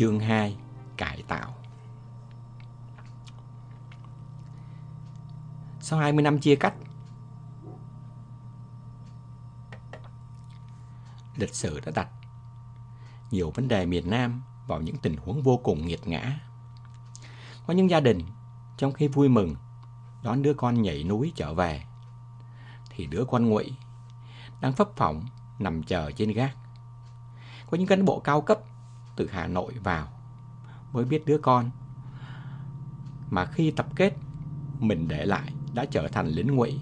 Chương 2 Cải tạo Sau 20 năm chia cách, Lịch sử đã đặt nhiều vấn đề miền Nam vào những tình huống vô cùng nghiệt ngã. Có những gia đình trong khi vui mừng đón đứa con nhảy núi trở về thì đứa con ngụy đang phấp phỏng nằm chờ trên gác. Có những cán bộ cao cấp từ Hà Nội vào mới biết đứa con mà khi tập kết, mình để lại đã trở thành lính ngụy.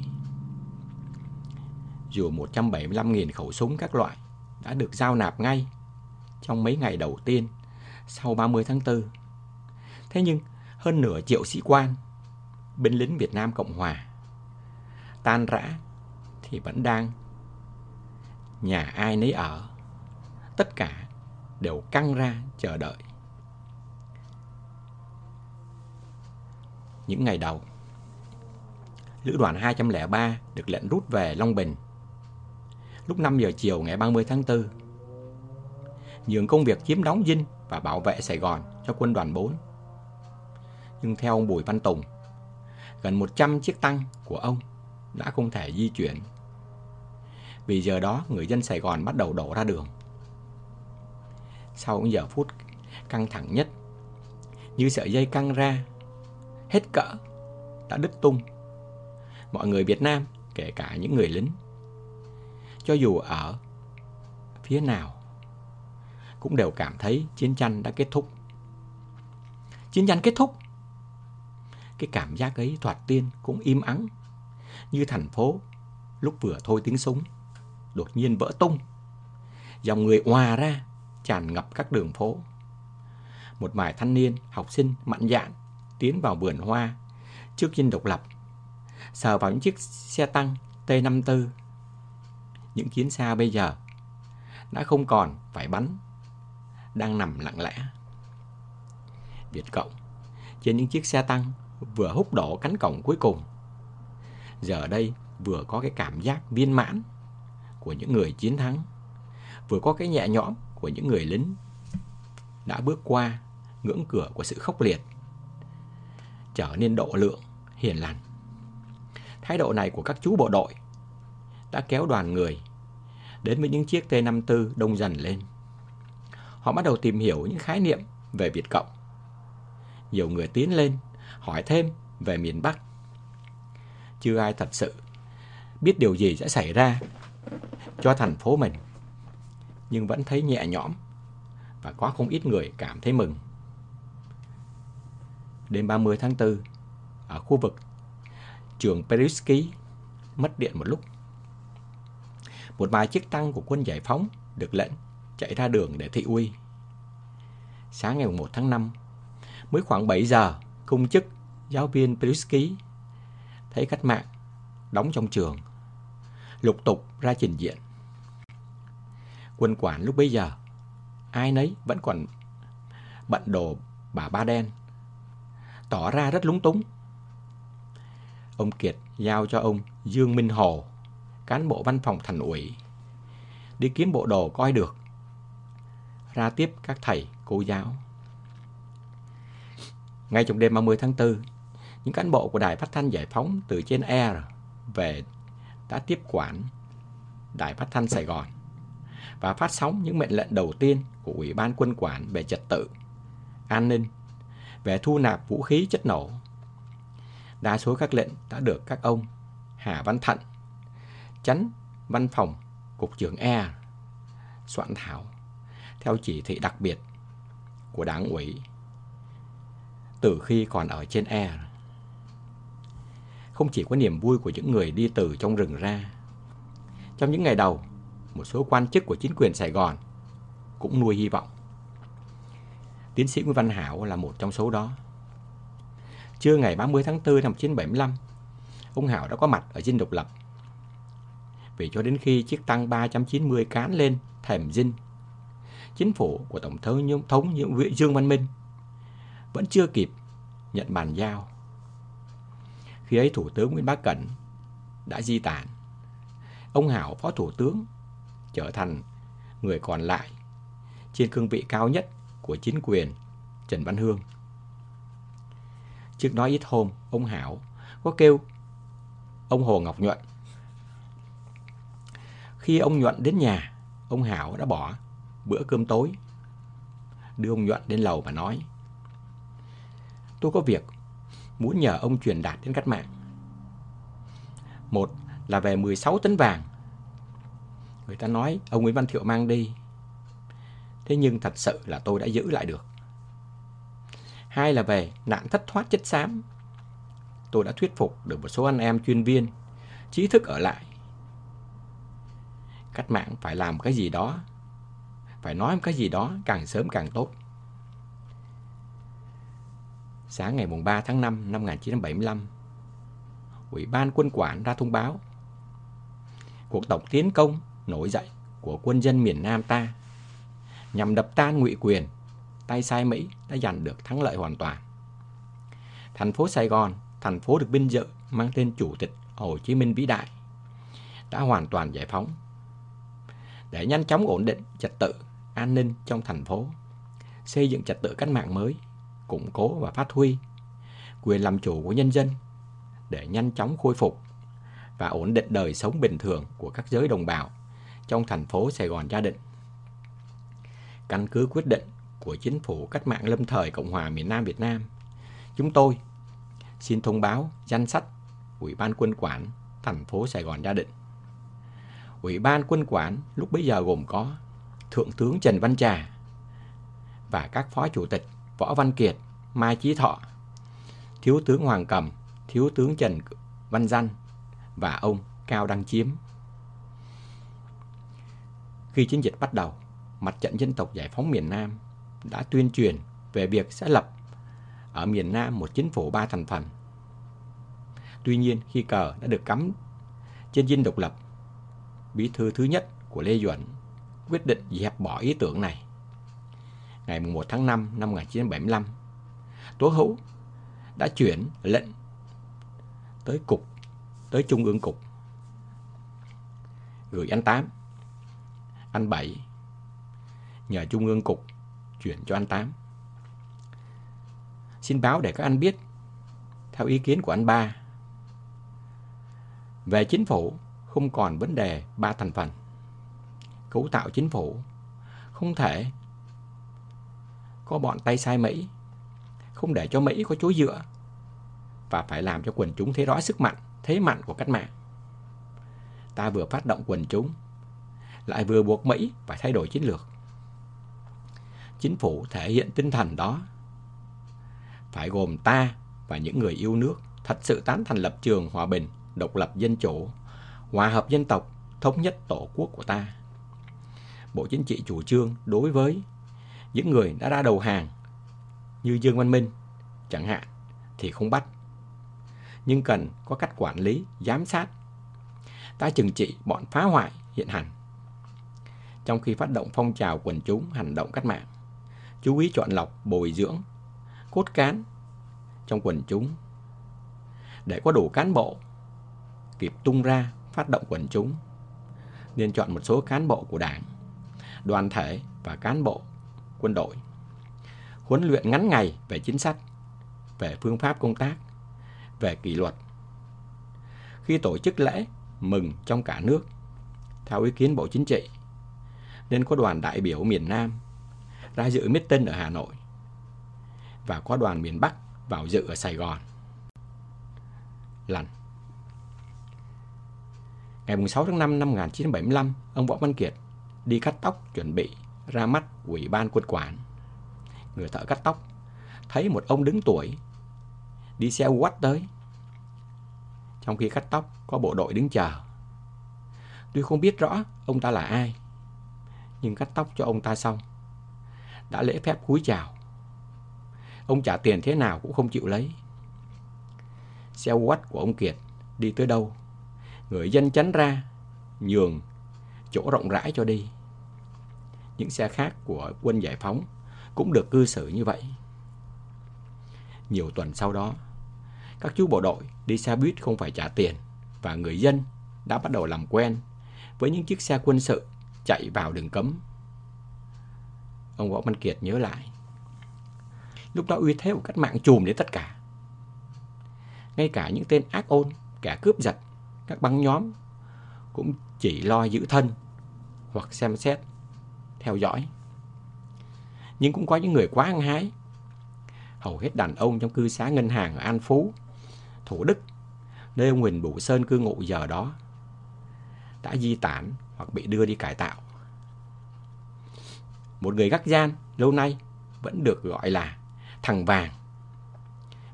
Dù 175.000 khẩu súng các loại đã được giao nạp ngay trong mấy ngày đầu tiên sau 30 tháng 4. Thế nhưng hơn nửa triệu sĩ quan, binh lính Việt Nam Cộng Hòa tan rã thì vẫn đang nhà ai nấy ở. Tất cả đều căng ra chờ đợi. Những ngày đầu, Lữ đoàn 203 được lệnh rút về Long Bình. Lúc 5 giờ chiều ngày 30 tháng 4, nhường công việc chiếm đóng dinh và bảo vệ Sài Gòn cho quân đoàn 4. Nhưng theo ông Bùi Văn Tùng, gần 100 chiếc tăng của ông đã không thể di chuyển. Vì giờ đó người dân Sài Gòn bắt đầu đổ ra đường. Sau những giờ phút căng thẳng nhất, như sợi dây căng ra, hết cỡ, đã đứt tung. Mọi người Việt Nam, kể cả những người lính, cho dù ở phía nào, cũng đều cảm thấy chiến tranh đã kết thúc. Chiến tranh kết thúc. Cái cảm giác ấy thoạt tiên cũng im ắng, như thành phố lúc vừa thôi tiếng súng, đột nhiên vỡ tung. Dòng người hòa ra, tràn ngập các đường phố. Một vài thanh niên, học sinh mạnh dạn tiến vào vườn hoa trước dinh độc lập, sờ vào những chiếc xe tăng T-54. Những chiến xa bây giờ đã không còn phải bắn, đang nằm lặng lẽ. Việt Cộng trên những chiếc xe tăng vừa húc đổ cánh cổng cuối cùng. Giờ đây vừa có cái cảm giác viên mãn của những người chiến thắng, vừa có cái nhẹ nhõm của những người lính đã bước qua ngưỡng cửa của sự khốc liệt, trở nên độ lượng, hiền lành. Thái độ này của các chú bộ đội đã kéo đoàn người đến với những chiếc T-54 đông dần lên. Họ bắt đầu tìm hiểu những khái niệm về Việt Cộng. Nhiều người tiến lên hỏi thêm về miền Bắc. Chưa ai thật sự biết điều gì sẽ xảy ra cho thành phố mình nhưng vẫn thấy nhẹ nhõm và có không ít người cảm thấy mừng. Đêm 30 tháng 4, ở khu vực trường Perisky mất điện một lúc. Một vài chiếc tăng của quân giải phóng được lệnh chạy ra đường để thị uy. Sáng ngày 1 tháng 5, mới khoảng 7 giờ, công chức giáo viên Perisky thấy cách mạng đóng trong trường, lục tục ra trình diện quân quản lúc bấy giờ, ai nấy vẫn còn bận đồ bà ba đen, tỏ ra rất lúng túng. Ông Kiệt giao cho ông Dương Minh Hồ, cán bộ văn phòng thành ủy, đi kiếm bộ đồ coi được, ra tiếp các thầy, cô giáo. Ngay trong đêm 30 tháng 4, những cán bộ của Đài Phát thanh Giải phóng từ trên Air về đã tiếp quản Đài Phát thanh Sài Gòn và phát sóng những mệnh lệnh đầu tiên của Ủy ban quân quản về trật tự, an ninh, về thu nạp vũ khí chất nổ. Đa số các lệnh đã được các ông Hà Văn Thận, chánh văn phòng Cục trưởng E soạn thảo theo chỉ thị đặc biệt của đảng ủy từ khi còn ở trên E. Không chỉ có niềm vui của những người đi từ trong rừng ra. Trong những ngày đầu, một số quan chức của chính quyền Sài Gòn cũng nuôi hy vọng. Tiến sĩ Nguyễn Văn Hảo là một trong số đó. Trưa ngày 30 tháng 4 năm 1975, ông Hảo đã có mặt ở dinh độc lập. Vì cho đến khi chiếc tăng 390 cán lên thềm dinh, chính phủ của Tổng thống thống Dương Văn Minh vẫn chưa kịp nhận bàn giao. Khi ấy Thủ tướng Nguyễn Bá Cẩn đã di tản. Ông Hảo, Phó Thủ tướng trở thành người còn lại trên cương vị cao nhất của chính quyền Trần Văn Hương. Trước đó ít hôm, ông Hảo có kêu ông Hồ Ngọc Nhuận. Khi ông Nhuận đến nhà, ông Hảo đã bỏ bữa cơm tối. Đưa ông Nhuận đến lầu và nói Tôi có việc muốn nhờ ông truyền đạt đến cách mạng. Một là về 16 tấn vàng. Người ta nói ông Nguyễn Văn Thiệu mang đi. Thế nhưng thật sự là tôi đã giữ lại được. Hai là về nạn thất thoát chất xám. Tôi đã thuyết phục được một số anh em chuyên viên, trí thức ở lại. Cách mạng phải làm cái gì đó, phải nói cái gì đó càng sớm càng tốt. Sáng ngày 3 tháng 5 năm 1975, Ủy ban quân quản ra thông báo cuộc tổng tiến công nổi dậy của quân dân miền Nam ta nhằm đập tan ngụy quyền, tay sai Mỹ đã giành được thắng lợi hoàn toàn. Thành phố Sài Gòn, thành phố được binh dự mang tên Chủ tịch Hồ Chí Minh vĩ đại, đã hoàn toàn giải phóng. Để nhanh chóng ổn định trật tự, an ninh trong thành phố, xây dựng trật tự cách mạng mới, củng cố và phát huy quyền làm chủ của nhân dân để nhanh chóng khôi phục và ổn định đời sống bình thường của các giới đồng bào trong thành phố Sài Gòn gia định. Căn cứ quyết định của Chính phủ Cách mạng Lâm thời Cộng hòa miền Nam Việt Nam, chúng tôi xin thông báo danh sách Ủy ban quân quản thành phố Sài Gòn gia định. Ủy ban quân quản lúc bấy giờ gồm có Thượng tướng Trần Văn Trà và các phó chủ tịch Võ Văn Kiệt, Mai Chí Thọ, Thiếu tướng Hoàng Cầm, Thiếu tướng Trần Văn Danh và ông Cao Đăng Chiếm. Khi chiến dịch bắt đầu, Mặt trận Dân tộc Giải phóng miền Nam đã tuyên truyền về việc sẽ lập ở miền Nam một chính phủ ba thành phần. Tuy nhiên, khi cờ đã được cắm trên dinh độc lập, bí thư thứ nhất của Lê Duẩn quyết định dẹp bỏ ý tưởng này. Ngày 1 tháng 5 năm 1975, Tố Hữu đã chuyển lệnh tới cục, tới trung ương cục. Gửi anh Tám, anh Bảy, nhờ trung ương cục chuyển cho anh Tám. Xin báo để các anh biết, theo ý kiến của anh Ba, về chính phủ không còn vấn đề ba thành phần. Cấu tạo chính phủ không thể có bọn tay sai Mỹ không để cho Mỹ có chỗ dựa và phải làm cho quần chúng thấy rõ sức mạnh, thế mạnh của cách mạng. Ta vừa phát động quần chúng, lại vừa buộc Mỹ phải thay đổi chiến lược. Chính phủ thể hiện tinh thần đó phải gồm ta và những người yêu nước thật sự tán thành lập trường hòa bình, độc lập dân chủ, hòa hợp dân tộc, thống nhất tổ quốc của ta. Bộ Chính trị chủ trương đối với những người đã ra đầu hàng như Dương Văn Minh chẳng hạn thì không bắt. Nhưng cần có cách quản lý, giám sát. Ta trừng trị bọn phá hoại hiện hành. Trong khi phát động phong trào quần chúng hành động cách mạng, chú ý chọn lọc, bồi dưỡng, cốt cán trong quần chúng. Để có đủ cán bộ kịp tung ra phát động quần chúng nên chọn một số cán bộ của đảng, đoàn thể và cán bộ quân đội. Huấn luyện ngắn ngày về chính sách, về phương pháp công tác, về kỷ luật. Khi tổ chức lễ mừng trong cả nước, theo ý kiến Bộ Chính trị, nên có đoàn đại biểu miền Nam ra dự meeting ở Hà Nội và có đoàn miền Bắc vào dự ở Sài Gòn. Lần Ngày 6 tháng 5 năm 1975, ông Võ Văn Kiệt đi cắt tóc chuẩn bị ra mắt Ủy ban quân quản người thợ cắt tóc, thấy một ông đứng tuổi đi xe quắt tới. Trong khi cắt tóc có bộ đội đứng chờ. Tuy không biết rõ ông ta là ai, nhưng cắt tóc cho ông ta xong. Đã lễ phép cúi chào. Ông trả tiền thế nào cũng không chịu lấy. Xe quách của ông Kiệt đi tới đâu, người dân tránh ra, nhường chỗ rộng rãi cho đi. Những xe khác của quân giải phóng cũng được cư xử như vậy. Nhiều tuần sau đó, các chú bộ đội đi xe buýt không phải trả tiền và người dân đã bắt đầu làm quen với những chiếc xe quân sự chạy vào đường cấm. Ông Võ Văn Kiệt nhớ lại, Lúc đó uy thế của cách mạng chùm đến tất cả. Ngay cả những tên ác ôn, kẻ cướp giật, các băng nhóm cũng chỉ lo giữ thân hoặc xem xét, theo dõi. Nhưng cũng có những người quá ăn hái. Hầu hết đàn ông trong cư xá ngân hàng ở An Phú, Thủ Đức, nơi ông Huỳnh Bủ Sơn cư ngụ giờ đó, đã di tản hoặc bị đưa đi cải tạo. Một người gác gian lâu nay vẫn được gọi là thằng vàng.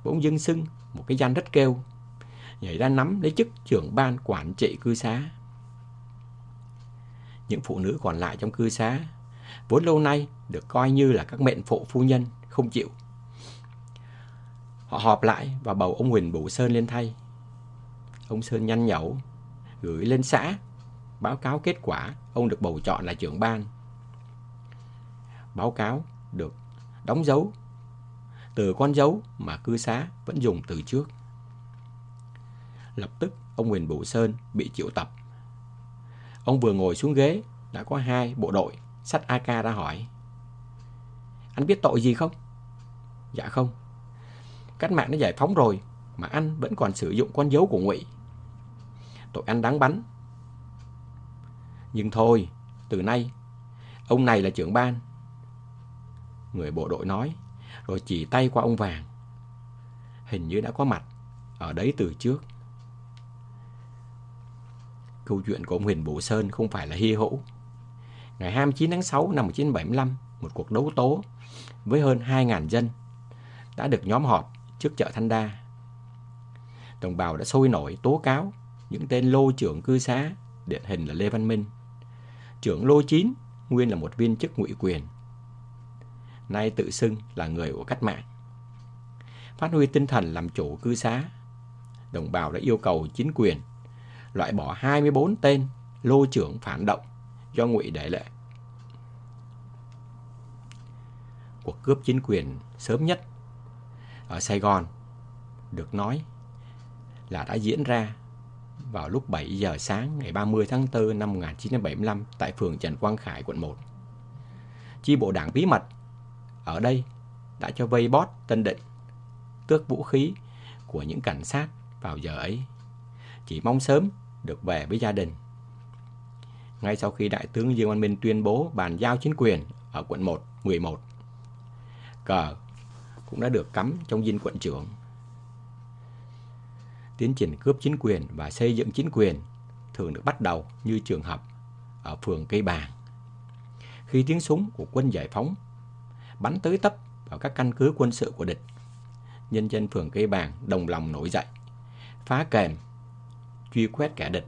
Bỗng dưng sưng một cái gian rất kêu, nhảy ra nắm lấy chức trưởng ban quản trị cư xá. Những phụ nữ còn lại trong cư xá, vốn lâu nay được coi như là các mệnh phụ phu nhân, không chịu. Họ họp lại và bầu ông Huỳnh Bủ Sơn lên thay. Ông Sơn nhăn nhẩu, gửi lên xã, báo cáo kết quả, ông được bầu chọn là trưởng ban. Báo cáo được đóng dấu từ con dấu mà cư xá vẫn dùng từ trước. Lập tức, ông Huỳnh Bửu Sơn bị triệu tập. Ông vừa ngồi xuống ghế, đã có hai bộ đội sắt AK ra hỏi. Anh biết tội gì không? Dạ không. Cách mạng đã giải phóng rồi, mà anh vẫn còn sử dụng con dấu của ngụy. Tội anh đáng bắn. Nhưng thôi, từ nay ông này là trưởng ban. Người bộ đội nói rồi chỉ tay qua ông Vàng. Hình như đã có mặt ở đấy từ trước. Câu chuyện của ông Huyền Bổ Sơn không phải là hy hữu. Ngày 29 tháng 6 năm 1975, một cuộc đấu tố với hơn 2.000 dân đã được nhóm họp trước chợ Thanh Đa. Đồng bào đã sôi nổi tố cáo những tên lô trưởng cư xá, điển hình là Lê Văn Minh. Trưởng lô chín nguyên là một viên chức ngụy quyền nay tự xưng là người của cách mạng. Phát huy tinh thần làm chủ cư xá, đồng bào đã yêu cầu chính quyền loại bỏ 24 tên lô trưởng phản động do ngụy để lệ. Cuộc cướp chính quyền sớm nhất ở Sài Gòn được nói là đã diễn ra vào lúc 7 giờ sáng ngày 30 tháng 4 năm 1975 tại phường Trần Quang Khải, quận 1. Chi bộ đảng bí mật ở đây đã cho vây bót Tân Định, tước vũ khí của những cảnh sát vào giờ ấy. Chỉ mong sớm được về với gia đình. Ngay sau khi Đại tướng Dương Văn Minh tuyên bố bàn giao chính quyền ở quận 1, 11, cờ cũng đã được cắm trong dinh quận trưởng. Tiến trình cướp chính quyền và xây dựng chính quyền thường được bắt đầu như trường hợp ở phường Cây Bàng. Khi tiếng súng của quân giải phóng bắn tới tấp vào các căn cứ quân sự của địch. Nhân dân phường Cây Bàng đồng lòng nổi dậy, phá kèm, truy quét kẻ địch,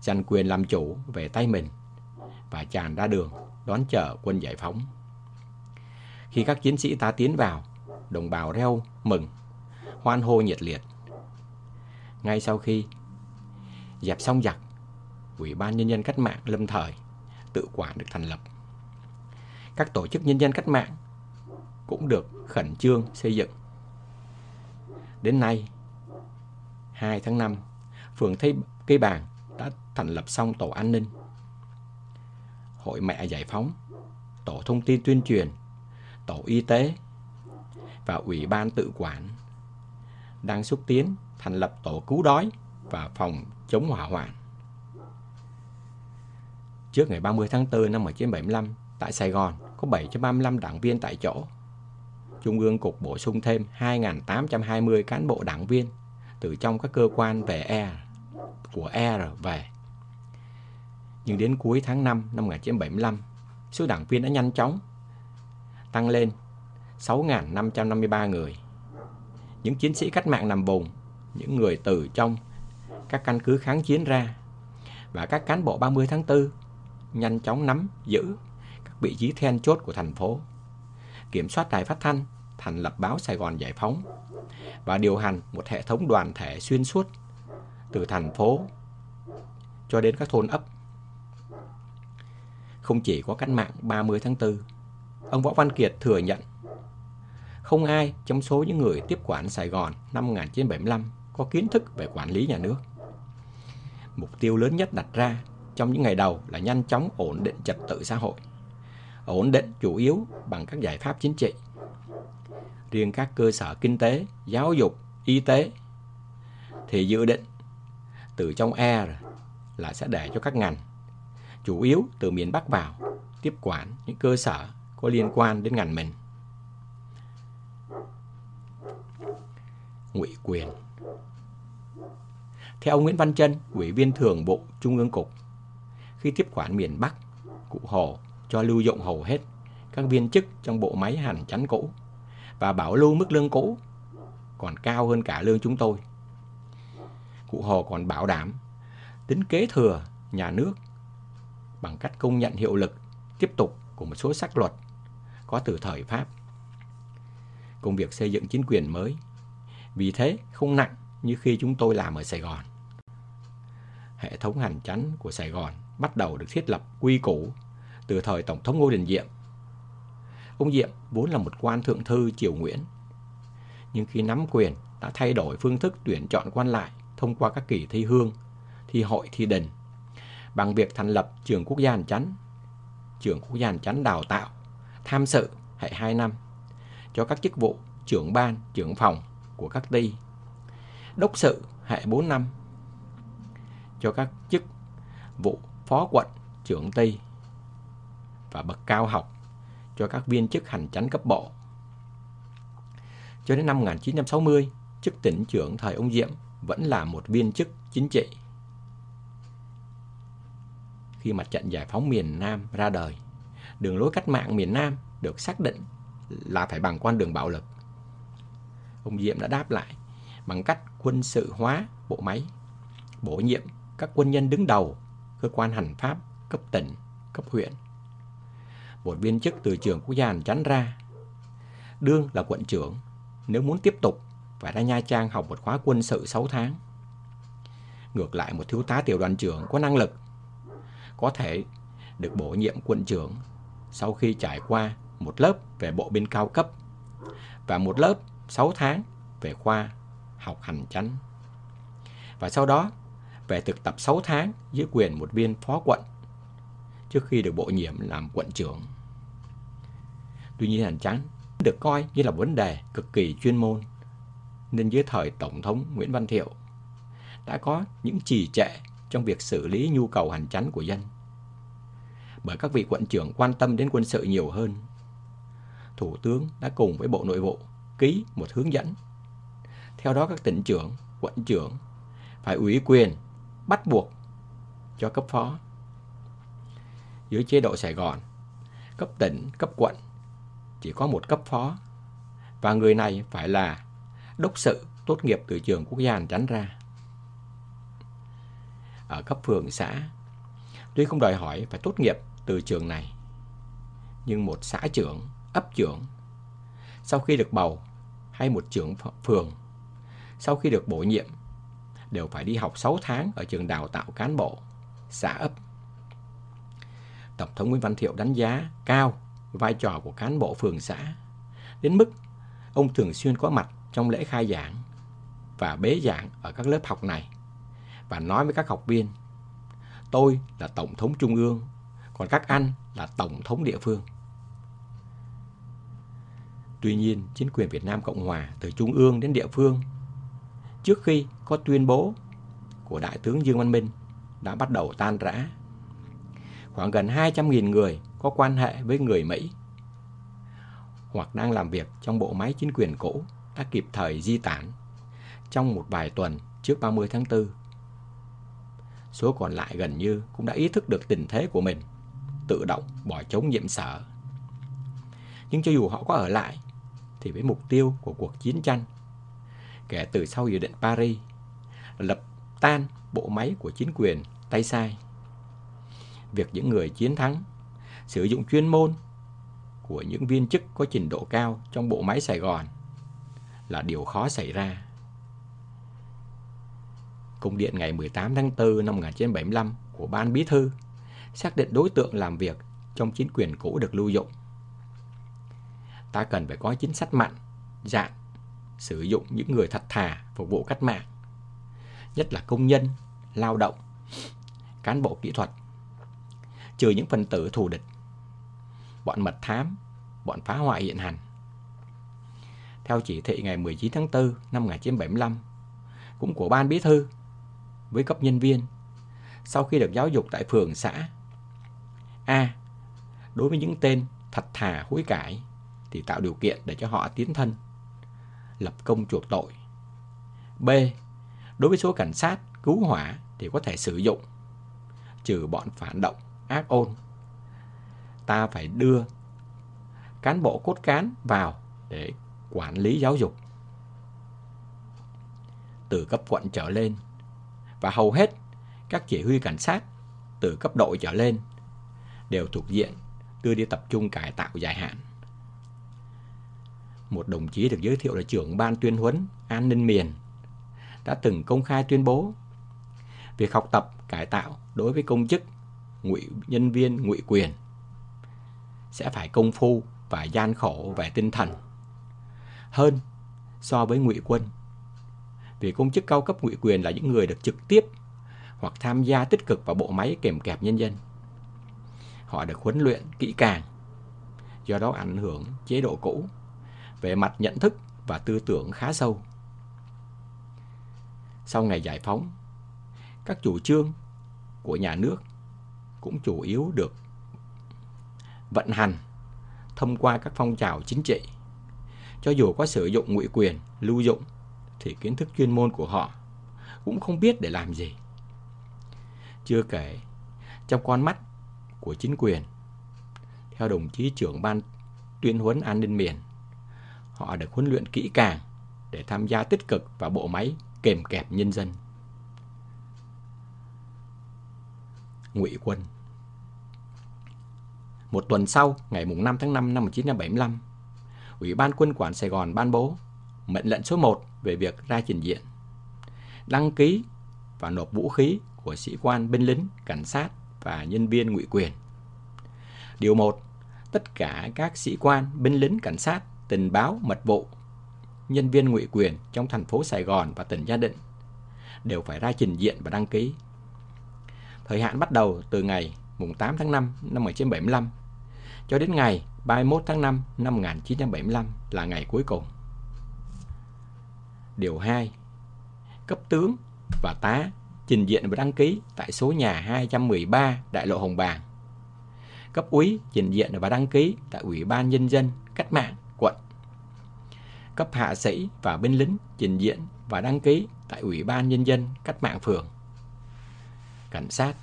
giành quyền làm chủ về tay mình và tràn ra đường đón chờ quân giải phóng. Khi các chiến sĩ ta tiến vào, đồng bào reo mừng, hoan hô nhiệt liệt. Ngay sau khi dẹp xong giặc, Ủy ban Nhân dân Cách mạng lâm thời tự quản được thành lập các tổ chức nhân dân cách mạng cũng được khẩn trương xây dựng. Đến nay, 2 tháng 5, phường Tây Cây Bàng đã thành lập xong tổ an ninh, hội mẹ giải phóng, tổ thông tin tuyên truyền, tổ y tế và ủy ban tự quản đang xúc tiến thành lập tổ cứu đói và phòng chống hỏa hoạn. Trước ngày 30 tháng 4 năm 1975, Tại Sài Gòn có 735 đảng viên tại chỗ. Trung ương Cục bổ sung thêm 2.820 cán bộ đảng viên từ trong các cơ quan về E của ER về. Nhưng đến cuối tháng 5 năm 1975, số đảng viên đã nhanh chóng tăng lên 6.553 người. Những chiến sĩ cách mạng nằm vùng, những người từ trong các căn cứ kháng chiến ra và các cán bộ 30 tháng 4 nhanh chóng nắm giữ các vị trí then chốt của thành phố, kiểm soát đài phát thanh, thành lập báo Sài Gòn Giải Phóng và điều hành một hệ thống đoàn thể xuyên suốt từ thành phố cho đến các thôn ấp. Không chỉ có cách mạng 30 tháng 4, ông Võ Văn Kiệt thừa nhận không ai trong số những người tiếp quản Sài Gòn năm 1975 có kiến thức về quản lý nhà nước. Mục tiêu lớn nhất đặt ra trong những ngày đầu là nhanh chóng ổn định trật tự xã hội ổn định chủ yếu bằng các giải pháp chính trị. riêng các cơ sở kinh tế, giáo dục, y tế thì dự định từ trong E là sẽ để cho các ngành chủ yếu từ miền Bắc vào tiếp quản những cơ sở có liên quan đến ngành mình. Ngụy quyền theo ông Nguyễn Văn Trân, Ủy viên Thường vụ Trung ương Cục, khi tiếp quản miền Bắc, Cụ Hồ cho lưu dụng hầu hết các viên chức trong bộ máy hành chánh cũ và bảo lưu mức lương cũ còn cao hơn cả lương chúng tôi. Cụ Hồ còn bảo đảm tính kế thừa nhà nước bằng cách công nhận hiệu lực tiếp tục của một số sắc luật có từ thời Pháp. Công việc xây dựng chính quyền mới vì thế không nặng như khi chúng tôi làm ở Sài Gòn. Hệ thống hành chánh của Sài Gòn bắt đầu được thiết lập quy củ từ thời Tổng thống Ngô Đình Diệm. Ông Diệm vốn là một quan thượng thư triều Nguyễn, nhưng khi nắm quyền đã thay đổi phương thức tuyển chọn quan lại thông qua các kỳ thi hương, thi hội, thi đình bằng việc thành lập trường quốc gia hành chánh, trường quốc gia hành chánh đào tạo, tham sự hệ 2 năm cho các chức vụ trưởng ban, trưởng phòng của các ty, đốc sự hệ 4 năm cho các chức vụ phó quận, trưởng ty và bậc cao học cho các viên chức hành chánh cấp bộ. Cho đến năm 1960, chức tỉnh trưởng thời ông Diệm vẫn là một viên chức chính trị. Khi mặt trận giải phóng miền Nam ra đời, đường lối cách mạng miền Nam được xác định là phải bằng con đường bạo lực. Ông Diệm đã đáp lại bằng cách quân sự hóa bộ máy, bổ nhiệm các quân nhân đứng đầu cơ quan hành pháp cấp tỉnh, cấp huyện. Một viên chức từ trường quốc gia hành chánh ra, đương là quận trưởng, nếu muốn tiếp tục phải ra Nha Trang học một khóa quân sự 6 tháng. Ngược lại một thiếu tá tiểu đoàn trưởng có năng lực có thể được bổ nhiệm quận trưởng sau khi trải qua một lớp về bộ binh cao cấp và một lớp 6 tháng về khoa học hành chánh. Và sau đó về thực tập 6 tháng dưới quyền một viên phó quận trước khi được bổ nhiệm làm quận trưởng. Tuy nhiên hành chánh được coi như là vấn đề cực kỳ chuyên môn nên dưới thời Tổng thống Nguyễn Văn Thiệu đã có những trì trệ trong việc xử lý nhu cầu hành chánh của dân. Bởi các vị quận trưởng quan tâm đến quân sự nhiều hơn, Thủ tướng đã cùng với Bộ Nội vụ ký một hướng dẫn. Theo đó các tỉnh trưởng, quận trưởng phải ủy quyền bắt buộc cho cấp phó. Dưới chế độ Sài Gòn, cấp tỉnh, cấp quận chỉ có một cấp phó và người này phải là đốc sự tốt nghiệp từ trường quốc gia hành tránh ra. Ở cấp phường xã, tuy không đòi hỏi phải tốt nghiệp từ trường này, nhưng một xã trưởng, ấp trưởng, sau khi được bầu hay một trưởng phường, sau khi được bổ nhiệm, đều phải đi học 6 tháng ở trường đào tạo cán bộ, xã ấp. Tổng thống Nguyễn Văn Thiệu đánh giá cao vai trò của cán bộ phường xã, đến mức ông thường xuyên có mặt trong lễ khai giảng và bế giảng ở các lớp học này và nói với các học viên tôi là tổng thống trung ương còn các anh là tổng thống địa phương tuy nhiên chính quyền Việt Nam Cộng Hòa từ trung ương đến địa phương trước khi có tuyên bố của Đại tướng Dương Văn Minh đã bắt đầu tan rã. Khoảng gần 200.000 người có quan hệ với người Mỹ hoặc đang làm việc trong bộ máy chính quyền cũ đã kịp thời di tản trong một vài tuần trước 30 tháng 4. Số còn lại gần như cũng đã ý thức được tình thế của mình, tự động bỏ trống nhiệm sở. Nhưng cho dù họ có ở lại, thì với mục tiêu của cuộc chiến tranh, kể từ sau Hiệp định Paris, lập tan bộ máy của chính quyền tay sai. Việc những người chiến thắng sử dụng chuyên môn của những viên chức có trình độ cao trong bộ máy Sài Gòn là điều khó xảy ra. Công điện ngày 18 tháng 4 năm 1975 của Ban Bí Thư xác định đối tượng làm việc trong chính quyền cũ được lưu dụng. Ta cần phải có chính sách mạnh, dạng, sử dụng những người thật thà phục vụ cách mạng, nhất là công nhân, lao động, cán bộ kỹ thuật, trừ những phần tử thù địch, bọn mật thám, bọn phá hoại hiện hành. theo chỉ thị ngày 19 tháng 4 năm 1975, cũng của ban bí thư với cấp nhân viên sau khi được giáo dục tại phường xã. A. Đối với những tên thật thà hối cải thì tạo điều kiện để cho họ tiến thân, lập công chuộc tội. B. Đối với số cảnh sát cứu hỏa thì có thể sử dụng, trừ bọn phản động, ác ôn. Ta phải đưa cán bộ cốt cán vào để quản lý giáo dục. Từ cấp quận trở lên, và hầu hết các chỉ huy cảnh sát từ cấp đội trở lên đều thuộc diện đưa đi tập trung cải tạo dài hạn. Một đồng chí được giới thiệu là trưởng ban tuyên huấn an ninh miền đã từng công khai tuyên bố việc học tập cải tạo đối với công chức, ngụy nhân viên ngụy quyền sẽ phải công phu và gian khổ về tinh thần hơn so với ngụy quân. Vì công chức cao cấp ngụy quyền là những người được trực tiếp hoặc tham gia tích cực vào bộ máy kèm kẹp nhân dân. Họ được huấn luyện kỹ càng, do đó ảnh hưởng chế độ cũ về mặt nhận thức và tư tưởng khá sâu. Sau ngày giải phóng, các chủ trương của nhà nước cũng chủ yếu được vận hành thông qua các phong trào chính trị. Cho dù có sử dụng ngụy quyền, lưu dụng, thì kiến thức chuyên môn của họ cũng không biết để làm gì. Chưa kể, trong con mắt của chính quyền, theo đồng chí trưởng ban tuyên huấn an ninh miền, họ được huấn luyện kỹ càng để tham gia tích cực vào bộ máy kềm kẹp nhân dân. Ngụy quân một tuần sau, ngày 5 tháng 5 năm 1975, Ủy ban quân quản Sài Gòn ban bố mệnh lệnh số 1 về việc ra trình diện, đăng ký và nộp vũ khí của sĩ quan binh lính, cảnh sát và nhân viên ngụy quyền. Điều 1. Tất cả các sĩ quan, binh lính, cảnh sát, tình báo, mật vụ, nhân viên ngụy quyền trong thành phố Sài Gòn và tỉnh Gia Định đều phải ra trình diện và đăng ký. Thời hạn bắt đầu từ ngày 8 tháng 5 năm 1975 cho đến ngày 31 tháng 5 năm 1975 là ngày cuối cùng. Điều 2. Cấp tướng và tá trình diện và đăng ký tại số nhà 213 Đại lộ Hồng Bàng. Cấp úy trình diện và đăng ký tại Ủy ban Nhân dân Cách mạng quận. Cấp hạ sĩ và binh lính trình diện và đăng ký tại Ủy ban Nhân dân Cách mạng phường. Cảnh sát,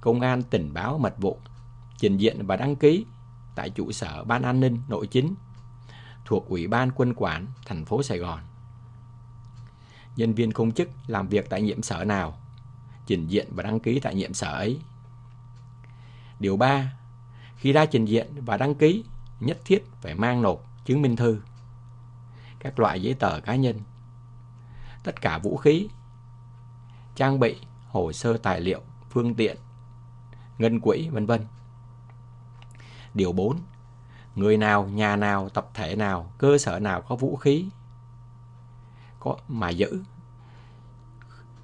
Công an tình báo mật vụ trình diện và đăng ký tại trụ sở Ban An ninh Nội chính thuộc Ủy ban Quân quản thành phố Sài Gòn. Nhân viên công chức làm việc tại nhiệm sở nào, trình diện và đăng ký tại nhiệm sở ấy. Điều 3. Khi ra trình diện và đăng ký, nhất thiết phải mang nộp chứng minh thư, các loại giấy tờ cá nhân, tất cả vũ khí, trang bị, hồ sơ tài liệu, phương tiện, ngân quỹ, vân vân Điều 4. Người nào, nhà nào, tập thể nào, cơ sở nào có vũ khí có mà giữ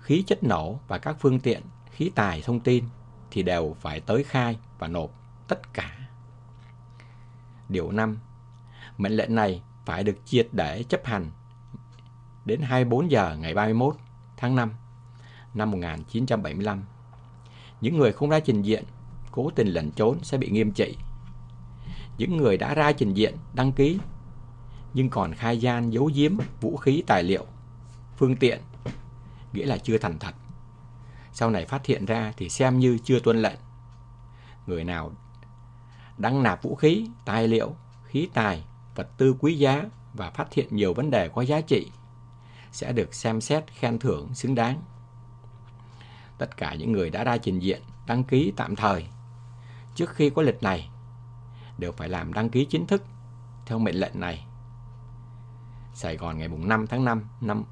khí chất nổ và các phương tiện khí tài thông tin thì đều phải tới khai và nộp tất cả. Điều 5. Mệnh lệnh này phải được triệt để chấp hành đến 24 giờ ngày 31 tháng 5 năm 1975. Những người không ra trình diện, cố tình lẩn trốn sẽ bị nghiêm trị những người đã ra trình diện, đăng ký, nhưng còn khai gian giấu giếm vũ khí tài liệu, phương tiện, nghĩa là chưa thành thật. Sau này phát hiện ra thì xem như chưa tuân lệnh. Người nào đăng nạp vũ khí, tài liệu, khí tài, vật tư quý giá và phát hiện nhiều vấn đề có giá trị sẽ được xem xét khen thưởng xứng đáng. Tất cả những người đã ra trình diện, đăng ký tạm thời trước khi có lịch này đều phải làm đăng ký chính thức theo mệnh lệnh này. Sài Gòn ngày 5 tháng 5 năm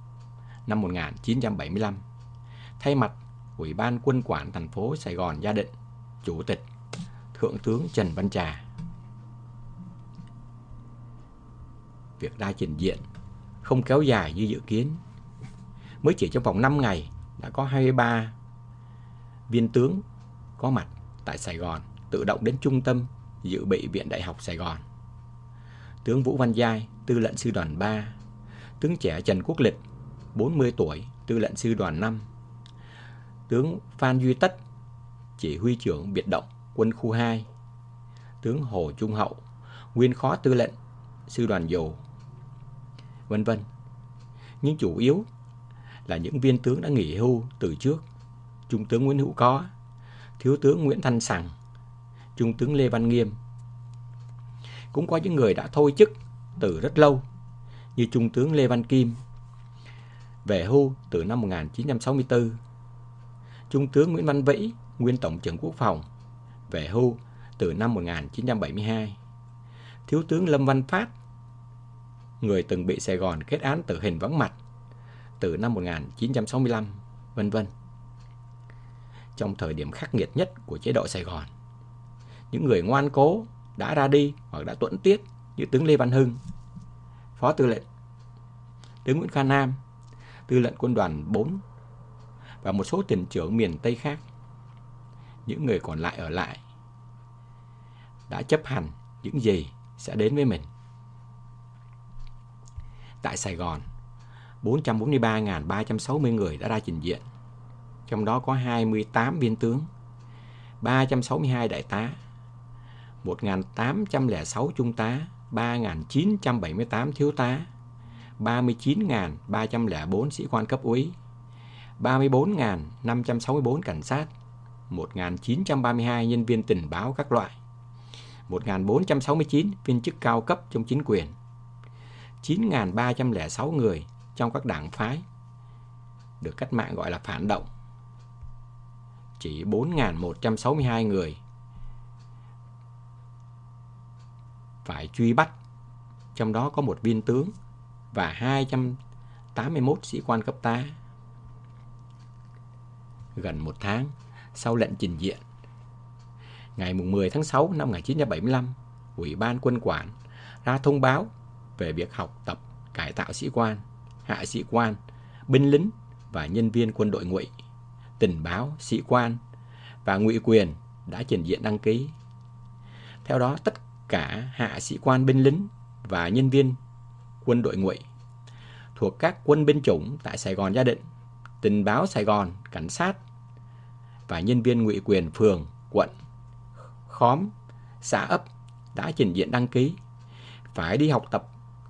năm 1975 thay mặt Ủy ban Quân quản thành phố Sài Gòn gia định Chủ tịch Thượng tướng Trần Văn Trà Việc đa trình diện không kéo dài như dự kiến. Mới chỉ trong vòng 5 ngày đã có 23 viên tướng có mặt tại Sài Gòn tự động đến trung tâm dự bị Viện Đại học Sài Gòn. tướng Vũ Văn Giai, tư lệnh sư đoàn 3, tướng trẻ Trần Quốc Lịch, 40 tuổi, tư lệnh sư đoàn 5, tướng Phan Duy Tất, chỉ huy trưởng biệt động quân khu 2, tướng Hồ Trung Hậu, nguyên phó tư lệnh sư đoàn dầu, vân vân. Nhưng chủ yếu là những viên tướng đã nghỉ hưu từ trước. Trung tướng Nguyễn Hữu Có, Thiếu tướng Nguyễn Thanh Sằng, Trung tướng Lê Văn Nghiêm. Cũng có những người đã thôi chức từ rất lâu, như Trung tướng Lê Văn Kim, về hưu từ năm 1964. Trung tướng Nguyễn Văn Vĩ, nguyên Tổng trưởng Quốc phòng, về hưu từ năm 1972. Thiếu tướng Lâm Văn Phát, người từng bị Sài Gòn kết án tử hình vắng mặt từ năm 1965, vân vân. Trong thời điểm khắc nghiệt nhất của chế độ Sài Gòn, những người ngoan cố đã ra đi hoặc đã tuẫn tiết như tướng Lê Văn Hưng, Phó Tư lệnh, tướng Nguyễn Kha Nam, Tư lệnh quân đoàn 4 và một số tỉnh trưởng miền Tây khác. Những người còn lại ở lại đã chấp hành những gì sẽ đến với mình. Tại Sài Gòn, 443.360 người đã ra trình diện, trong đó có 28 viên tướng, 362 đại tá, 1.806 trung tá, 3.978 thiếu tá, 39.304 sĩ quan cấp úy, 34.564 cảnh sát, 1.932 nhân viên tình báo các loại, 1.469 viên chức cao cấp trong chính quyền, 9.306 người trong các đảng phái được cách mạng gọi là phản động. Chỉ 4.162 người phải truy bắt, trong đó có một viên tướng và 281 sĩ quan cấp tá. Gần một tháng sau lệnh trình diện, ngày 10 tháng 6 năm 1975, Ủy ban quân quản ra thông báo về việc học tập cải tạo sĩ quan, hạ sĩ quan, binh lính và nhân viên quân đội ngụy, tình báo, sĩ quan và ngụy quyền đã trình diện đăng ký. Theo đó, tất cả hạ sĩ quan binh lính và nhân viên quân đội ngụy thuộc các quân binh chủng tại Sài Gòn Gia Định, tình báo Sài Gòn, cảnh sát và nhân viên ngụy quyền phường, quận, khóm, xã ấp đã trình diện đăng ký phải đi học tập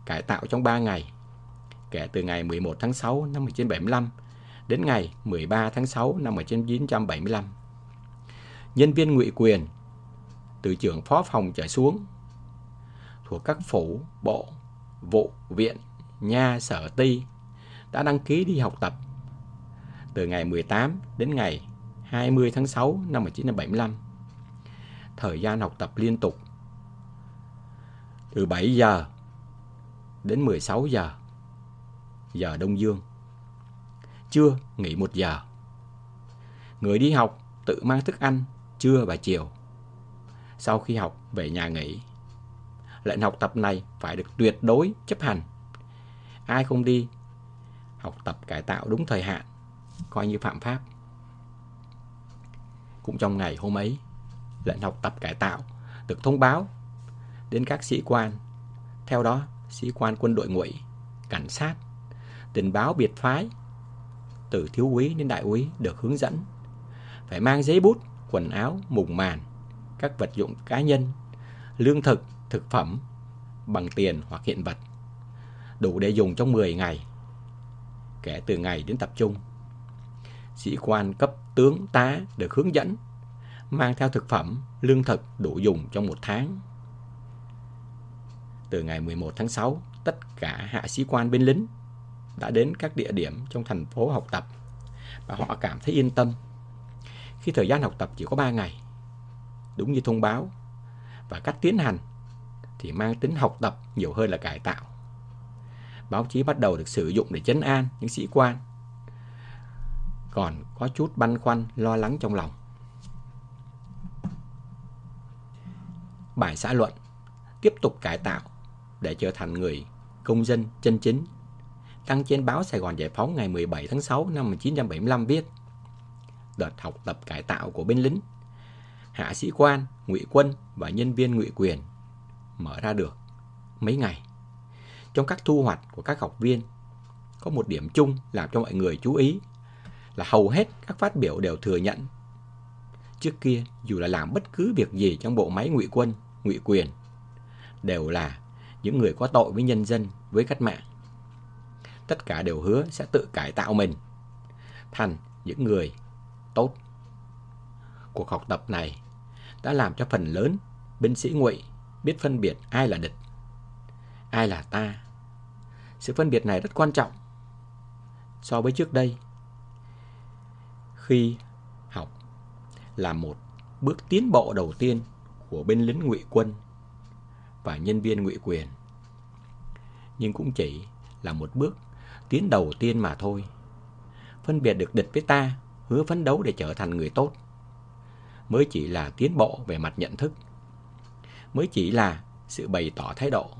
cải tạo trong 3 ngày kể từ ngày 11 tháng 6 năm 1975 đến ngày 13 tháng 6 năm 1975. Nhân viên ngụy quyền từ trưởng phó phòng trở xuống thuộc các phủ, bộ, vụ, viện, nha, sở ty đã đăng ký đi học tập từ ngày 18 đến ngày 20 tháng 6 năm 1975. Thời gian học tập liên tục từ 7 giờ đến 16 giờ giờ Đông Dương. Trưa nghỉ một giờ. Người đi học tự mang thức ăn trưa và chiều. Sau khi học về nhà nghỉ. Lệnh học tập này phải được tuyệt đối chấp hành. Ai không đi học tập cải tạo đúng thời hạn coi như phạm pháp. Cũng trong ngày hôm ấy, lệnh học tập cải tạo được thông báo đến các sĩ quan. Theo đó, sĩ quan quân đội ngụy, cảnh sát, tình báo biệt phái, từ thiếu úy đến đại úy được hướng dẫn. Phải mang giấy bút, quần áo, mùng màn, các vật dụng cá nhân, lương thực, thực phẩm, bằng tiền hoặc hiện vật, đủ để dùng trong 10 ngày, kể từ ngày đến tập trung. Sĩ quan cấp tướng tá được hướng dẫn, mang theo thực phẩm, lương thực đủ dùng trong một tháng. Từ ngày 11 tháng 6, tất cả hạ sĩ quan binh lính đã đến các địa điểm trong thành phố học tập và họ cảm thấy yên tâm khi thời gian học tập chỉ có 3 ngày. Đúng như thông báo và cách tiến hành thì mang tính học tập nhiều hơn là cải tạo. Báo chí bắt đầu được sử dụng để chấn an những sĩ quan còn có chút băn khoăn lo lắng trong lòng. Bài xã luận tiếp tục cải tạo để trở thành người công dân chân chính đăng trên báo Sài Gòn Giải Phóng ngày 17 tháng 6 năm 1975 viết Đợt học tập cải tạo của binh lính, hạ sĩ quan, ngụy quân và nhân viên ngụy quyền mở ra được mấy ngày. Trong các thu hoạch của các học viên, có một điểm chung làm cho mọi người chú ý là hầu hết các phát biểu đều thừa nhận. Trước kia, dù là làm bất cứ việc gì trong bộ máy ngụy quân, ngụy quyền, đều là những người có tội với nhân dân, với cách mạng. Tất cả đều hứa sẽ tự cải tạo mình thành những người tốt. Cuộc học tập này đã làm cho phần lớn binh sĩ ngụy biết phân biệt ai là địch, ai là ta. Sự phân biệt này rất quan trọng so với trước đây. Khi học là một bước tiến bộ đầu tiên của binh lính ngụy quân và nhân viên ngụy quyền. Nhưng cũng chỉ là một bước tiến đầu tiên mà thôi. Phân biệt được địch với ta, hứa phấn đấu để trở thành người tốt. Mới chỉ là tiến bộ về mặt nhận thức. Mới chỉ là sự bày tỏ thái độ.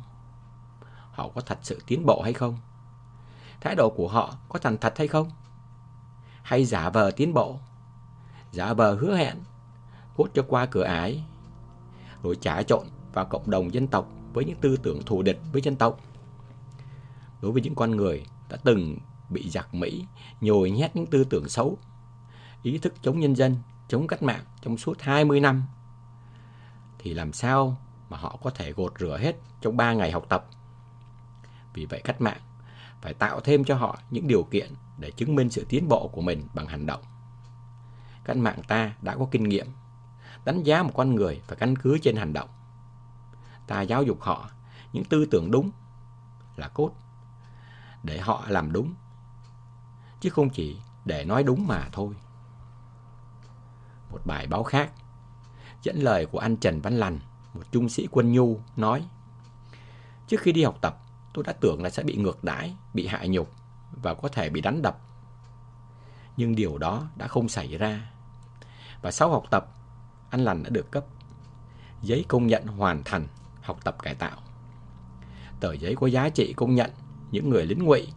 Họ có thật sự tiến bộ hay không? Thái độ của họ có thành thật hay không? Hay giả vờ tiến bộ? Giả vờ hứa hẹn, cốt cho qua cửa ái, rồi trả trộn vào cộng đồng dân tộc với những tư tưởng thù địch với dân tộc. Đối với những con người đã từng bị giặc Mỹ nhồi nhét những tư tưởng xấu, ý thức chống nhân dân, chống cách mạng trong suốt 20 năm, thì làm sao mà họ có thể gột rửa hết trong 3 ngày học tập. Vì vậy cách mạng phải tạo thêm cho họ những điều kiện để chứng minh sự tiến bộ của mình bằng hành động. Cách mạng ta đã có kinh nghiệm, đánh giá một con người phải căn cứ trên hành động. Ta giáo dục họ những tư tưởng đúng là cốt, để họ làm đúng, chứ không chỉ để nói đúng mà thôi. Một bài báo khác, dẫn lời của anh Trần Văn Lành, một trung sĩ quân nhu, nói Trước khi đi học tập, tôi đã tưởng là sẽ bị ngược đãi, bị hại nhục và có thể bị đánh đập. Nhưng điều đó đã không xảy ra. Và sau học tập, anh Lành đã được cấp giấy công nhận hoàn thành học tập cải tạo. Tờ giấy có giá trị công nhận những người lính ngụy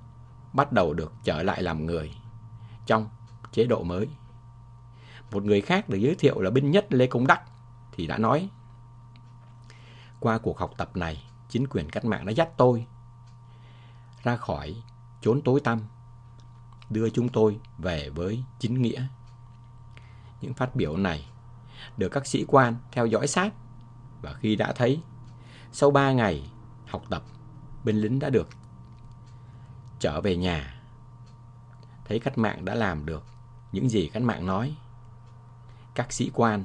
bắt đầu được trở lại làm người trong chế độ mới. Một người khác được giới thiệu là binh nhất Lê Công Đắc thì đã nói qua cuộc học tập này, chính quyền cách mạng đã dắt tôi ra khỏi chốn tối tăm, đưa chúng tôi về với chính nghĩa. Những phát biểu này được các sĩ quan theo dõi sát và khi đã thấy sau 3 ngày học tập, binh lính đã được trở về nhà. Thấy cách mạng đã làm được những gì cách mạng nói. Các sĩ quan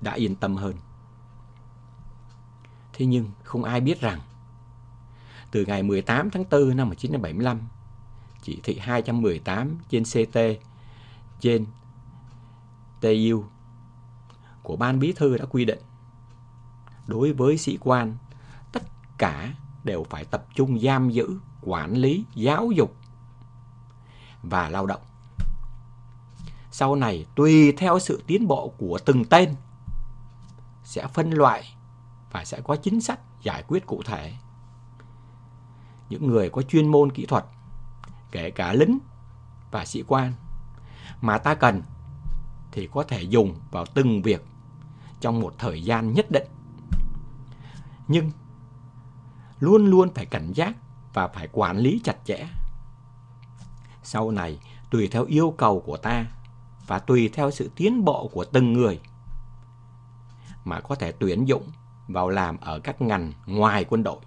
đã yên tâm hơn. Thế nhưng không ai biết rằng từ ngày 18 tháng 4 năm 1975, chỉ thị 218 trên CT trên TU của Ban Bí thư đã quy định đối với sĩ quan tất cả đều phải tập trung giam giữ, quản lý, giáo dục và lao động. Sau này tùy theo sự tiến bộ của từng tên sẽ phân loại và sẽ có chính sách giải quyết cụ thể những người có chuyên môn kỹ thuật, kể cả lính và sĩ quan mà ta cần thì có thể dùng vào từng việc trong một thời gian nhất định. Nhưng luôn luôn phải cảnh giác và phải quản lý chặt chẽ. Sau này, tùy theo yêu cầu của ta và tùy theo sự tiến bộ của từng người mà có thể tuyển dụng vào làm ở các ngành ngoài quân đội.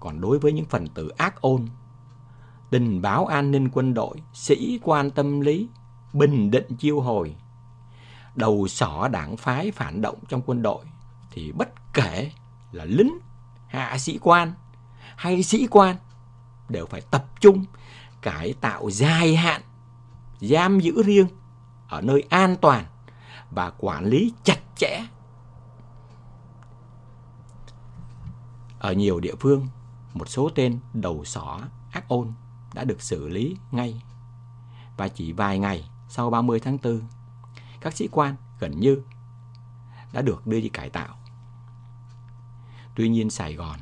Còn đối với những phần tử ác ôn, tình báo an ninh quân đội, sĩ quan tâm lý, bình định chiêu hồi, đầu sỏ đảng phái phản động trong quân đội, thì bất kể là lính, hạ sĩ quan hay sĩ quan đều phải tập trung cải tạo dài hạn, giam giữ riêng ở nơi an toàn và quản lý chặt chẽ. Ở nhiều địa phương, một số tên đầu sỏ ác ôn đã được xử lý ngay. Và chỉ vài ngày sau 30 tháng 4, các sĩ quan gần như đã được đưa đi cải tạo. Tuy nhiên Sài Gòn,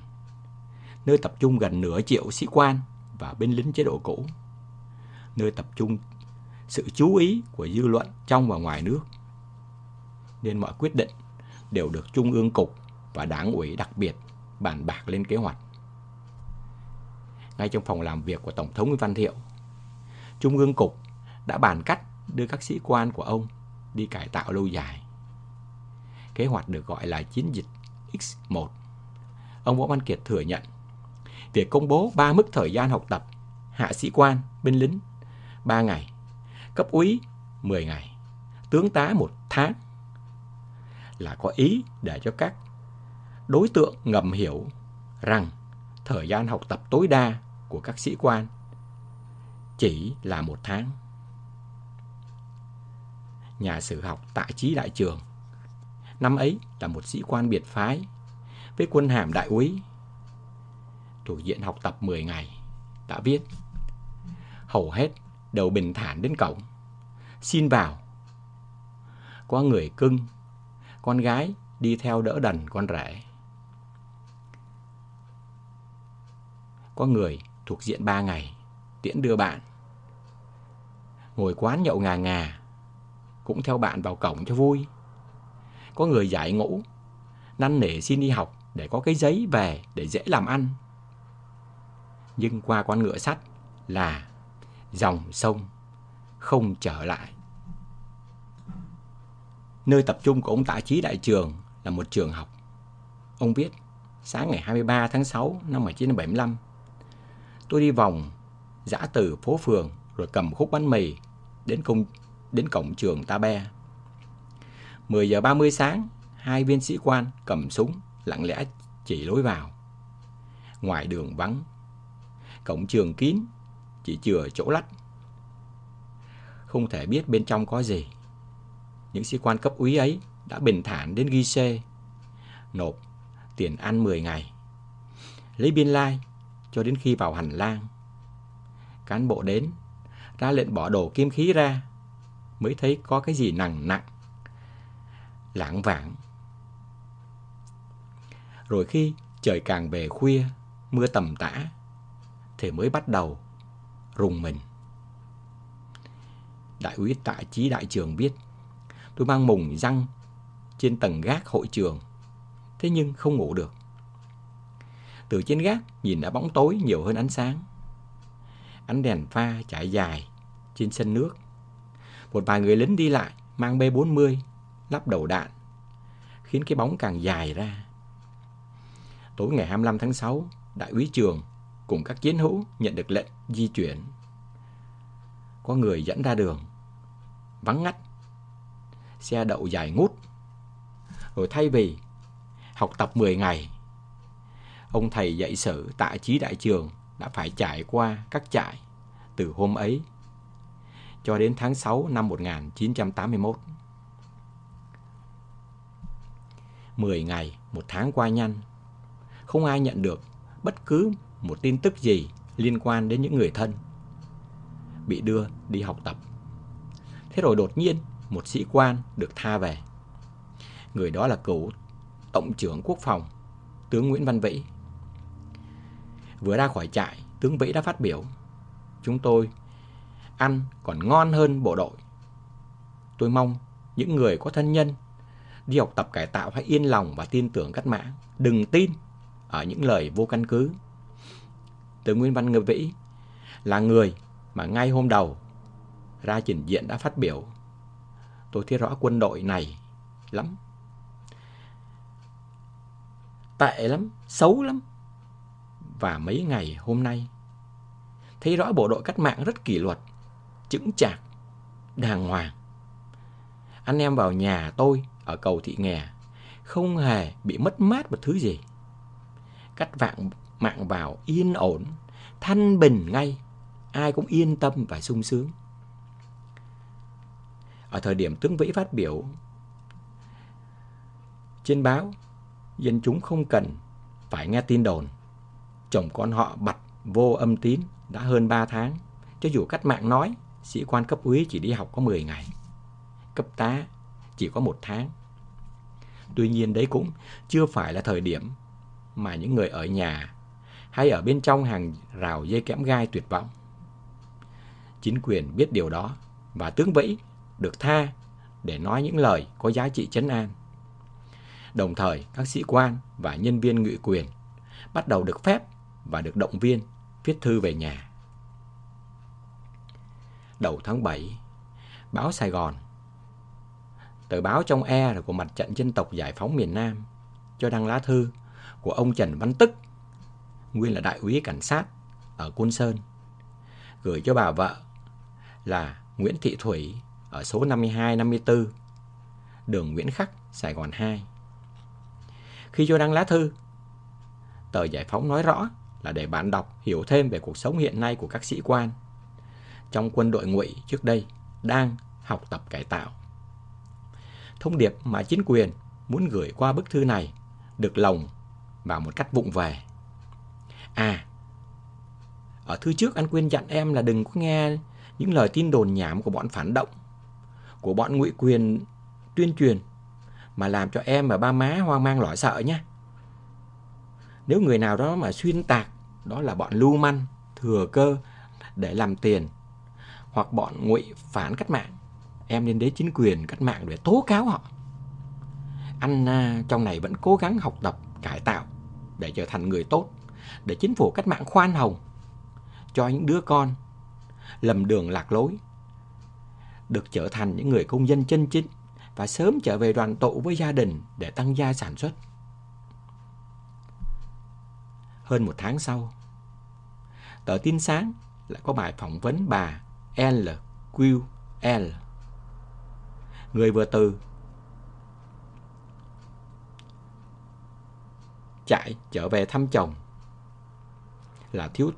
nơi tập trung gần nửa triệu sĩ quan và binh lính chế độ cũ, nơi tập trung sự chú ý của dư luận trong và ngoài nước, nên mọi quyết định đều được Trung ương Cục và đảng ủy đặc biệt bàn bạc lên kế hoạch. Ngay trong phòng làm việc của Tổng thống Nguyễn Văn Thiệu, Trung ương Cục đã bàn cách đưa các sĩ quan của ông đi cải tạo lâu dài. Kế hoạch được gọi là chiến dịch X1. Ông Võ Văn Kiệt thừa nhận việc công bố ba mức thời gian học tập hạ sĩ quan, binh lính 3 ngày, cấp úy 10 ngày, tướng tá một tháng là có ý để cho các đối tượng ngầm hiểu rằng thời gian học tập tối đa của các sĩ quan chỉ là một tháng. Nhà sử học tại Chí Đại Trường năm ấy là một sĩ quan biệt phái với quân hàm đại úy. Thuộc diện học tập 10 ngày, đã viết. Hầu hết đều bình thản đến cổng. Xin vào. Có người cưng, con gái đi theo đỡ đần con rể. Có người thuộc diện 3 ngày, tiễn đưa bạn. Ngồi quán nhậu ngà ngà, cũng theo bạn vào cổng cho vui. Có người giải ngũ, năn nỉ xin đi học để có cái giấy về để dễ làm ăn nhưng qua con ngựa sắt là dòng sông không trở lại. Nơi tập trung của ông Tạ Chí Đại Trường là một trường học. Ông viết, sáng ngày 23 tháng 6 năm 1975, tôi đi vòng dã từ phố phường rồi cầm khúc bánh mì đến công đến cổng trường Ta Be. 10 giờ 30 sáng, hai viên sĩ quan cầm súng lặng lẽ chỉ lối vào. Ngoài đường vắng, cổng trường kín, chỉ chừa chỗ lách. Không thể biết bên trong có gì. Những sĩ quan cấp úy ấy đã bình thản đến ghi xê, nộp tiền ăn 10 ngày, lấy biên lai like, cho đến khi vào hành lang. Cán bộ đến, ra lệnh bỏ đồ kim khí ra, mới thấy có cái gì nặng nặng, lãng vảng. Rồi khi trời càng về khuya, mưa tầm tã, thì mới bắt đầu rùng mình. Đại úy Tạ Chí Đại Trường biết, tôi mang mùng răng trên tầng gác hội trường, thế nhưng không ngủ được. Từ trên gác nhìn đã bóng tối nhiều hơn ánh sáng. Ánh đèn pha trải dài trên sân nước. Một vài người lính đi lại mang B40 lắp đầu đạn, khiến cái bóng càng dài ra. Tối ngày 25 tháng 6, Đại úy Trường cùng các chiến hữu nhận được lệnh di chuyển. Có người dẫn ra đường, vắng ngắt, xe đậu dài ngút. Rồi thay vì học tập 10 ngày, ông thầy dạy sử tại trí đại trường đã phải trải qua các trại từ hôm ấy cho đến tháng 6 năm 1981. 10 ngày, một tháng qua nhanh, không ai nhận được bất cứ một tin tức gì liên quan đến những người thân bị đưa đi học tập. Thế rồi đột nhiên một sĩ quan được tha về. Người đó là cựu Tổng trưởng Quốc phòng, tướng Nguyễn Văn Vĩ. Vừa ra khỏi trại, tướng Vĩ đã phát biểu. Chúng tôi ăn còn ngon hơn bộ đội. Tôi mong những người có thân nhân đi học tập cải tạo hãy yên lòng và tin tưởng cách mạng. Đừng tin ở những lời vô căn cứ từ Nguyên Văn Ngư Vĩ là người mà ngay hôm đầu ra trình diện đã phát biểu. Tôi thấy rõ quân đội này lắm. Tệ lắm, xấu lắm. Và mấy ngày hôm nay, thấy rõ bộ đội cách mạng rất kỷ luật, chững chạc, đàng hoàng. Anh em vào nhà tôi ở cầu Thị Nghè, không hề bị mất mát một thứ gì. Cách vạn mạng vào yên ổn, thanh bình ngay, ai cũng yên tâm và sung sướng. Ở thời điểm tướng Vĩ phát biểu trên báo, dân chúng không cần phải nghe tin đồn. Chồng con họ bật vô âm tín đã hơn 3 tháng, cho dù cách mạng nói sĩ quan cấp úy chỉ đi học có 10 ngày, cấp tá chỉ có một tháng. Tuy nhiên đấy cũng chưa phải là thời điểm mà những người ở nhà hay ở bên trong hàng rào dây kẽm gai tuyệt vọng. Chính quyền biết điều đó và tướng Vĩ được tha để nói những lời có giá trị chấn an. Đồng thời, các sĩ quan và nhân viên ngụy quyền bắt đầu được phép và được động viên viết thư về nhà. Đầu tháng 7, báo Sài Gòn, tờ báo trong e của mặt trận dân tộc giải phóng miền Nam, cho đăng lá thư của ông Trần Văn Tức, nguyên là đại úy cảnh sát ở Côn Sơn, gửi cho bà vợ là Nguyễn Thị Thủy ở số 52-54, đường Nguyễn Khắc, Sài Gòn 2. Khi cho đăng lá thư, tờ Giải Phóng nói rõ là để bạn đọc hiểu thêm về cuộc sống hiện nay của các sĩ quan trong quân đội ngụy trước đây đang học tập cải tạo. Thông điệp mà chính quyền muốn gửi qua bức thư này được lòng vào một cách vụng về. À, ở thư trước anh quên dặn em là đừng có nghe những lời tin đồn nhảm của bọn phản động, của bọn ngụy quyền tuyên truyền mà làm cho em và ba má hoang mang lo sợ nhé. Nếu người nào đó mà xuyên tạc, đó là bọn lưu manh, thừa cơ để làm tiền, hoặc bọn ngụy phản cách mạng, em nên đến chính quyền cách mạng để tố cáo họ. Anh à, trong này vẫn cố gắng học tập, cải tạo để trở thành người tốt, để chính phủ cách mạng khoan hồng cho những đứa con lầm đường lạc lối, được trở thành những người công dân chân chính và sớm trở về đoàn tụ với gia đình để tăng gia sản xuất. Hơn một tháng sau, tờ tin sáng lại có bài phỏng vấn bà L. Q. L. Người vừa từ chạy trở về thăm chồng. Là thiếu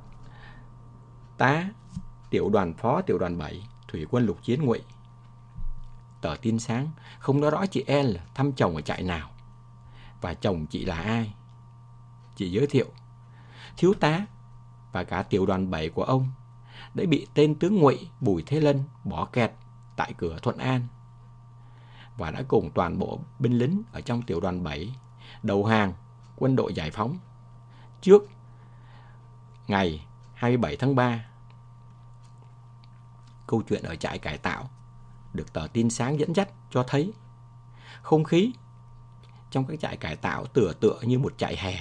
tá tiểu đoàn phó tiểu đoàn 7 thủy quân lục chiến ngụy. Tờ tin sáng, không nói rõ chị L thăm chồng ở trại nào và chồng chị là ai. Chị giới thiệu, thiếu tá và cả tiểu đoàn 7 của ông đã bị tên tướng ngụy Bùi Thế Lân bỏ kẹt tại cửa Thuận An và đã cùng toàn bộ binh lính ở trong tiểu đoàn 7 đầu hàng quân đội giải phóng trước ngày 27 tháng 3. Câu chuyện ở trại cải tạo được tờ tin sáng dẫn dắt cho thấy không khí trong các trại cải tạo tựa tựa như một trại hè.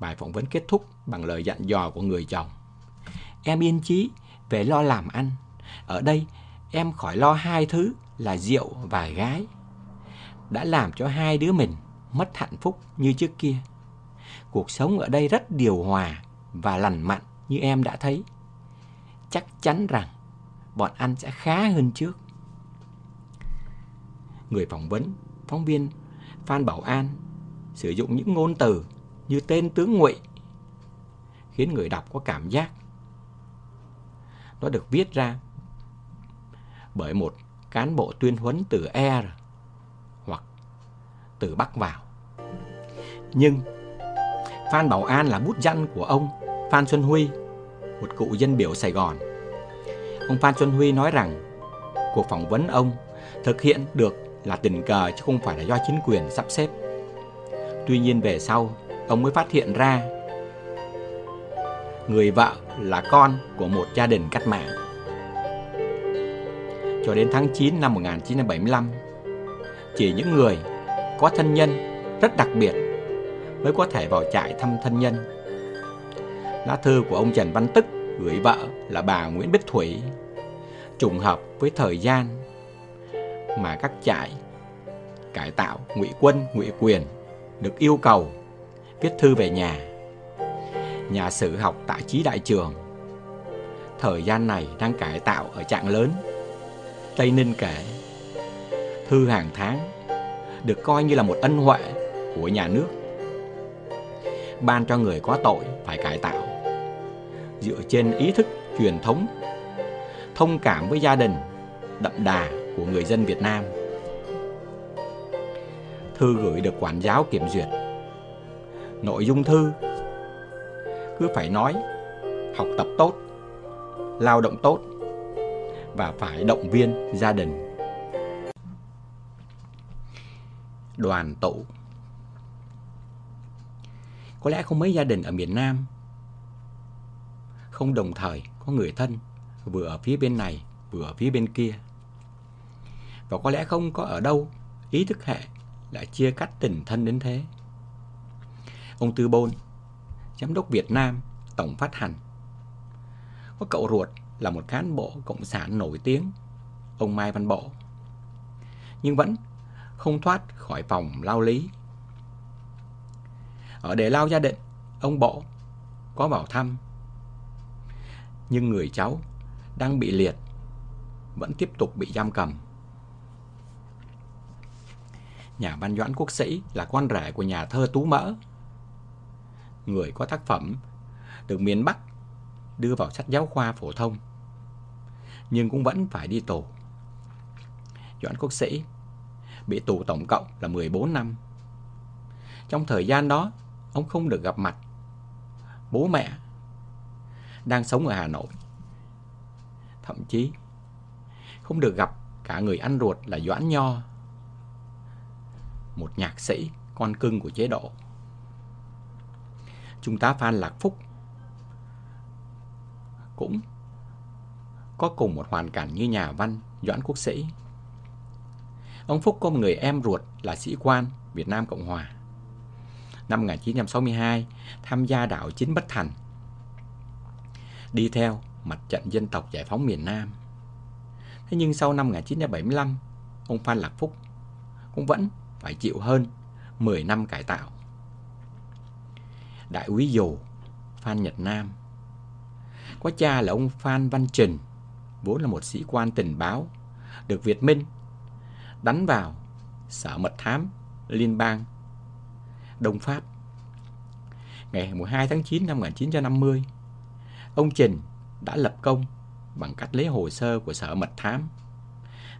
Bài phỏng vấn kết thúc bằng lời dặn dò của người chồng. Em yên chí về lo làm ăn. Ở đây em khỏi lo hai thứ là rượu và gái. Đã làm cho hai đứa mình mất hạnh phúc như trước kia. Cuộc sống ở đây rất điều hòa và lành mạnh như em đã thấy. Chắc chắn rằng bọn anh sẽ khá hơn trước. Người phỏng vấn, phóng viên Phan Bảo An sử dụng những ngôn từ như tên tướng ngụy khiến người đọc có cảm giác nó được viết ra bởi một cán bộ tuyên huấn từ Er từ Bắc vào. Nhưng Phan Bảo An là bút danh của ông Phan Xuân Huy, một cụ dân biểu Sài Gòn. Ông Phan Xuân Huy nói rằng cuộc phỏng vấn ông thực hiện được là tình cờ chứ không phải là do chính quyền sắp xếp. Tuy nhiên về sau, ông mới phát hiện ra người vợ là con của một gia đình cách mạng. Cho đến tháng 9 năm 1975, chỉ những người có thân nhân rất đặc biệt mới có thể vào trại thăm thân nhân. Lá thư của ông Trần Văn Tức gửi vợ là bà Nguyễn Bích Thủy, trùng hợp với thời gian mà các trại cải tạo ngụy quân, ngụy quyền được yêu cầu viết thư về nhà. Nhà sử học tại trí đại trường. Thời gian này đang cải tạo ở trạng lớn. Tây ninh kể, thư hàng tháng được coi như là một ân huệ của nhà nước ban cho người có tội phải cải tạo dựa trên ý thức truyền thống thông cảm với gia đình đậm đà của người dân Việt Nam. Thư gửi được quản giáo kiểm duyệt. Nội dung thư cứ phải nói học tập tốt, lao động tốt và phải động viên gia đình. Đoàn tụ Có lẽ không mấy gia đình ở miền Nam không đồng thời có người thân vừa ở phía bên này vừa ở phía bên kia. Và có lẽ không có ở đâu ý thức hệ lại chia cắt tình thân đến thế. Ông Tư Bôn, giám đốc Việt Nam, tổng phát hành. Có cậu ruột là một cán bộ cộng sản nổi tiếng, ông Mai Văn Bộ. Nhưng vẫn không thoát khỏi phòng lao lý. Ở để lao gia đình, ông Bộ có vào thăm. Nhưng người cháu đang bị liệt, vẫn tiếp tục bị giam cầm. Nhà văn Doãn Quốc Sĩ là con rể của nhà thơ Tú Mỡ. Người có tác phẩm được miền Bắc đưa vào sách giáo khoa phổ thông. Nhưng cũng vẫn phải đi tù. Doãn Quốc Sĩ bị tù tổng cộng là 14 năm. Trong thời gian đó, ông không được gặp mặt bố mẹ đang sống ở Hà Nội. Thậm chí không được gặp cả người ăn ruột là Doãn Nho, một nhạc sĩ con cưng của chế độ. Chúng ta Phan Lạc Phúc cũng có cùng một hoàn cảnh như nhà văn Doãn Quốc Sĩ. Ông Phúc có một người em ruột là sĩ quan Việt Nam Cộng Hòa. Năm 1962, tham gia đảo chính Bất Thành. Đi theo mặt trận dân tộc giải phóng miền Nam. Thế nhưng sau năm 1975, ông Phan Lạc Phúc cũng vẫn phải chịu hơn 10 năm cải tạo. Đại úy Dù, Phan Nhật Nam. Có cha là ông Phan Văn Trình, vốn là một sĩ quan tình báo, được Việt Minh đánh vào sở mật thám liên bang Đông Pháp. Ngày 12 tháng 9 năm 1950, ông Trình đã lập công bằng cách lấy hồ sơ của sở mật thám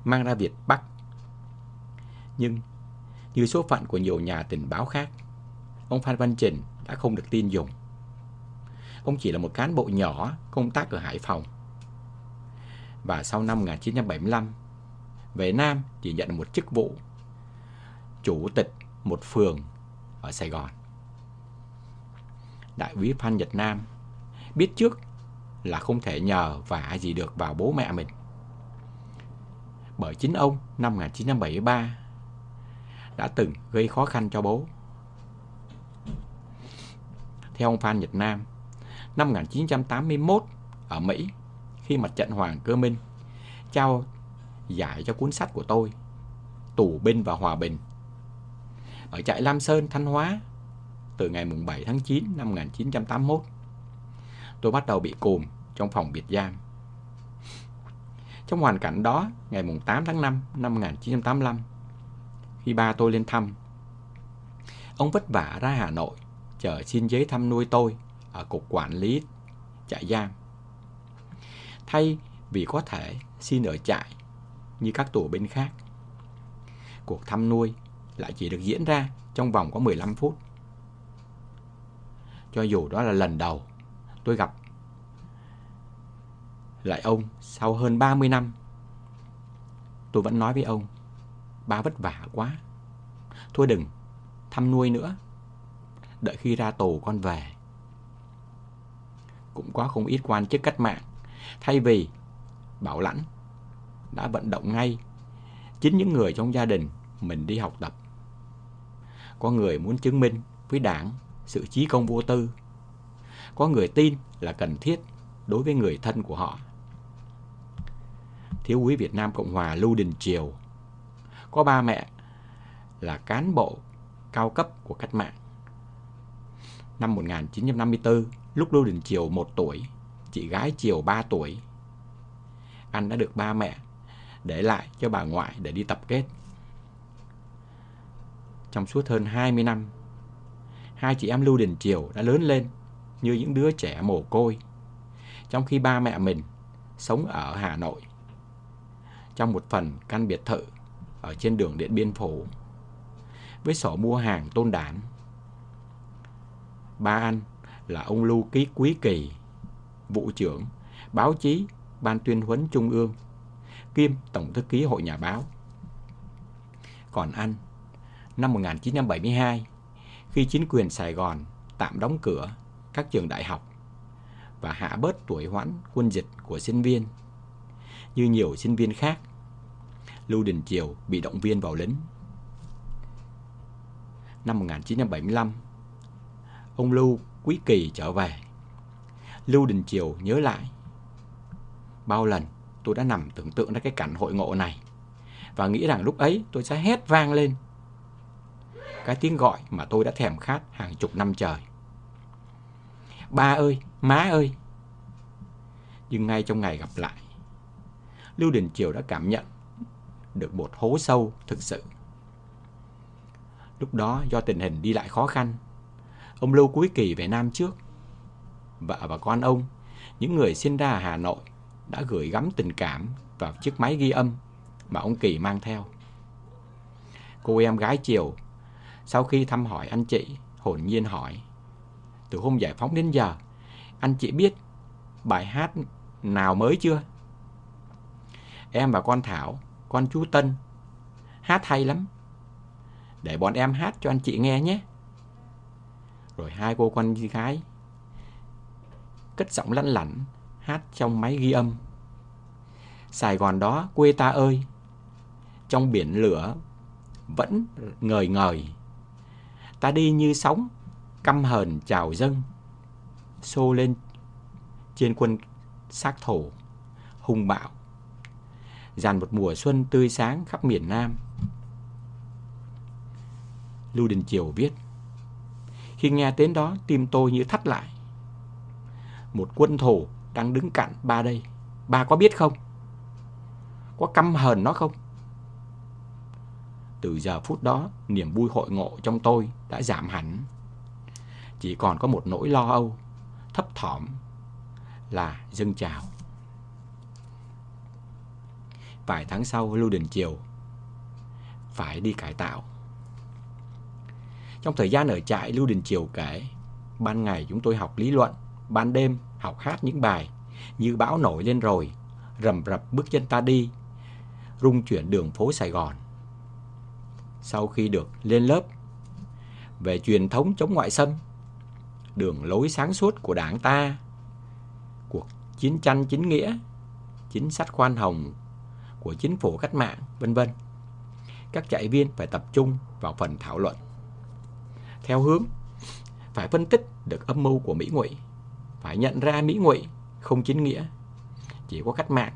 mang ra Việt Bắc. Nhưng như số phận của nhiều nhà tình báo khác, ông Phan Văn Trình đã không được tin dùng. Ông chỉ là một cán bộ nhỏ công tác ở Hải Phòng. Và sau năm 1975, về Nam chỉ nhận một chức vụ chủ tịch một phường ở Sài Gòn. Đại úy Phan Nhật Nam biết trước là không thể nhờ vả gì được vào bố mẹ mình. Bởi chính ông năm 1973 đã từng gây khó khăn cho bố. Theo ông Phan Nhật Nam, năm 1981 ở Mỹ, khi mặt trận Hoàng Cơ Minh trao giải cho cuốn sách của tôi, Tù binh và Hòa bình, ở trại Lam Sơn, Thanh Hóa, từ ngày 7 tháng 9 năm 1981. Tôi bắt đầu bị cùm trong phòng biệt giam. Trong hoàn cảnh đó, ngày 8 tháng 5 năm 1985, khi ba tôi lên thăm. Ông vất vả ra Hà Nội, chờ xin giấy thăm nuôi tôi ở cục quản lý trại giam. Thay vì có thể xin ở trại như các tổ bên khác. Cuộc thăm nuôi lại chỉ được diễn ra trong vòng có 15 phút. Cho dù đó là lần đầu tôi gặp lại ông sau hơn 30 năm. Tôi vẫn nói với ông, Ba vất vả quá, Thôi đừng thăm nuôi nữa, Đợi khi ra tù con về Cũng có không ít quan chức cách mạng Thay vì bảo lãnh đã vận động ngay. Chính những người trong gia đình Mình đi học tập. Có người muốn chứng minh với đảng Sự trí công vô tư. Có người tin là cần thiết Đối với người thân của họ. Thiếu úy Việt Nam Cộng Hòa Lưu Đình Triều. Có ba mẹ là cán bộ cao cấp của cách mạng. Năm 1954, lúc Lưu Đình Triều 1 tuổi, chị gái Triều 3 tuổi, anh đã được ba mẹ để lại cho bà ngoại để đi tập kết. Trong suốt hơn 20 năm, hai chị em Lưu Đình Triều đã lớn lên như những đứa trẻ mồ côi, trong khi ba mẹ mình sống ở Hà Nội, trong một phần căn biệt thự ở trên đường Điện Biên Phủ với sổ mua hàng tôn đản. Ba anh là ông Lưu Ký Quý Kỳ, vụ trưởng, báo chí, ban tuyên huấn trung ương, kiêm tổng thư ký hội nhà báo. Còn anh, năm 1972, khi chính quyền Sài Gòn tạm đóng cửa các trường đại học và hạ bớt tuổi hoãn quân dịch của sinh viên, như nhiều sinh viên khác Lưu Đình Triều bị động viên vào lính. năm 1975, ông Lưu Quý Kỳ trở về. Lưu Đình Triều nhớ lại. Bao lần tôi đã nằm tưởng tượng ra cái cảnh hội ngộ này và nghĩ rằng lúc ấy tôi sẽ hét vang lên. Cái tiếng gọi mà tôi đã thèm khát hàng chục năm trời. Ba ơi, má ơi! Nhưng ngay trong ngày gặp lại, Lưu Đình Triều đã cảm nhận được một hố sâu thực sự. Lúc đó do tình hình đi lại khó khăn, ông Lưu Quý Kỳ về Nam trước. Vợ và con ông, những người sinh ra ở Hà Nội, đã gửi gắm tình cảm vào chiếc máy ghi âm mà ông Kỳ mang theo. Cô em gái chiều sau khi thăm hỏi anh chị, hồn nhiên hỏi, từ hôm giải phóng đến giờ, anh chị biết bài hát nào mới chưa? Em và con Thảo, con chú Tân, hát hay lắm. Để bọn em hát cho anh chị nghe nhé. Rồi hai cô con gái cất giọng lăn lẳng hát trong máy ghi âm. Sài Gòn đó quê ta ơi, trong biển lửa vẫn ngời ngời. Ta đi như sóng, căm hờn trào dâng, xô lên trên quân xác thổ, hung bạo, dàn một mùa xuân tươi sáng khắp miền Nam. Lưu Đình Triều viết, khi nghe đến đó tim tôi như thắt lại. Một quân thổ đang đứng cạnh ba đây, ba có biết không? Có căm hờn nó không? Từ giờ phút đó, niềm vui hội ngộ trong tôi đã giảm hẳn. Chỉ còn có một nỗi lo âu, thấp thỏm là dâng chào. Vài tháng sau, Lưu Đình Triều phải đi cải tạo. Trong thời gian ở trại, Lưu Đình Triều kể, ban ngày chúng tôi học lý luận, ban đêm học hát những bài như bão nổi lên rồi, rầm rập bước chân ta đi, rung chuyển đường phố Sài Gòn. Sau khi được lên lớp về truyền thống chống ngoại xâm, đường lối sáng suốt của đảng ta, cuộc chiến tranh chính nghĩa, chính sách khoan hồng của chính phủ cách mạng, vân vân. Các trại viên phải tập trung vào phần thảo luận. Theo hướng phải phân tích được âm mưu của Mỹ ngụy, phải nhận ra Mỹ ngụy không chính nghĩa, chỉ có cách mạng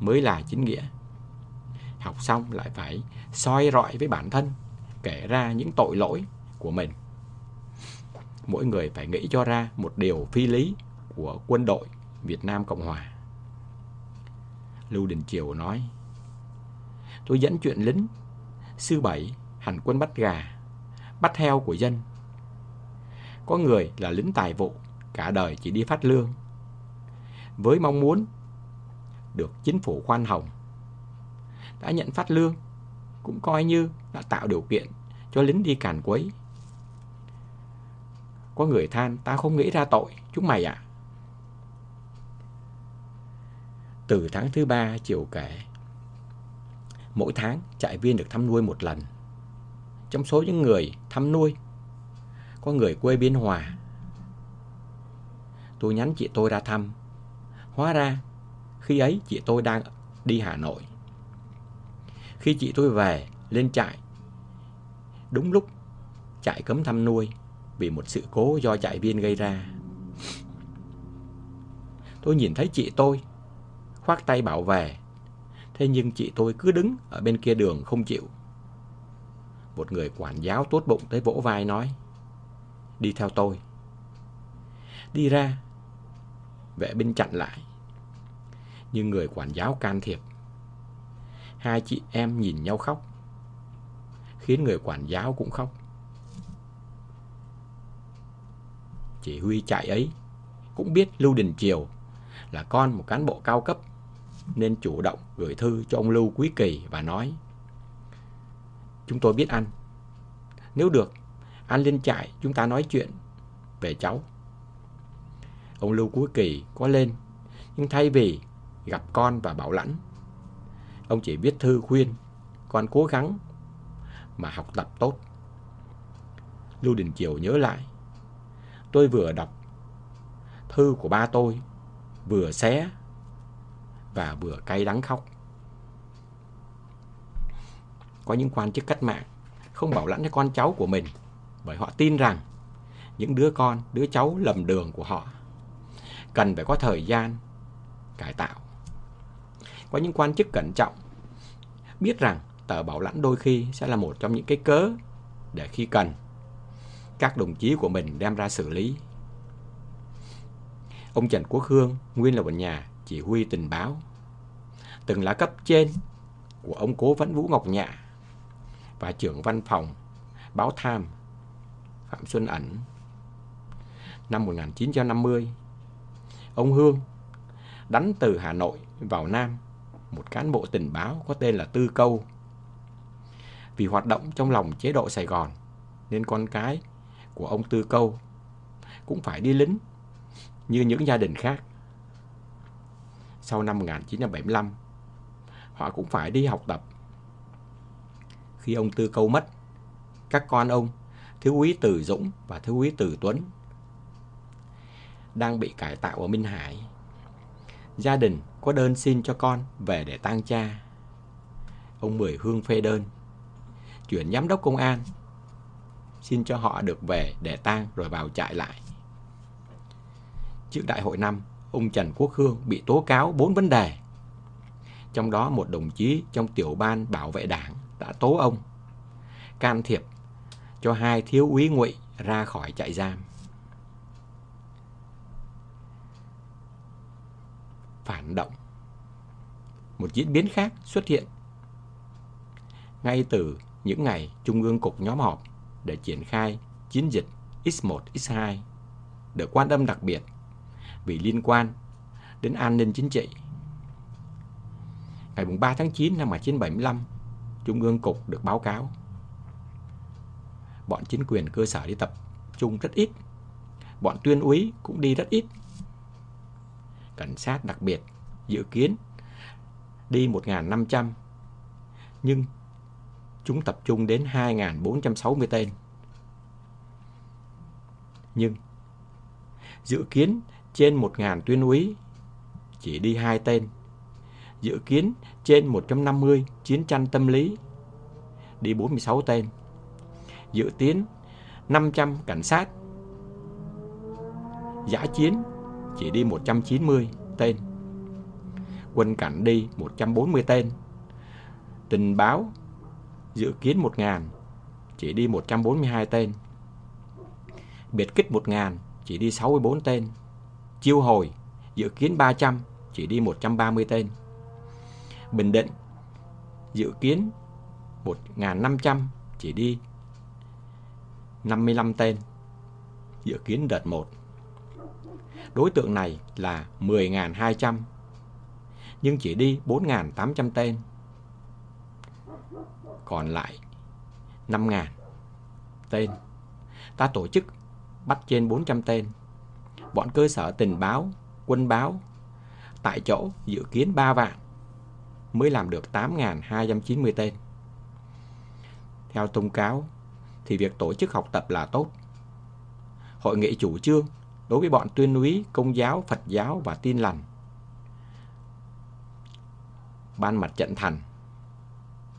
mới là chính nghĩa. Học xong lại phải soi rọi với bản thân, kể ra những tội lỗi của mình. Mỗi người phải nghĩ cho ra một điều phi lý của quân đội Việt Nam Cộng Hòa. Lưu Đình Triều nói, tôi dẫn chuyện lính, sư bảy, hành quân bắt gà, bắt heo của dân. Có người là lính tài vụ, cả đời chỉ đi phát lương. Với mong muốn được chính phủ khoan hồng, đã nhận phát lương, cũng coi như đã tạo điều kiện cho lính đi càn quấy. Có người than, ta không nghĩ ra tội, chúng mày ạ. À. Từ tháng thứ ba chiều kể, mỗi tháng trại viên được thăm nuôi một lần. Trong số những người thăm nuôi, có người quê Biên Hòa. Tôi nhắn chị tôi ra thăm. Hóa ra, khi ấy chị tôi đang đi Hà Nội. Khi chị tôi về, lên trại, đúng lúc trại cấm thăm nuôi vì một sự cố do trại viên gây ra. Tôi nhìn thấy chị tôi khoác tay bảo vệ. Thế nhưng chị tôi cứ đứng ở bên kia đường không chịu. Một người quản giáo tốt bụng tới vỗ vai nói, đi theo tôi. Đi ra, vệ binh chặn lại. Nhưng người quản giáo can thiệp. Hai chị em nhìn nhau khóc, khiến người quản giáo cũng khóc. Chỉ huy chạy ấy cũng biết Lưu Đình Triều là con một cán bộ cao cấp nên chủ động gửi thư cho ông Lưu Quý Kỳ và nói Chúng tôi biết anh. Nếu được, anh lên trại chúng ta nói chuyện về cháu. Ông Lưu Quý Kỳ có lên, nhưng thay vì gặp con và bảo lãnh, ông chỉ viết thư khuyên con cố gắng mà học tập tốt. Lưu Đình Triều nhớ lại, tôi vừa đọc thư của ba tôi, vừa xé và vừa cay đắng khóc. Có những quan chức cách mạng không bảo lãnh cho con cháu của mình bởi họ tin rằng những đứa con, đứa cháu lầm đường của họ cần phải có thời gian cải tạo. Có những quan chức cẩn trọng biết rằng tờ bảo lãnh đôi khi sẽ là một trong những cái cớ để khi cần các đồng chí của mình đem ra xử lý. Ông Trần Quốc Hương nguyên là một nhà chỉ huy tình báo, từng là cấp trên của ông Cố Vấn Vũ Ngọc Nhạ và trưởng văn phòng báo Tham Phạm Xuân Ẩn. Năm 1950, ông Hương đánh từ Hà Nội vào Nam một cán bộ tình báo có tên là Tư Câu. Vì hoạt động trong lòng chế độ Sài Gòn nên con cái của ông Tư Câu cũng phải đi lính như những gia đình khác. Sau năm 1975, họ cũng phải đi học tập. Khi ông Tư Câu mất, các con ông, Thiếu úy Từ Dũng và Thiếu úy Từ Tuấn, đang bị cải tạo ở Minh Hải. Gia đình có đơn xin cho con về để tang cha. Ông Mười Hương phê đơn, chuyển giám đốc công an, xin cho họ được về để tang rồi vào trại lại. Trước đại hội năm, ông Trần Quốc Hương bị tố cáo bốn vấn đề. Trong đó một đồng chí trong tiểu ban bảo vệ đảng đã tố ông can thiệp cho hai thiếu úy ngụy ra khỏi trại giam. Phản động Một diễn biến khác xuất hiện ngay từ những ngày Trung ương Cục nhóm họp để triển khai chiến dịch X1, X2 được quan tâm đặc biệt vì liên quan đến an ninh chính trị. Ngày 3 tháng 9 năm 1975, Trung ương Cục được báo cáo. Bọn chính quyền cơ sở đi tập trung rất ít. Bọn tuyên úy cũng đi rất ít. Cảnh sát đặc biệt dự kiến đi 1.500 nhưng chúng tập trung đến 2.460 tên. Nhưng dự kiến trên 1.000 tuyên úy, chỉ đi hai tên. Dự kiến trên 150 chiến tranh tâm lý, đi 46 tên. Dự kiến 500 cảnh sát, giã chiến chỉ đi 190 tên. Quân cảnh đi 140 tên. Tình báo dự kiến 1.000 chỉ đi 142 tên. Biệt kích 1.000 chỉ đi 64 tên. Chiêu hồi dự kiến 300 chỉ đi 130 tên. Bình Định dự kiến 1.500 chỉ đi 55 tên. Dự kiến đợt 1. Đối tượng này là 10.200 nhưng chỉ đi 4.800 tên. Còn lại 5.000 tên. Ta tổ chức bắt trên 400 tên bọn cơ sở tình báo, quân báo tại chỗ dự kiến 3 vạn mới làm được 8.290 tên. Theo thông cáo thì việc tổ chức học tập là tốt. Hội nghị chủ trương đối với bọn tuyên úy, công giáo, Phật giáo và tin lành. Ban mặt trận thành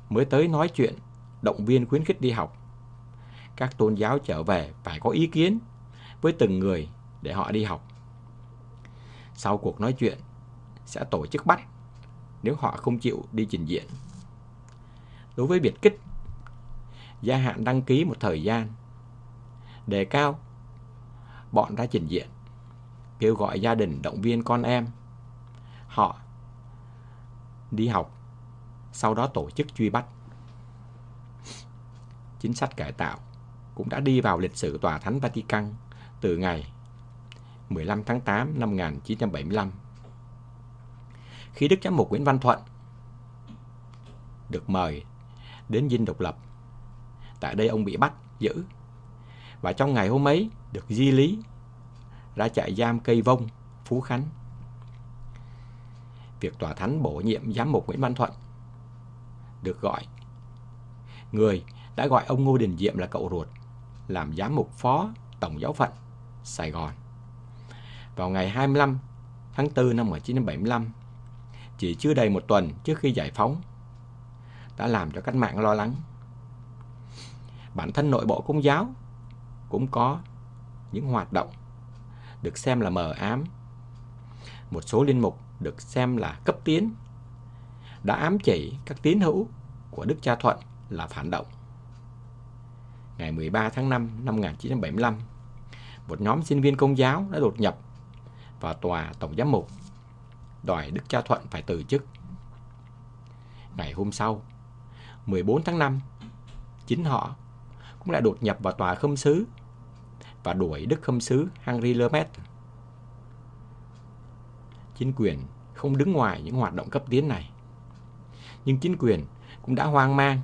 mới tới nói chuyện, động viên khuyến khích đi học. Các tôn giáo trở về phải có ý kiến với từng người để họ đi học. Sau cuộc nói chuyện, sẽ tổ chức bắt nếu họ không chịu đi trình diện. Đối với biệt kích, gia hạn đăng ký một thời gian. Đề cao, bọn ra trình diện, kêu gọi gia đình động viên con em. Họ đi học, sau đó tổ chức truy bắt. Chính sách cải tạo cũng đã đi vào lịch sử Tòa Thánh Vatican từ ngày 15 tháng 8 năm 1975. Khi Đức Giám mục Nguyễn Văn Thuận được mời đến dinh độc lập, tại đây ông bị bắt, giữ. Và trong ngày hôm ấy được di lý ra trại giam cây vông, Phú Khánh. Việc tòa thánh bổ nhiệm giám mục Nguyễn Văn Thuận được gọi. Người đã gọi ông Ngô Đình Diệm là cậu ruột, làm giám mục phó tổng giáo phận Sài Gòn vào ngày 25 tháng 4 năm 1975, chỉ chưa đầy một tuần trước khi giải phóng, đã làm cho cách mạng lo lắng. Bản thân nội bộ công giáo cũng có những hoạt động được xem là mờ ám. Một số linh mục được xem là cấp tiến đã ám chỉ các tín hữu của Đức Cha Thuận là phản động. Ngày 13 tháng 5 năm 1975, một nhóm sinh viên công giáo đã đột nhập vào tòa tổng giám mục, đòi Đức Cha Thuận phải từ chức. Ngày hôm sau, 14 tháng 5, chính họ cũng lại đột nhập vào tòa khâm sứ và đuổi Đức khâm sứ Henri Lemaitre. Chính quyền không đứng ngoài những hoạt động cấp tiến này. Nhưng chính quyền cũng đã hoang mang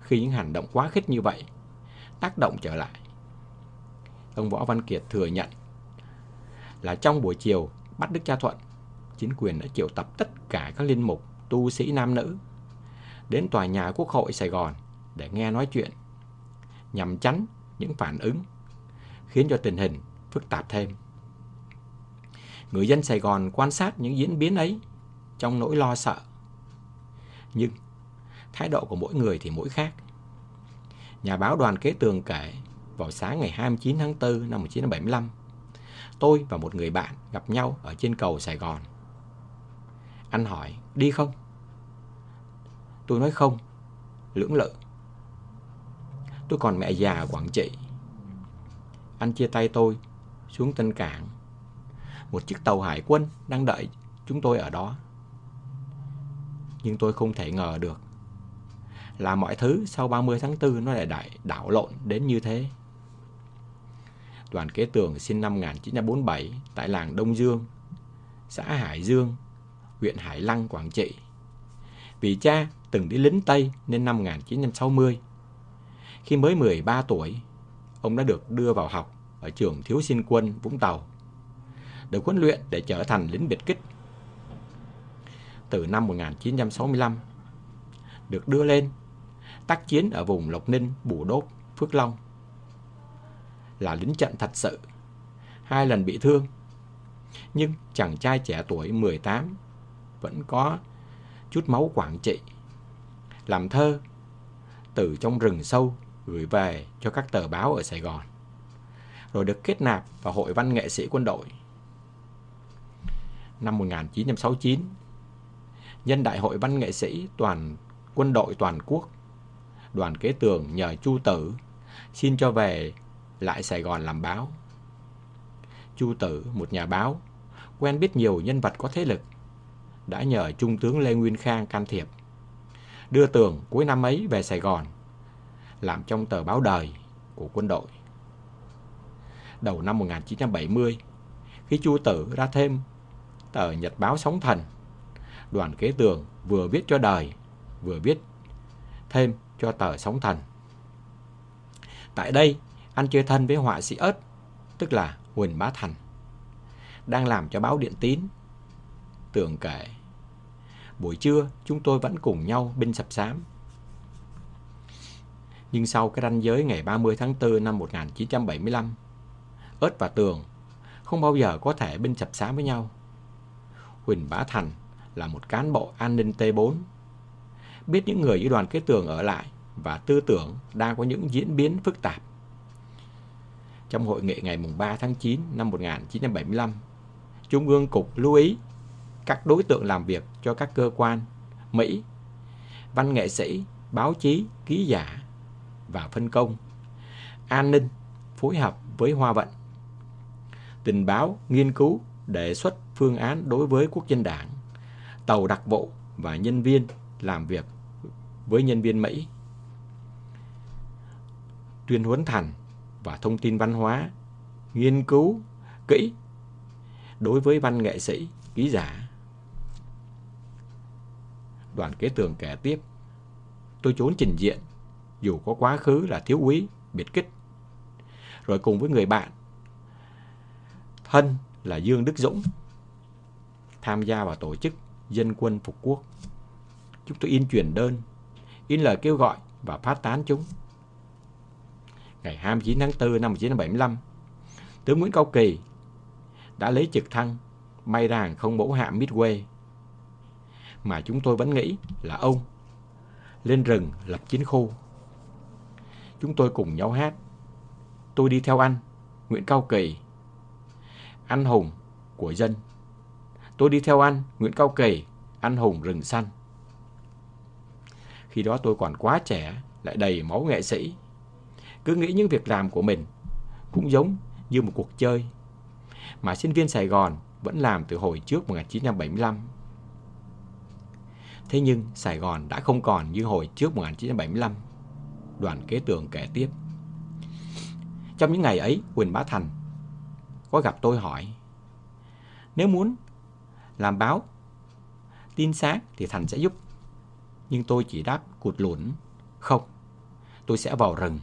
khi những hành động quá khích như vậy tác động trở lại. Ông Võ Văn Kiệt thừa nhận là trong buổi chiều bắt Đức Cha Thuận, chính quyền đã triệu tập tất cả các linh mục, tu sĩ nam nữ đến tòa nhà Quốc hội Sài Gòn để nghe nói chuyện, nhằm tránh những phản ứng khiến cho tình hình phức tạp thêm. Người dân Sài Gòn quan sát những diễn biến ấy trong nỗi lo sợ. Nhưng thái độ của mỗi người thì mỗi khác. Nhà báo đoàn kế tường kể vào sáng ngày 29 tháng 4 năm 1975, tôi và một người bạn gặp nhau ở trên cầu Sài Gòn. Anh hỏi, đi không? Tôi nói không, lưỡng lự. Tôi còn mẹ già ở Quảng Trị. Anh chia tay tôi xuống Tân Cảng. Một chiếc tàu hải quân đang đợi chúng tôi ở đó. Nhưng tôi không thể ngờ được là mọi thứ sau 30 tháng 4 nó lại đại đảo lộn đến như thế. Đoàn Kế Tường sinh năm 1947 tại làng Đông Dương, xã Hải Dương, huyện Hải Lăng, Quảng Trị. Vì cha từng đi lính Tây nên năm 1960. Khi mới 13 tuổi, ông đã được đưa vào học ở trường Thiếu sinh quân Vũng Tàu, được huấn luyện để trở thành lính biệt kích. Từ năm 1965, được đưa lên tác chiến ở vùng Lộc Ninh, Bù Đốp, Phước Long. Là lính trận thật sự, hai lần bị thương. Nhưng chàng trai trẻ tuổi 18 vẫn có chút máu Quảng Trị. Làm thơ, từ trong rừng sâu gửi về cho các tờ báo ở Sài Gòn. Rồi được kết nạp vào Hội Văn Nghệ sĩ Quân đội. Năm 1969, nhân đại hội văn nghệ sĩ toàn quân đội toàn quốc đoàn kế tường nhờ Chu Tử xin cho về lại Sài Gòn làm báo. Chu Tử, một nhà báo, quen biết nhiều nhân vật có thế lực, đã nhờ Trung tướng Lê Nguyên Khang can thiệp, đưa Tường cuối năm ấy về Sài Gòn, làm trong tờ báo đời của quân đội. Đầu năm 1970, khi Chu Tử ra thêm tờ Nhật báo Sóng Thần, đoàn kế tường vừa viết cho đời, vừa viết thêm cho tờ Sống Thần. Tại đây, anh chơi thân với họa sĩ ớt, tức là Huỳnh Bá Thành, đang làm cho báo Điện Tín. Tưởng kể, buổi trưa chúng tôi vẫn cùng nhau binh sập sám. Nhưng sau cái ranh giới ngày 30 tháng 4 năm 1975, ớt và Tường không bao giờ có thể binh chập xá với nhau. Huỳnh Bá Thành là một cán bộ an ninh T4 biết những người dưới đoàn kết tường ở lại và tư tưởng đang có những diễn biến phức tạp. Trong hội nghị ngày 3 tháng 9 năm 1975, Trung ương Cục lưu ý các đối tượng làm việc cho các cơ quan Mỹ, văn nghệ sĩ, báo chí, ký giả và phân công, an ninh phối hợp với Hoa Vận, tình báo nghiên cứu đề xuất phương án đối với quốc dân đảng, tàu đặc vụ và nhân viên làm việc với nhân viên Mỹ. Tuyên huấn thành và thông tin văn hóa, nghiên cứu kỹ đối với văn nghệ sĩ, ký giả. Đoàn kế tường kể tiếp, tôi trốn trình diện, dù có quá khứ là thiếu úy, biệt kích. Rồi cùng với người bạn, thân là Dương Đức Dũng, tham gia vào tổ chức Dân quân Phục Quốc. Chúng tôi in truyền đơn in lời kêu gọi và phát tán chúng. Ngày 29 tháng 4 năm 1975, tướng Nguyễn Cao Kỳ đã lấy trực thăng bay ra hàng không mẫu hạm Midway mà chúng tôi vẫn nghĩ là ông lên rừng lập chiến khu. Chúng tôi cùng nhau hát tôi đi theo anh, Nguyễn Cao Kỳ, anh hùng của dân. Tôi đi theo anh, Nguyễn Cao Kỳ, anh hùng rừng xanh. Khi đó tôi còn quá trẻ, lại đầy máu nghệ sĩ. Cứ nghĩ những việc làm của mình cũng giống như một cuộc chơi mà sinh viên Sài Gòn vẫn làm từ hồi trước 1975. Thế nhưng Sài Gòn đã không còn như hồi trước 1975. Đoàn kế tường kể tiếp. Trong những ngày ấy, Quỳnh Bá Thành có gặp tôi hỏi Nếu muốn làm báo tin sáng thì Thành sẽ giúp. Nhưng tôi chỉ đáp cụt lũn Không, tôi sẽ vào rừng.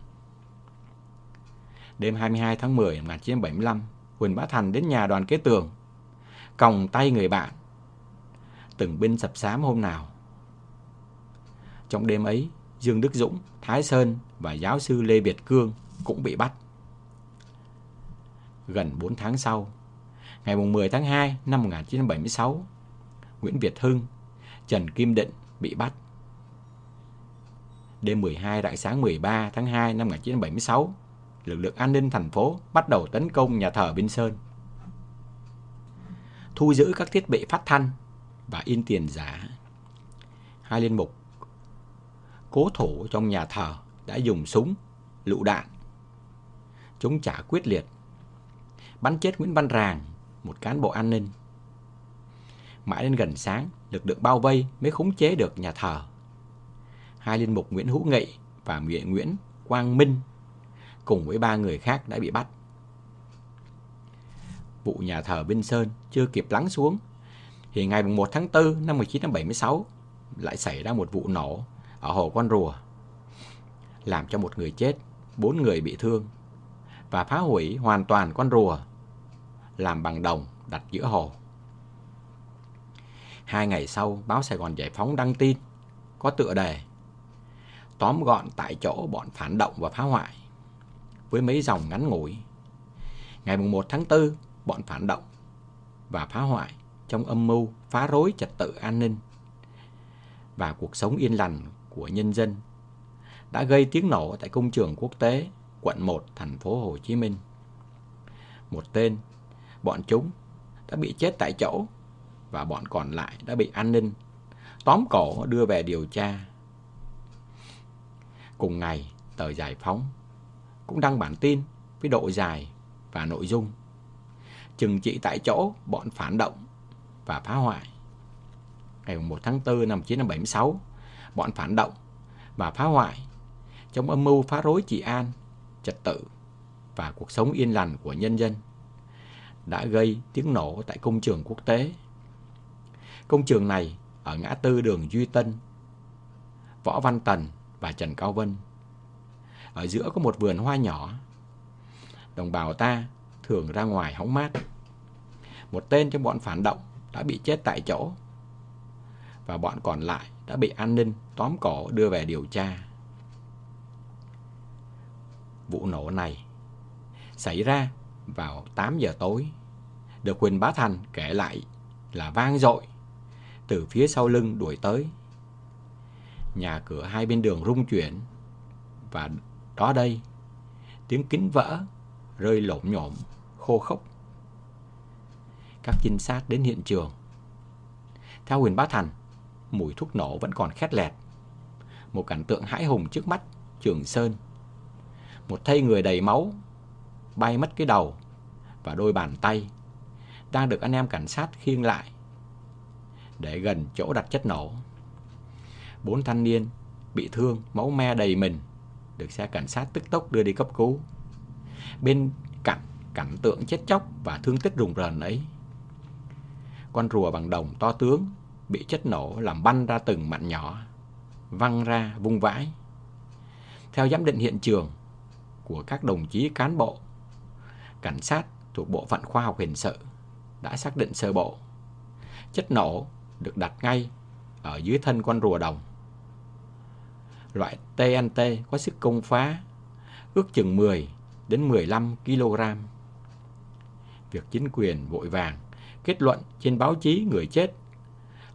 Đêm 22 tháng 10 năm 1975, Quỳnh Bá Thành đến nhà đoàn kế tường, còng tay người bạn. Từng binh sập sám hôm nào. Trong đêm ấy, Dương Đức Dũng, Thái Sơn và giáo sư Lê Việt Cương cũng bị bắt. Gần 4 tháng sau, ngày 10 tháng 2 năm 1976, Nguyễn Việt Hưng, Trần Kim Định bị bắt. Đêm 12 rạng sáng 13 tháng 2 năm 1976, lực lượng an ninh thành phố bắt đầu tấn công nhà thờ Vinh Sơn. Thu giữ các thiết bị phát thanh và in tiền giả. Hai liên mục cố thủ trong nhà thờ đã dùng súng, lựu đạn. Chúng trả quyết liệt. Bắn chết Nguyễn Văn Ràng, một cán bộ an ninh. Mãi đến gần sáng, lực lượng bao vây mới khống chế được nhà thờ. Hai linh mục Nguyễn Hữu Nghị và Nguyễn Quang Minh cùng với ba người khác đã bị bắt. Vụ nhà thờ Vinh Sơn chưa kịp lắng xuống, thì ngày 1 tháng 4 năm 1976 lại xảy ra một vụ nổ ở hồ Con Rùa, làm cho một người chết, bốn người bị thương và phá hủy hoàn toàn con rùa làm bằng đồng đặt giữa hồ. Hai ngày sau, báo Sài Gòn Giải Phóng đăng tin có tựa đề tóm gọn tại chỗ bọn phản động và phá hoại với mấy dòng ngắn ngủi. Ngày 1 tháng 4, bọn phản động và phá hoại trong âm mưu phá rối trật tự an ninh và cuộc sống yên lành của nhân dân đã gây tiếng nổ tại công trường quốc tế quận 1 thành phố Hồ Chí Minh. Một tên, bọn chúng đã bị chết tại chỗ và bọn còn lại đã bị an ninh tóm cổ đưa về điều tra. Cùng ngày, tờ Giải Phóng cũng đăng bản tin với độ dài và nội dung chừng trị tại chỗ bọn phản động và phá hoại. Ngày 1 tháng 4 năm 1976, bọn phản động và phá hoại trong âm mưu phá rối trị an, trật tự và cuộc sống yên lành của nhân dân đã gây tiếng nổ tại công trường quốc tế. Công trường này ở ngã tư đường Duy Tân, Võ Văn Tần và Trần Cao Vân. Ở giữa có một vườn hoa nhỏ. Đồng bào ta thường ra ngoài hóng mát. Một tên trong bọn phản động đã bị chết tại chỗ và bọn còn lại đã bị an ninh tóm cổ đưa về điều tra. Vụ nổ này xảy ra vào 8 giờ tối, được Quỳnh Bá Thành kể lại là vang dội từ phía sau lưng đuổi tới. Nhà cửa hai bên đường rung chuyển và đó đây tiếng kính vỡ rơi lộn nhộm khô khốc. Các trinh sát đến hiện trường. Theo Huỳnh Bá Thành, mùi thuốc nổ vẫn còn khét lẹt. Một cảnh tượng hãi hùng trước mắt Trường Sơn. Một thây người đầy máu, bay mất cái đầu và đôi bàn tay đang được anh em cảnh sát khiêng lại để gần chỗ đặt chất nổ. Bốn thanh niên bị thương, máu me đầy mình, được xe cảnh sát tức tốc đưa đi cấp cứu. Bên cạnh cảnh tượng chết chóc và thương tích rùng rợn ấy, con rùa bằng đồng to tướng bị chất nổ làm banh ra từng mảnh nhỏ, văng ra vung vãi. Theo giám định hiện trường của các đồng chí cán bộ, cảnh sát thuộc Bộ phận Khoa học Hình sự đã xác định sơ bộ. Chất nổ được đặt ngay ở dưới thân con rùa đồng. Loại TNT có sức công phá ước chừng 10 đến 15 kg. Việc chính quyền vội vàng kết luận trên báo chí người chết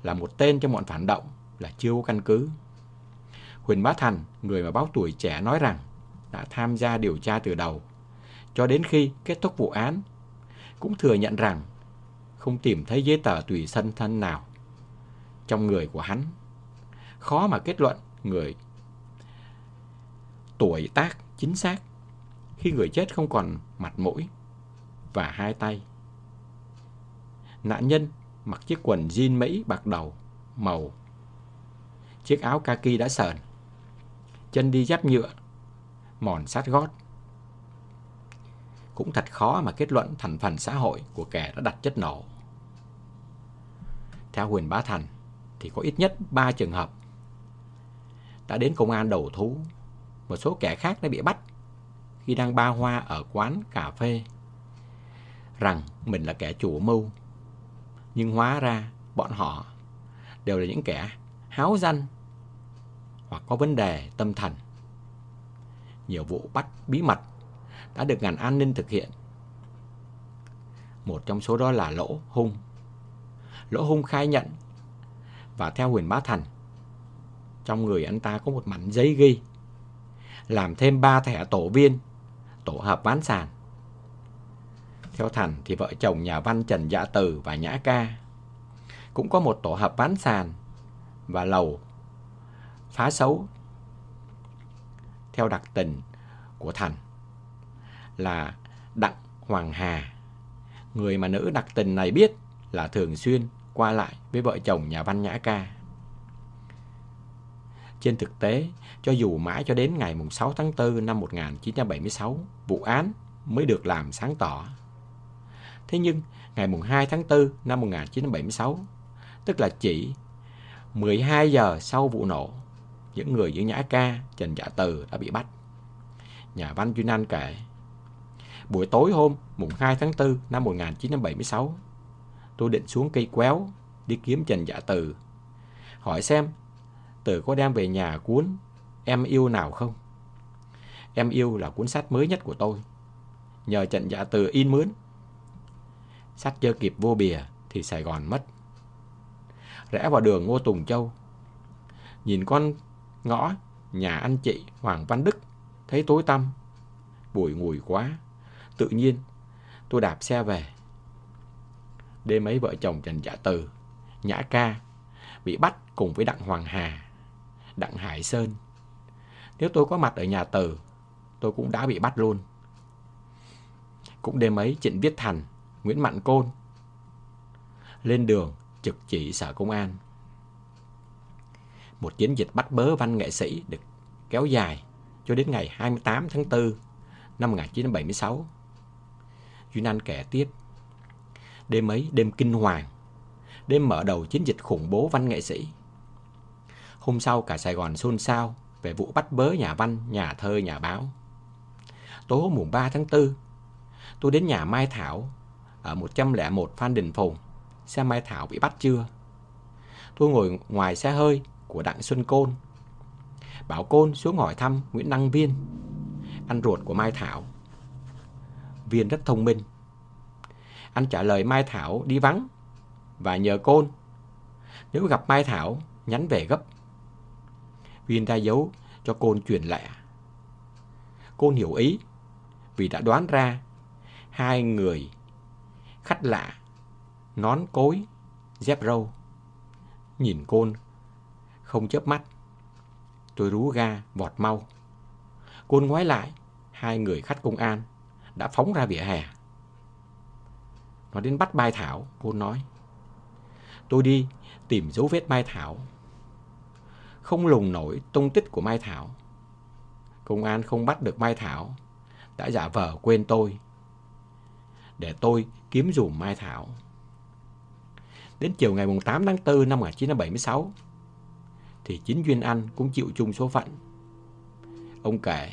là một tên cho bọn phản động là chưa có căn cứ. Huỳnh Bá Thành, người mà báo tuổi trẻ nói rằng đã tham gia điều tra từ đầu cho đến khi kết thúc vụ án, cũng thừa nhận rằng không tìm thấy giấy tờ tùy thân thân nào trong người của hắn. Khó mà kết luận người tuổi tác chính xác khi người chết không còn mặt mũi và hai tay. Nạn nhân mặc chiếc quần jean Mỹ bạc đầu, màu. Chiếc áo kaki đã sờn. Chân đi dép nhựa, mòn sát gót. Cũng thật khó mà kết luận thành phần xã hội của kẻ đã đặt chất nổ. Theo Huyền Bá Thành thì có ít nhất 3 trường hợp đã đến công an đầu thú. Một số kẻ khác đã bị bắt khi đang ba hoa ở quán cà phê rằng mình là kẻ chủ mưu. Nhưng hóa ra bọn họ đều là những kẻ háo danh hoặc có vấn đề tâm thần. Nhiều vụ bắt bí mật đã được ngành an ninh thực hiện. Một trong số đó là Lỗ Hung. Lỗ Hung khai nhận và theo Huyền Bá Thành, trong người anh ta có một mảnh giấy ghi làm thêm ba thẻ tổ viên tổ hợp ván sàn theo Thành thì vợ chồng nhà văn Trần Dạ Từ và Nhã Ca cũng có một tổ hợp ván sàn và lầu phá xấu. Theo đặc tình của Thành là Đặng Hoàng Hà. Người mà nữ đặc tình này biết là thường xuyên qua lại với vợ chồng nhà văn Nhã Ca. Trên thực tế, cho dù mãi cho đến ngày 6 tháng 4 năm 1976, vụ án mới được làm sáng tỏ. Thế nhưng, ngày 2 tháng 4 năm 1976, tức là chỉ 12 giờ sau vụ nổ, những người giữ Nhã Ca, Trần Dạ Từ đã bị bắt. Nhà văn Duyên Anh kể, buổi tối hôm mùng 2 tháng 4 năm 1976, tôi định xuống cây quéo đi kiếm Trần Dạ Từ, hỏi xem Từ có đem về nhà cuốn Em yêu nào không? Em yêu là cuốn sách mới nhất của tôi. Nhờ Trần Dạ Từ in mướn Sách chưa kịp vô bìa thì Sài Gòn mất. Rẽ vào đường Ngô Tùng Châu. Nhìn con ngõ nhà anh chị Hoàng Văn Đức thấy tối tăm, bụi ngùi quá. Tự nhiên tôi đạp xe về. Đêm ấy vợ chồng Trần Dạ Từ, Nhã Ca bị bắt cùng với Đặng Hoàng Hà, Đặng Hải Sơn. Nếu tôi có mặt ở nhà Từ, tôi cũng đã bị bắt luôn. Cũng đêm ấy Trịnh Viết Thành Nguyễn Mạnh Côn lên đường trực chỉ sở công an. Một chiến dịch bắt bớ văn nghệ sĩ được kéo dài cho đến ngày 28 tháng 4 năm 1976. Duyên An kể tiếp. Đêm ấy, đêm kinh hoàng, đêm mở đầu chiến dịch khủng bố văn nghệ sĩ. Hôm sau cả Sài Gòn xôn xao về vụ bắt bớ nhà văn, nhà thơ, nhà báo. Tối mùng 3 tháng 4, tôi đến nhà Mai Thảo ở 101 Phan Đình Phùng, xe Mai Thảo bị bắt chưa. Tôi ngồi ngoài xe hơi của Đặng Xuân Côn. Bảo Côn xuống hỏi thăm Nguyễn Đăng Viên, anh ruột của Mai Thảo. Viên rất thông minh. Anh trả lời Mai Thảo đi vắng và nhờ Côn nếu gặp Mai Thảo nhắn về gấp. Viên ra dấu cho Côn truyền lẹ. Côn hiểu ý vì đã đoán ra hai người khách lạ, nón cối, dép râu. Nhìn côn, không chớp mắt. Tôi rú ga, vọt mau. Côn ngoái lại, hai người khách công an đã phóng ra vỉa hè. Nó đến bắt Mai Thảo, côn nói. Tôi đi tìm dấu vết Mai Thảo. Không lùng nổi tung tích của Mai Thảo. Công an không bắt được Mai Thảo, đã giả vờ quên tôi để tôi kiếm dùm Mai Thảo. Đến chiều ngày 8 tháng 4 năm 1976, thì chính Duyên Anh cũng chịu chung số phận. Ông kể,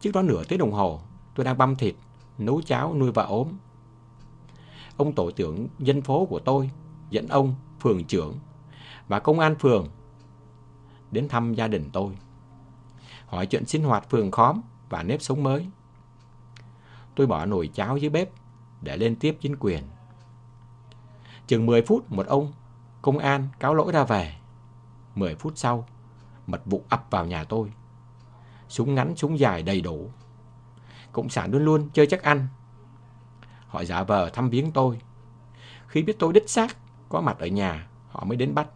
trước đó nửa tiếng đồng hồ, tôi đang băm thịt, nấu cháo nuôi vợ ốm. Ông tổ trưởng dân phố của tôi dẫn ông, phường trưởng và công an phường đến thăm gia đình tôi. Hỏi chuyện sinh hoạt phường khóm và nếp sống mới. Tôi bỏ nồi cháo dưới bếp để lên tiếp chính quyền. Chừng 10 phút một ông công an cáo lỗi ra về. 10 phút sau, mật vụ ập vào nhà tôi. Súng ngắn, súng dài đầy đủ. Cộng sản luôn luôn chơi chắc ăn. Họ giả vờ thăm viếng tôi. Khi biết tôi đích xác có mặt ở nhà, họ mới đến bắt.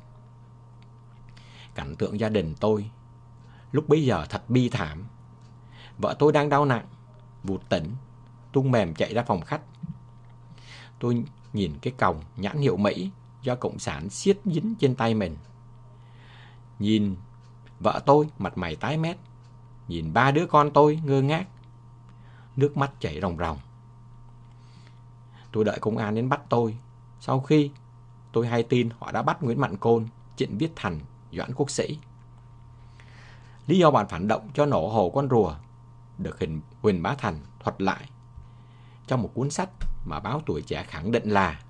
Cảnh tượng gia đình tôi lúc bấy giờ thật bi thảm. Vợ tôi đang đau nặng, vụt tỉnh, tung mềm chạy ra phòng khách. Tôi nhìn cái còng nhãn hiệu Mỹ do Cộng sản siết dính trên tay mình. Nhìn vợ tôi mặt mày tái mét, nhìn ba đứa con tôi ngơ ngác, nước mắt chảy ròng ròng. Tôi đợi công an đến bắt tôi. Sau khi tôi hay tin họ đã bắt Nguyễn mạnh Côn, Trịnh Viết Thành, Doãn Quốc Sĩ. Lý do bạn phản động cho nổ hồ con rùa được hình Huỳnh Bá Thành thuật lại trong một cuốn sách mà báo tuổi trẻ khẳng định là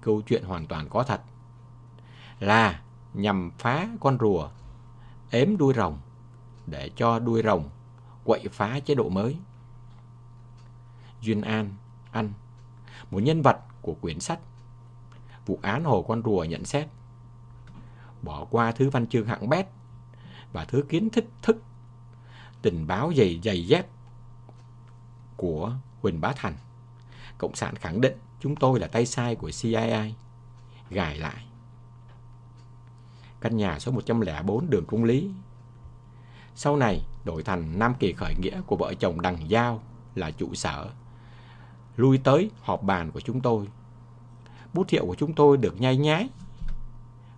câu chuyện hoàn toàn có thật là nhằm phá con rùa ếm đuôi rồng để cho đuôi rồng quậy phá chế độ mới. Duyên An, Anh, một nhân vật của quyển sách Vụ án Hồ Con Rùa nhận xét bỏ qua thứ văn chương hạng bét và thứ kiến thức thức tình báo dày dày dép của Huỳnh Bá Thành. Cộng sản khẳng định chúng tôi là tay sai của CIA. Gài lại. Căn nhà số 104 đường Trung Lý. Sau này đổi thành Nam Kỳ khởi nghĩa của vợ chồng Đằng Giao là trụ sở. Lui tới họp bàn của chúng tôi. Bút hiệu của chúng tôi được nhai nhái.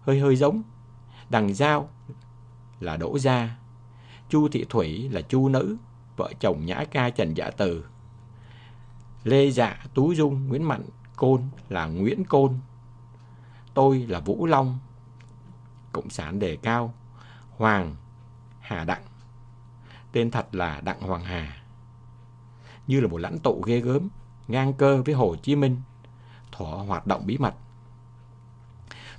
Hơi hơi giống. Đằng Giao là Đỗ Gia. Chu Thị Thủy là Chu Nữ, vợ chồng Nhã Ca Trần Dạ Từ. Lê Dạ, Tú Dung, Nguyễn Mạnh, Côn là Nguyễn Côn. Tôi là Vũ Long. Cộng sản đề cao. Hoàng Hà Đặng. Tên thật là Đặng Hoàng Hà. Như là một lãnh tụ ghê gớm, ngang cơ với Hồ Chí Minh, thỏa hoạt động bí mật.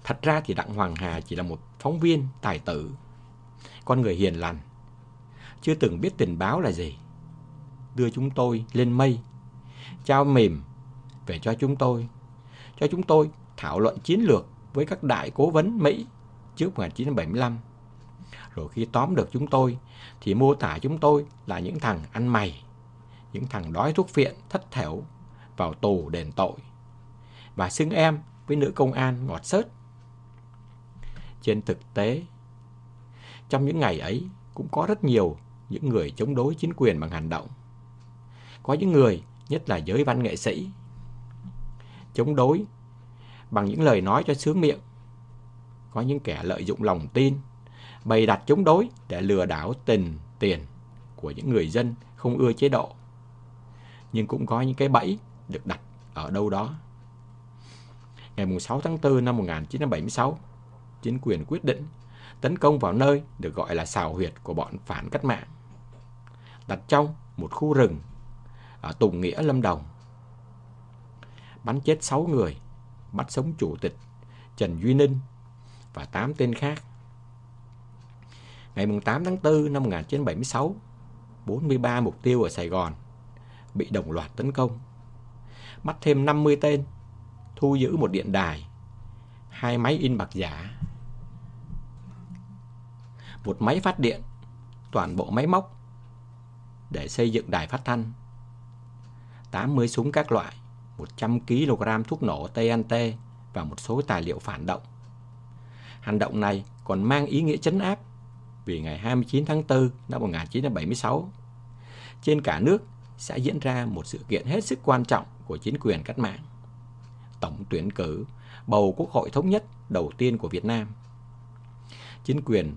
Thật ra thì Đặng Hoàng Hà chỉ là một phóng viên tài tử, con người hiền lành, chưa từng biết tình báo là gì. Đưa chúng tôi lên mây trao mềm về cho chúng tôi, cho chúng tôi thảo luận chiến lược với các đại cố vấn Mỹ trước 1975. Rồi khi tóm được chúng tôi, thì mô tả chúng tôi là những thằng ăn mày, những thằng đói thuốc phiện thất thểu vào tù đền tội. Và xưng em với nữ công an ngọt sớt. Trên thực tế, trong những ngày ấy cũng có rất nhiều những người chống đối chính quyền bằng hành động. Có những người nhất là giới văn nghệ sĩ. Chống đối bằng những lời nói cho sướng miệng. Có những kẻ lợi dụng lòng tin, bày đặt chống đối để lừa đảo tình, tiền của những người dân không ưa chế độ. Nhưng cũng có những cái bẫy được đặt ở đâu đó. Ngày 6 tháng 4 năm 1976, chính quyền quyết định tấn công vào nơi được gọi là xào huyệt của bọn phản cách mạng. Đặt trong một khu rừng ở Tùng Nghĩa, Lâm Đồng. Bắn chết 6 người, bắt sống chủ tịch Trần Duy Ninh và 8 tên khác. Ngày 8 tháng 4 năm 1976, 43 mục tiêu ở Sài Gòn bị đồng loạt tấn công. Bắt thêm 50 tên, thu giữ một điện đài, hai máy in bạc giả, một máy phát điện, toàn bộ máy móc để xây dựng đài phát thanh 80 súng các loại, 100 kg thuốc nổ TNT và một số tài liệu phản động. Hành động này còn mang ý nghĩa chấn áp vì ngày 29 tháng 4 năm 1976, trên cả nước sẽ diễn ra một sự kiện hết sức quan trọng của chính quyền cách mạng. Tổng tuyển cử bầu Quốc hội thống nhất đầu tiên của Việt Nam. Chính quyền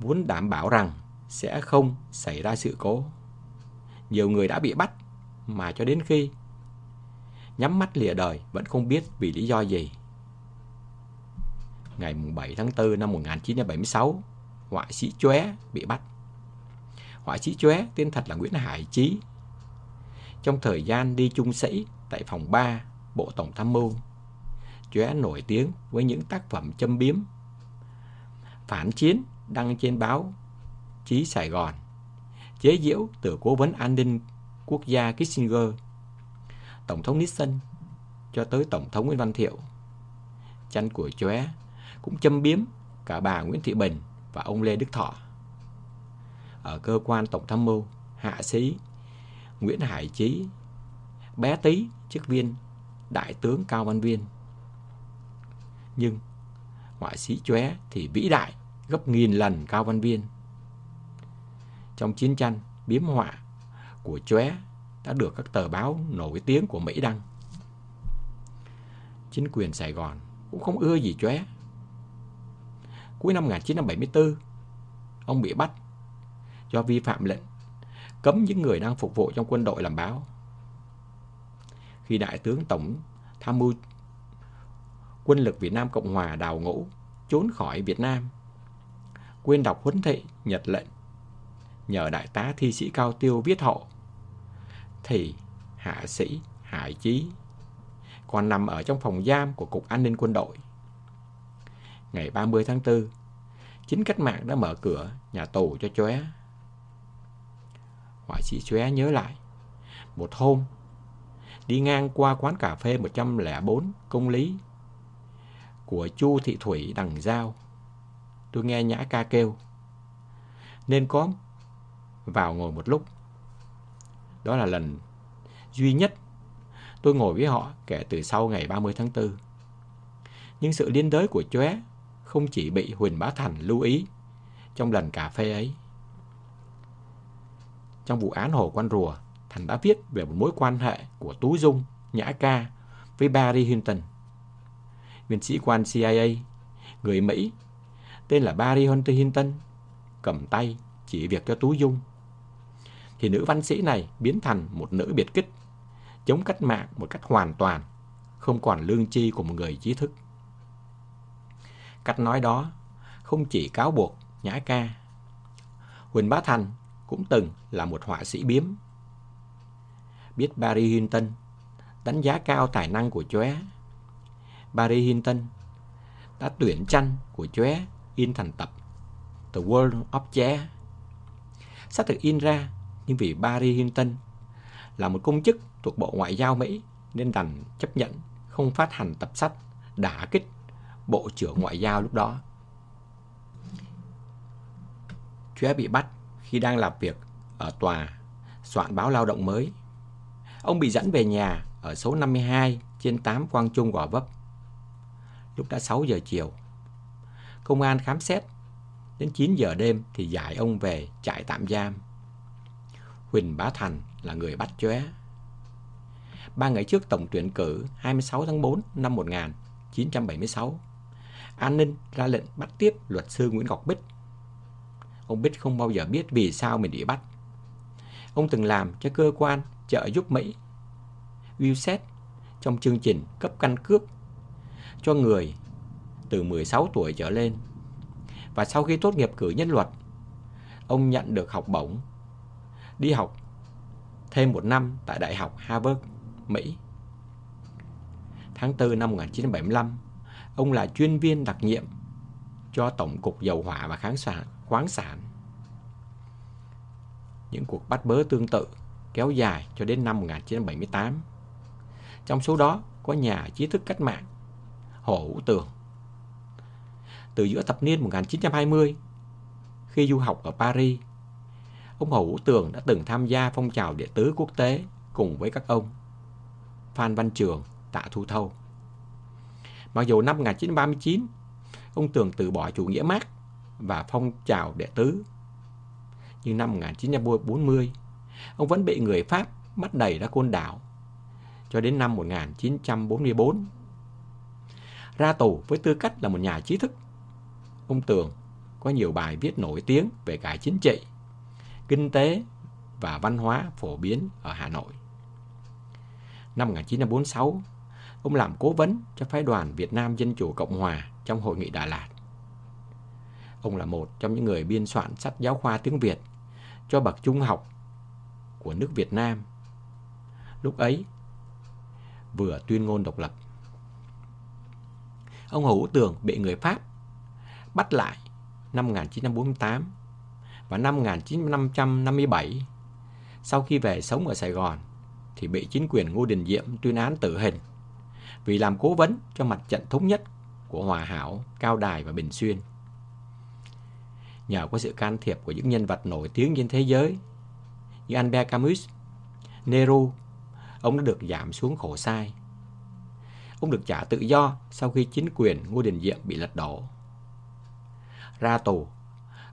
muốn đảm bảo rằng sẽ không xảy ra sự cố. Nhiều người đã bị bắt mà cho đến khi nhắm mắt lìa đời vẫn không biết vì lý do gì. Ngày 7 tháng 4 năm 1976, họa sĩ Chóe bị bắt. Họa sĩ Chóe tên thật là Nguyễn Hải Chí. Trong thời gian đi trung sĩ tại phòng 3 Bộ Tổng Tham mưu, Chóe nổi tiếng với những tác phẩm châm biếm, phản chiến đăng trên báo Chí Sài Gòn, chế diễu từ cố vấn an ninh quốc gia Kissinger, Tổng thống Nixon cho tới Tổng thống Nguyễn Văn Thiệu. Chăn của chóe cũng châm biếm cả bà Nguyễn Thị Bình và ông Lê Đức Thọ. Ở cơ quan Tổng tham mưu, hạ sĩ Nguyễn Hải Chí, bé tí chức viên đại tướng Cao Văn Viên. Nhưng họa sĩ chóe thì vĩ đại gấp nghìn lần Cao Văn Viên. Trong chiến tranh, biếm họa của chóe đã được các tờ báo nổi tiếng của Mỹ đăng. Chính quyền Sài Gòn cũng không ưa gì chóe. Cuối năm 1974, ông bị bắt do vi phạm lệnh cấm những người đang phục vụ trong quân đội làm báo. Khi Đại tướng Tổng tham mưu quân lực Việt Nam Cộng Hòa đào ngũ trốn khỏi Việt Nam, quên đọc huấn thị nhật lệnh, nhờ đại tá thi sĩ Cao Tiêu viết hộ, thì hạ sĩ Hải Chí còn nằm ở trong phòng giam của Cục An ninh Quân đội. Ngày 30 tháng 4, chính cách mạng đã mở cửa nhà tù cho chóe. Họa sĩ chóe nhớ lại, một hôm, đi ngang qua quán cà phê 104 công lý của Chu Thị Thủy đằng giao. Tôi nghe nhã ca kêu, nên có vào ngồi một lúc. Đó là lần duy nhất tôi ngồi với họ kể từ sau ngày 30 tháng 4. Nhưng sự liên đới của chóe không chỉ bị Huỳnh Bá Thành lưu ý trong lần cà phê ấy. Trong vụ án Hồ Quan Rùa, Thành đã viết về một mối quan hệ của Tú Dung, Nhã Ca với Barry Hinton. Viên sĩ quan CIA, người Mỹ, tên là Barry Hunter Hinton, cầm tay chỉ việc cho Tú Dung. Thì nữ văn sĩ này biến thành một nữ biệt kích, chống cách mạng một cách hoàn toàn, không còn lương chi của một người trí thức. Cách nói đó không chỉ cáo buộc Nhã Ca. Huỳnh Bá Thành cũng từng là một họa sĩ biếm. Biết Barry Hinton đánh giá cao tài năng của chóe. Barry Hinton đã tuyển tranh của chóe in thành tập The World of Jazz. Sách được in ra nhưng vì Barry Hinton là một công chức thuộc Bộ Ngoại giao Mỹ nên đành chấp nhận không phát hành tập sách đả kích Bộ trưởng Ngoại giao lúc đó. Chúa bị bắt khi đang làm việc ở tòa soạn báo lao động mới. Ông bị dẫn về nhà ở số 52 trên 8 Quang Trung Gò Vấp. Lúc đã 6 giờ chiều. Công an khám xét. Đến 9 giờ đêm thì giải ông về trại tạm giam. Huỳnh Bá Thành là người bắt chóe. Ba ngày trước tổng tuyển cử 26 tháng 4 năm 1976, an ninh ra lệnh bắt tiếp luật sư Nguyễn Ngọc Bích Ông Bích không bao giờ biết vì sao mình bị bắt. Ông từng làm cho cơ quan trợ giúp Mỹ USAID trong chương trình cấp căn cước cho người từ 16 tuổi trở lên. Và sau khi tốt nghiệp cử nhân luật, ông nhận được học bổng đi học thêm một năm tại Đại học Harvard, Mỹ. Tháng 4 năm 1975, ông là chuyên viên đặc nhiệm cho Tổng cục Dầu hỏa và Kháng sản khoáng sản. Những cuộc bắt bớ tương tự kéo dài cho đến năm 1978. Trong số đó có nhà trí thức cách mạng Hồ Hữu Tường. Từ giữa thập niên 1920, khi du học ở Paris, ông Hồ Hữu Tường đã từng tham gia phong trào địa tứ quốc tế cùng với các ông Phan Văn Trường, Tạ Thu Thâu. Mặc dù năm 1939, ông Tường từ bỏ chủ nghĩa Mác và phong trào đệ tứ. Nhưng năm 1940, ông vẫn bị người Pháp bắt đẩy ra côn đảo cho đến năm 1944. Ra tù với tư cách là một nhà trí thức, ông Tường có nhiều bài viết nổi tiếng về cả chính trị, kinh tế và văn hóa phổ biến ở Hà Nội. Năm 1946, ông làm cố vấn cho phái đoàn Việt Nam Dân Chủ Cộng Hòa trong Hội nghị Đà Lạt. Ông là một trong những người biên soạn sách giáo khoa tiếng Việt cho bậc trung học của nước Việt Nam. Lúc ấy, vừa tuyên ngôn độc lập. Ông Hữu Tường bị người Pháp bắt lại năm 1948 và năm 1957 sau khi về sống ở Sài Gòn thì bị chính quyền Ngô Đình Diệm tuyên án tử hình vì làm cố vấn cho mặt trận thống nhất của Hòa Hảo, Cao Đài và Bình Xuyên nhờ có sự can thiệp của những nhân vật nổi tiếng trên thế giới như Albert Camus, Nero, ông đã được giảm xuống khổ sai. Ông được trả tự do sau khi chính quyền Ngô Đình Diệm bị lật đổ. Ra tù,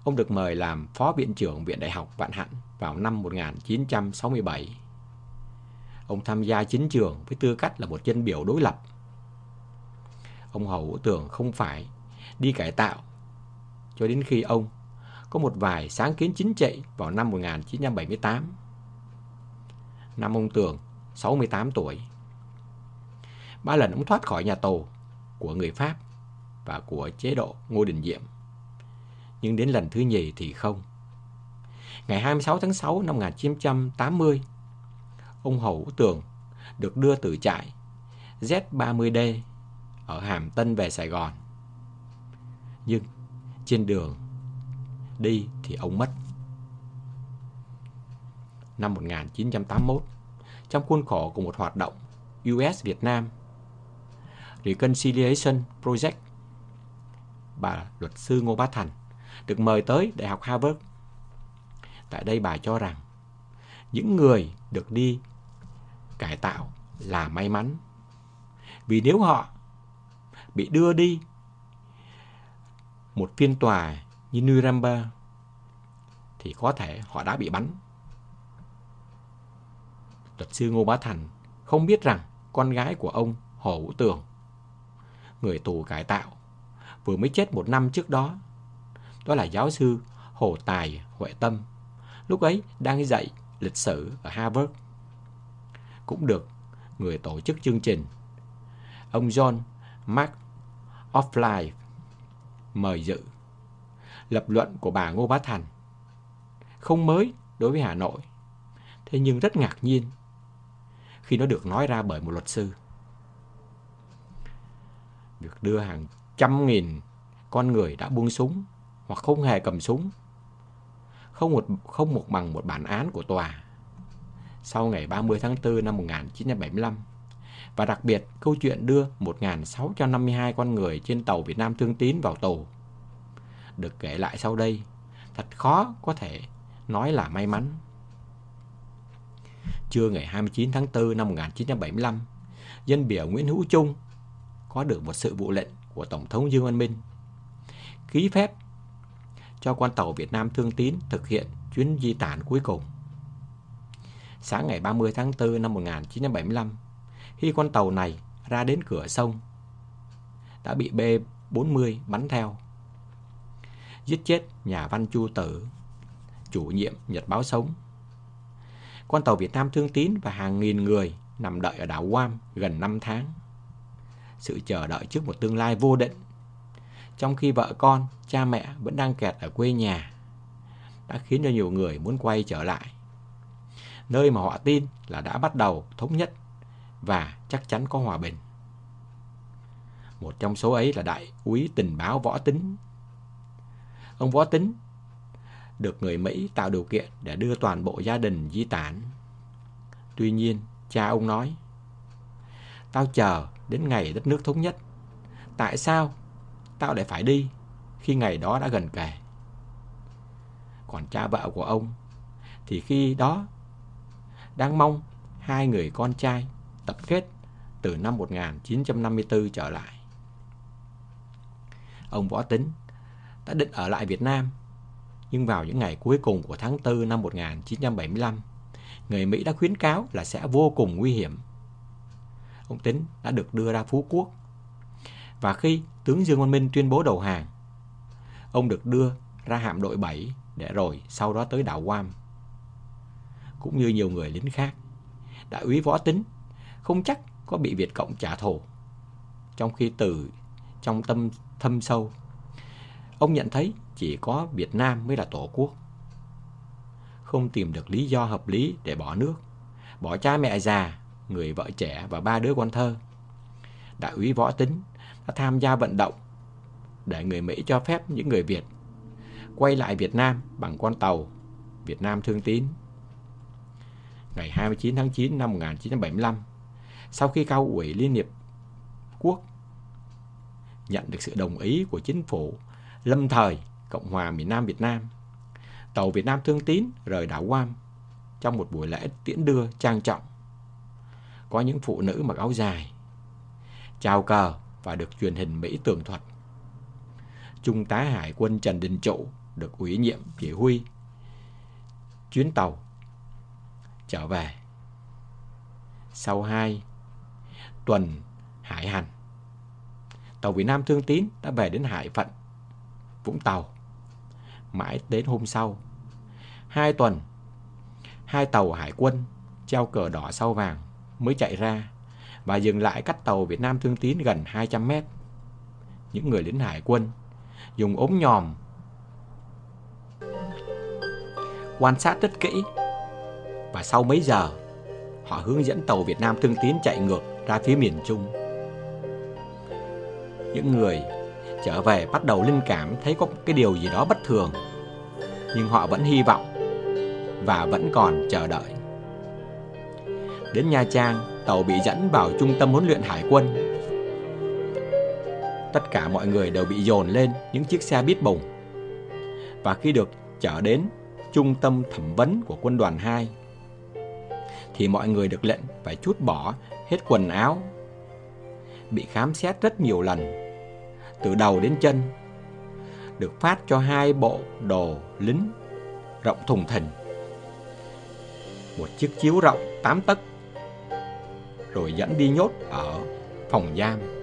ông được mời làm Phó Viện trưởng Viện Đại học Vạn Hạnh vào năm 1967. Ông tham gia chính trường với tư cách là một dân biểu đối lập. Ông hầu Hữu Tường không phải đi cải tạo cho đến khi ông có một vài sáng kiến chính trị vào năm 1978. Năm ông Tường 68 tuổi. Ba lần ông thoát khỏi nhà tù của người Pháp và của chế độ Ngô Đình Diệm. Nhưng đến lần thứ nhì thì không. Ngày 26 tháng 6 năm 1980, ông Hậu Tường được đưa từ trại Z30D ở Hàm Tân về Sài Gòn. Nhưng trên đường đi thì ông mất. Năm 1981, trong khuôn khổ của một hoạt động US Việt Nam Reconciliation Project, bà luật sư Ngô Bá Thành được mời tới Đại học Harvard. Tại đây bà cho rằng những người được đi cải tạo là may mắn. Vì nếu họ bị đưa đi một phiên tòa như Nuremberg thì có thể họ đã bị bắn. Luật sư Ngô Bá Thành không biết rằng con gái của ông Hồ Vũ Tường, người tù cải tạo, vừa mới chết một năm trước đó. Đó là giáo sư Hồ Tài Huệ Tâm, lúc ấy đang dạy lịch sử ở Harvard. Cũng được người tổ chức chương trình, ông John Mark Offline mời dự. Lập luận của bà Ngô Bá Thành không mới đối với Hà Nội, thế nhưng rất ngạc nhiên khi nó được nói ra bởi một luật sư. Việc đưa hàng trăm nghìn con người đã buông súng hoặc không hề cầm súng không một không một bằng một bản án của tòa. Sau ngày 30 tháng 4 năm 1975 và đặc biệt câu chuyện đưa 1.652 con người trên tàu Việt Nam Thương Tín vào tù. Được kể lại sau đây thật khó có thể nói là may mắn. Trưa ngày 29 tháng 4 năm 1975, dân biểu Nguyễn Hữu Trung có được một sự vụ lệnh của Tổng thống Dương Văn Minh. Ký phép cho con tàu Việt Nam Thương Tín thực hiện chuyến di tản cuối cùng. Sáng ngày 30 tháng 4 năm 1975, khi con tàu này ra đến cửa sông, đã bị B-40 bắn theo. Giết chết nhà văn Chu Tử, chủ nhiệm Nhật Báo Sống. Con tàu Việt Nam Thương Tín và hàng nghìn người nằm đợi ở đảo Guam gần 5 tháng. Sự chờ đợi trước một tương lai vô định. Trong khi vợ con, cha mẹ vẫn đang kẹt ở quê nhà, đã khiến cho nhiều người muốn quay trở lại. Nơi mà họ tin là đã bắt đầu thống nhất và chắc chắn có hòa bình. Một trong số ấy là đại úy tình báo Võ Tính. Ông Võ Tính được người Mỹ tạo điều kiện để đưa toàn bộ gia đình di tản. Tuy nhiên, cha ông nói, Tao chờ đến ngày đất nước thống nhất. Tại sao tao lại phải đi khi ngày đó đã gần kề? Còn cha vợ của ông thì khi đó đang mong hai người con trai tập kết từ năm 1954 trở lại. Ông Võ Tính đã định ở lại Việt Nam, nhưng vào những ngày cuối cùng của tháng 4 năm 1975, người Mỹ đã khuyến cáo là sẽ vô cùng nguy hiểm. Ông Tính đã được đưa ra Phú Quốc. Và khi tướng Dương Văn Minh tuyên bố đầu hàng, ông được đưa ra hạm đội 7 để rồi sau đó tới đảo Guam. Cũng như nhiều người lính khác, đại úy Võ Tính không chắc có bị Việt Cộng trả thù. Trong khi từ trong tâm thâm sâu, ông nhận thấy chỉ có Việt Nam mới là tổ quốc. Không tìm được lý do hợp lý để bỏ nước, bỏ cha mẹ già, người vợ trẻ và ba đứa con thơ. Đại úy Võ Tính đã tham gia vận động để người Mỹ cho phép những người Việt quay lại Việt Nam bằng con tàu Việt Nam Thương Tín. Ngày 29 tháng 9 năm 1975, sau khi cao ủy Liên Hiệp Quốc nhận được sự đồng ý của chính phủ lâm thời Cộng hòa miền Nam Việt Nam, tàu Việt Nam Thương Tín rời đảo Guam trong một buổi lễ tiễn đưa trang trọng. Có những phụ nữ mặc áo dài, chào cờ và được truyền hình Mỹ tường thuật. Trung tá Hải quân Trần Đình Trụ được ủy nhiệm chỉ huy chuyến tàu trở về. Sau hai tuần hải hành, tàu Việt Nam Thương Tín đã về đến Hải Phận, Vũng Tàu. Mãi đến hôm sau, hai tuần, hai tàu hải quân treo cờ đỏ sau vàng mới chạy ra và dừng lại cách tàu Việt Nam Thương Tín gần 200 mét. Những người lính hải quân dùng ốm nhòm quan sát rất kỹ và sau mấy giờ họ hướng dẫn tàu Việt Nam Thương Tín chạy ngược ra phía miền Trung. Những người trở về bắt đầu linh cảm thấy có cái điều gì đó bất thường, nhưng họ vẫn hy vọng và vẫn còn chờ đợi. Đến Nha Trang, tàu bị dẫn vào trung tâm huấn luyện hải quân. Tất cả mọi người đều bị dồn lên những chiếc xe bít bùng. Và khi được chở đến trung tâm thẩm vấn của quân đoàn 2 thì mọi người được lệnh phải chút bỏ hết quần áo, bị khám xét rất nhiều lần, từ đầu đến chân, được phát cho hai bộ đồ lính rộng thùng thình, một chiếc chiếu rộng 8 tấc, rồi dẫn đi nhốt ở phòng giam.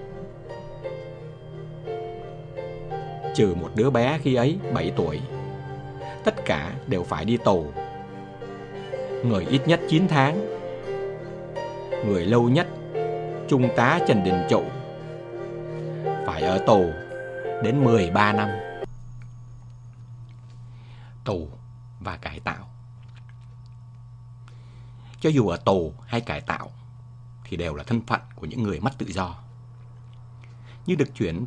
Trừ một đứa bé khi ấy 7 tuổi, tất cả đều phải đi tù. Người ít nhất 9 tháng, người lâu nhất, Trung tá Trần Đình Trụ, phải ở tù đến 13 năm. Tù và cải tạo. Cho dù ở tù hay cải tạo thì đều là thân phận của những người mất tự do. Như được chuyển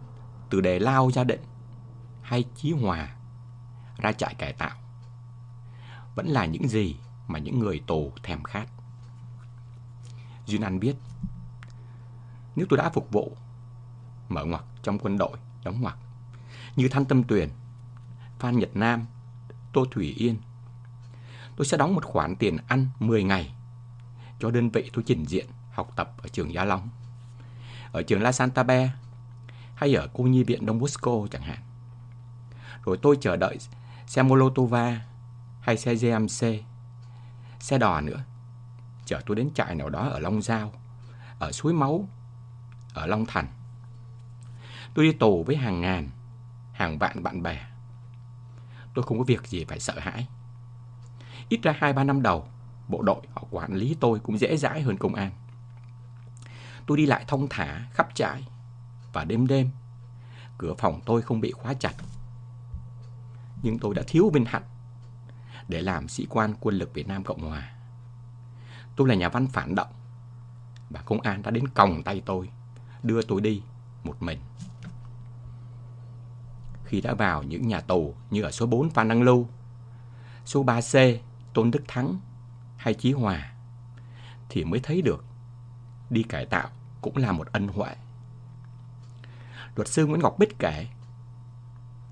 từ đề lao gia định hay chí hòa ra trại cải tạo vẫn là những gì mà những người tù thèm khát. Duyên An biết, nếu tôi đã phục vụ, mở ngoặc trong quân đội, đóng ngoặc, như Thanh Tâm Tuyền, Phan Nhật Nam, Tô Thủy Yên, tôi sẽ đóng một khoản tiền ăn 10 ngày cho đơn vị tôi trình diện học tập ở trường Gia Long, ở trường La Santa Be hay ở cô nhi viện Đông Bosco chẳng hạn. Rồi tôi chờ đợi xe Molotova hay xe GMC xe đò nữa. Chở tôi đến trại nào đó ở Long Giao, ở Suối Máu, ở Long Thành. Tôi đi tù với hàng ngàn, hàng vạn bạn bè. Tôi không có việc gì phải sợ hãi. Ít ra hai ba năm đầu, bộ đội họ quản lý tôi cũng dễ dãi hơn công an. Tôi đi lại thông thả khắp trại và đêm đêm cửa phòng tôi không bị khóa chặt. Nhưng tôi đã thiếu vinh hạnh để làm sĩ quan quân lực Việt Nam Cộng Hòa. Tôi là nhà văn phản động và công an đã đến còng tay tôi, đưa tôi đi một mình. Khi đã vào những nhà tù như ở số 4 Phan Đăng Lưu, số 3C Tôn Đức Thắng hay Chí Hòa, thì mới thấy được đi cải tạo cũng là một ân huệ. Luật sư Nguyễn Ngọc Bích kể,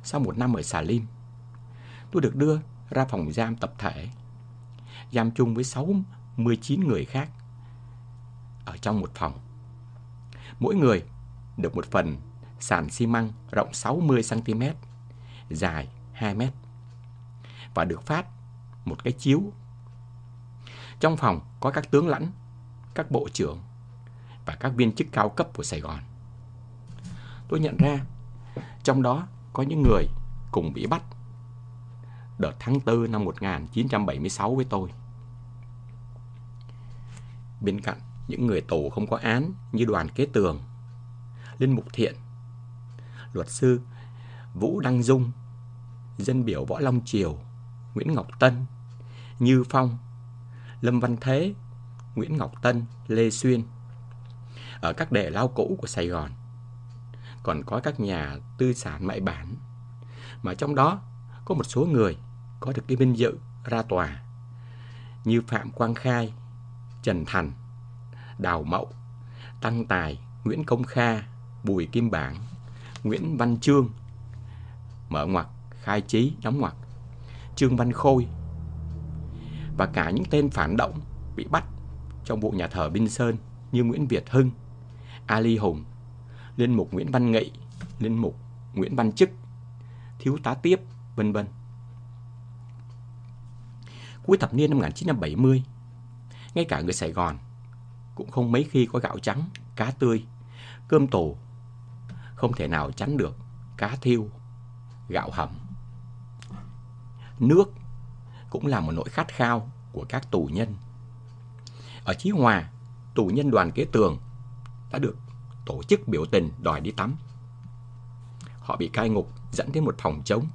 sau một năm ở Xà Lim, tôi được đưa ra phòng giam tập thể, giam chung với 69 người khác ở trong một phòng. Mỗi người được một phần sàn xi măng rộng 60cm, dài 2m và được phát một cái chiếu. Trong phòng có các tướng lãnh, các bộ trưởng và các viên chức cao cấp của Sài Gòn. Tôi nhận ra trong đó có những người cùng bị bắt đợt tháng 4 năm 1976 với tôi. Bên cạnh những người tù không có án như đoàn kế tường, Linh Mục Thiện, luật sư Vũ Đăng Dung, dân biểu Võ Long Triều, Nguyễn Ngọc Tân, Như Phong, Lâm Văn Thế, Nguyễn Ngọc Tân, Lê Xuyên. Ở các đề lao cũ của Sài Gòn, còn có các nhà tư sản mại bản, mà trong đó có một số người có được cái vinh dự ra tòa như Phạm Quang Khai, Trần Thành, Đào Mậu, Tăng Tài, Nguyễn Công Kha, Bùi Kim Bản, Nguyễn Văn Trương, mở ngoặc, khai trí, đóng ngoặc, Trương Văn Khôi, và cả những tên phản động bị bắt trong vụ nhà thờ Binh Sơn như Nguyễn Việt Hưng, Ali Hùng, Liên mục Nguyễn Văn Nghị, Liên mục Nguyễn Văn Chức, Thiếu tá Tiếp, vân vân. Cuối thập niên năm 1970, ngay cả người Sài Gòn cũng không mấy khi có gạo trắng, cá tươi, cơm tổ, không thể nào tránh được cá thiêu, gạo hầm. Nước cũng là một nỗi khát khao của các tù nhân. Ở Chí Hòa, tù nhân đoàn kế tường đã được tổ chức biểu tình đòi đi tắm. Họ bị cai ngục dẫn đến một phòng trống.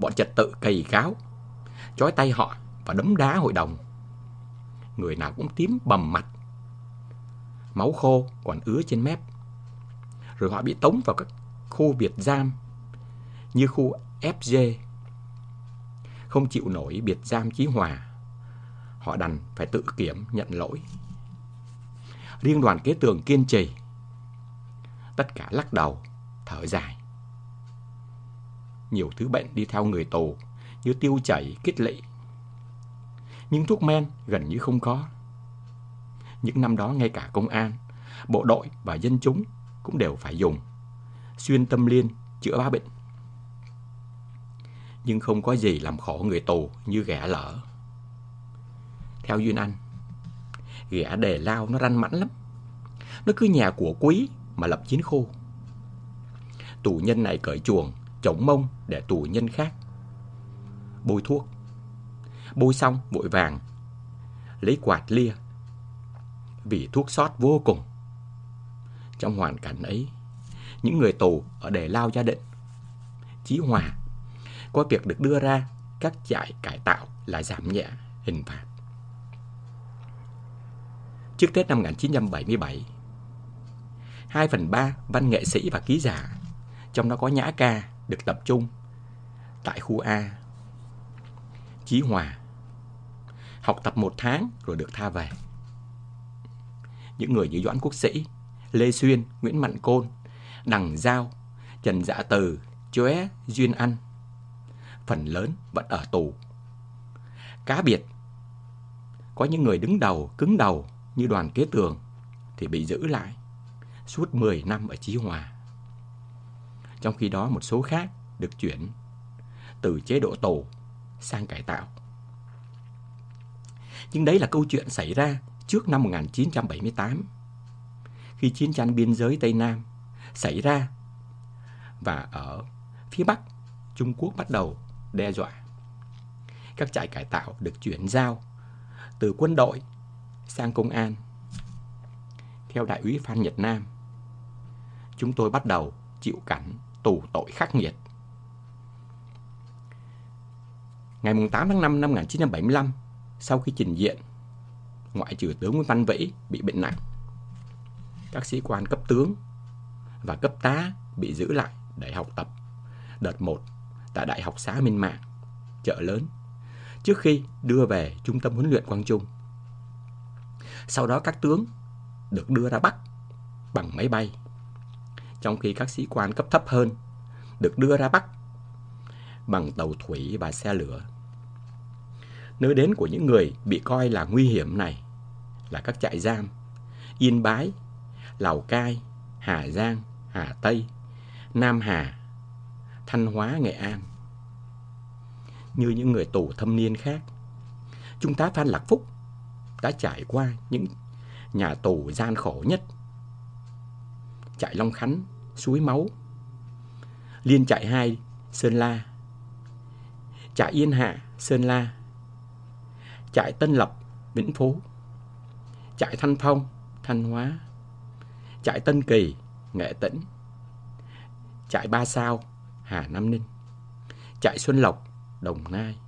Bọn trật tự cày cáo, chói tay họ và đấm đá hội đồng. Người nào cũng tím bầm mặt. Máu khô còn ứa trên mép. Rồi họ bị tống vào các khu biệt giam như khu FJ. Không chịu nổi biệt giam Chí Hòa. Họ đành phải tự kiểm nhận lỗi. Riêng đoàn kế tường kiên trì. Tất cả lắc đầu, thở dài. Nhiều thứ bệnh đi theo người tù như tiêu chảy, kích lị. Nhưng thuốc men gần như không có. Những năm đó ngay cả công an, bộ đội và dân chúng cũng đều phải dùng xuyên tâm liên chữa ba bệnh. Nhưng không có gì làm khổ người tù như ghẻ lở. Theo Duyên Anh, ghẻ đề lao nó ranh mãnh lắm. Nó cứ nhà của quý mà lập chiến khu. Tù nhân này cởi chuồng, chống mông để tù nhân khác. Bôi thuốc. Bôi xong vội vàng. Lấy quạt lia. Vì thuốc sót vô cùng. Trong hoàn cảnh ấy, những người tù ở đề lao gia định, Chí Hòa, có việc được đưa ra các trại cải tạo là giảm nhẹ hình phạt. Trước Tết năm 1977, 2 phần 3 văn nghệ sĩ và ký giả, trong đó có Nhã Ca, được tập trung tại khu A. Chí Hòa học tập một tháng rồi được tha về. Những người như Doãn Quốc Sĩ, Lê Xuyên, Nguyễn Mạnh Côn, Đằng Giao, Trần Dạ Từ, Chóe, Duyên Anh, phần lớn vẫn ở tù. Cá biệt, có những người đứng đầu, cứng đầu như đoàn kế tường thì bị giữ lại suốt 10 năm ở Chí Hòa. Trong khi đó một số khác được chuyển từ chế độ tù sang cải tạo. Nhưng đấy là câu chuyện xảy ra trước năm 1978 khi chiến tranh biên giới Tây Nam xảy ra và ở phía Bắc Trung Quốc bắt đầu đe dọa. Các trại cải tạo được chuyển giao từ quân đội sang công an. Theo đại úy Phan Nhật Nam, chúng tôi bắt đầu chịu cảnh tù tội khắc nghiệt. Ngày 8 tháng 5 năm 1975, sau khi trình diện, ngoại trừ tướng Nguyễn Văn Vĩ bị bệnh nặng, các sĩ quan cấp tướng và cấp tá bị giữ lại để học tập đợt 1 tại Đại học xã Minh Mạng, chợ lớn, trước khi đưa về Trung tâm huấn luyện Quang Trung. Sau đó các tướng được đưa ra Bắc bằng máy bay, trong khi các sĩ quan cấp thấp hơn được đưa ra Bắc bằng tàu thủy và xe lửa. Nơi đến của những người bị coi là nguy hiểm này là các trại giam Yên Bái, Lào Cai, Hà Giang, Hà Tây, Nam Hà, Thanh Hóa, Nghệ An. Như những người tù thâm niên khác, chúng ta Phan Lạc Phúc đã trải qua những nhà tù gian khổ nhất. Trại Long Khánh, Suối Máu, Liên trại 2, Sơn La, trại Yên Hạ, Sơn La, trại Tân Lập, Vĩnh Phú, trại Thanh Phong, Thanh Hóa, trại Tân Kỳ, Nghệ Tĩnh, trại Ba Sao, Hà Nam Ninh, trại Xuân Lộc, Đồng Nai.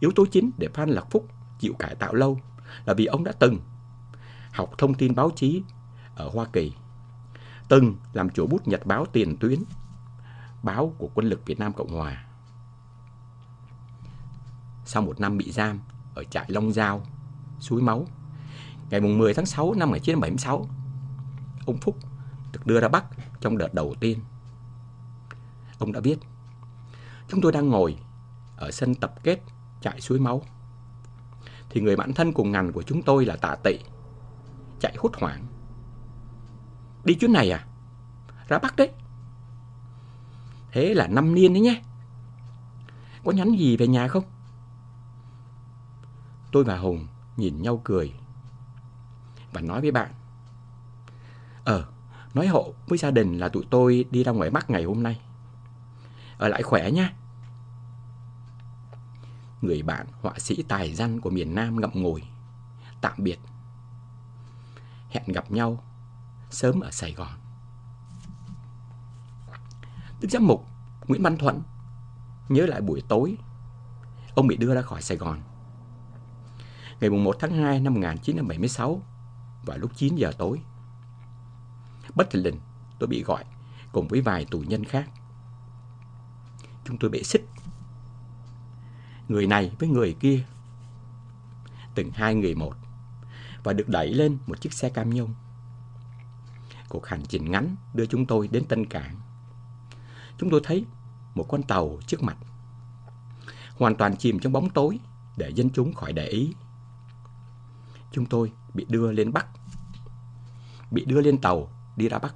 Yếu tố chính để Phan Lạc Phúc chịu cải tạo lâu là vì ông đã từng học thông tin báo chí ở Hoa Kỳ, từng làm chủ bút nhật báo tiền tuyến, báo của quân lực Việt Nam Cộng Hòa. Sau một năm bị giam ở trại Long Giao, Suối Máu, ngày 10 tháng 6 năm 1976, ông Phúc được đưa ra Bắc trong đợt đầu tiên. Ông đã biết, chúng tôi đang ngồi ở sân tập kết trại suối máu. thì người bạn thân cùng ngành của chúng tôi là tạ tị chạy hốt hoảng. Đi chuyến này à? Ra Bắc đấy. Thế là năm niên đấy nhé. Có nhắn gì về nhà không? Tôi và Hùng nhìn nhau cười và nói với bạn. Ờ, nói hộ với gia đình là tụi tôi đi ra ngoài Bắc ngày hôm nay. Ở lại khỏe nhé. Người bạn họa sĩ tài danh của miền Nam ngậm ngùi. Tạm biệt. Hẹn gặp nhau sớm ở Sài Gòn. Đức giám mục Nguyễn Văn Thuận nhớ lại buổi tối ông bị đưa ra khỏi Sài Gòn. Ngày 1 tháng 2 năm 1976 vào lúc 9 giờ tối. Bất thình lình tôi bị gọi cùng với vài tù nhân khác. Chúng tôi bị xích. Người này với người kia. Từng hai người một. Và được đẩy lên một chiếc xe cam nhông. Cuộc hành trình ngắn đưa chúng tôi đến Tân Cảng. Chúng tôi thấy một con tàu trước mặt. Hoàn toàn chìm trong bóng tối để dân chúng khỏi để ý. Chúng tôi bị đưa lên Bắc. Bị đưa lên tàu đi ra Bắc.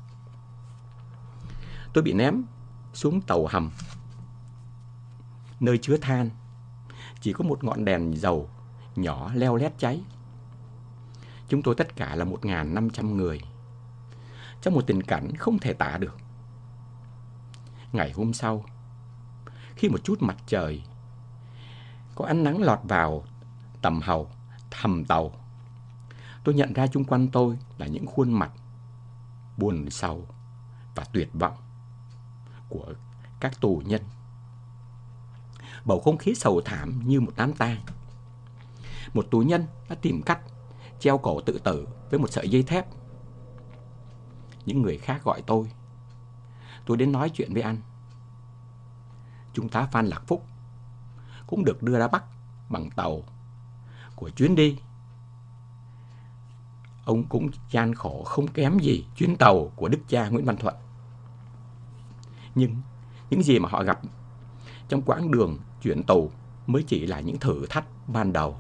Tôi bị ném xuống tàu hầm. Nơi chứa than. Chỉ có một ngọn đèn dầu nhỏ leo lét cháy. Chúng tôi tất cả là 1.500 người. Trong một tình cảnh không thể tả được. Ngày hôm sau, khi một chút mặt trời có ánh nắng lọt vào tầm hầu, thầm tàu, tôi nhận ra chung quanh tôi là những khuôn mặt buồn sầu và tuyệt vọng của các tù nhân. Bầu không khí sầu thảm như một đám tang. Một tù nhân đã tìm cách treo cổ tự tử với một sợi dây thép. Những người khác gọi tôi. Tôi đến nói chuyện với anh. Trung tá Phan Lạc Phúc cũng được đưa ra Bắc bằng tàu của chuyến đi ông cũng gian khổ không kém gì chuyến tàu của đức cha Nguyễn Văn Thuận. Nhưng những gì mà họ gặp trong quãng đường chuyển tù mới chỉ là những thử thách ban đầu.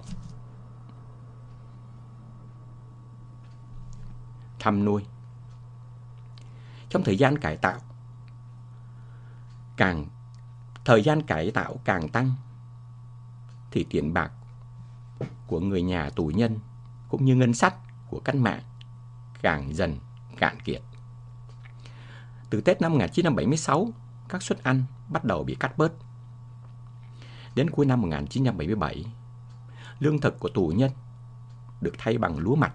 Thăm nuôi Trong thời gian cải tạo, càng thời gian cải tạo càng tăng, thì tiền bạc của người nhà tù nhân cũng như ngân sách của cách mạng càng dần cạn kiệt. Từ Tết năm 1976, các suất ăn bắt đầu bị cắt bớt. Đến cuối năm 1977, lương thực của tù nhân được thay bằng lúa mạch,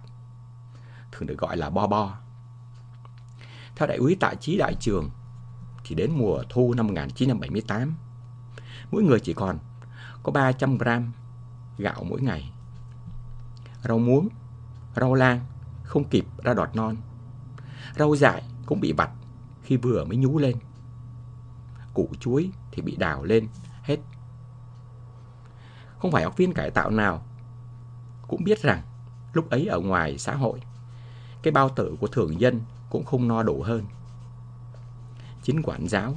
thường được gọi là bo bo. Theo đại úy tạ trí đại trường, thì đến mùa thu năm 1978, mỗi người chỉ còn có 300 gram gạo mỗi ngày. Rau muống Rau lang không kịp ra đọt non. Rau dại cũng bị vặt khi vừa mới nhú lên. Củ chuối thì bị đào lên hết. Không phải học viên cải tạo nào cũng biết rằng lúc ấy ở ngoài xã hội, cái bao tử của thường dân cũng không no đủ hơn. Chính quản giáo,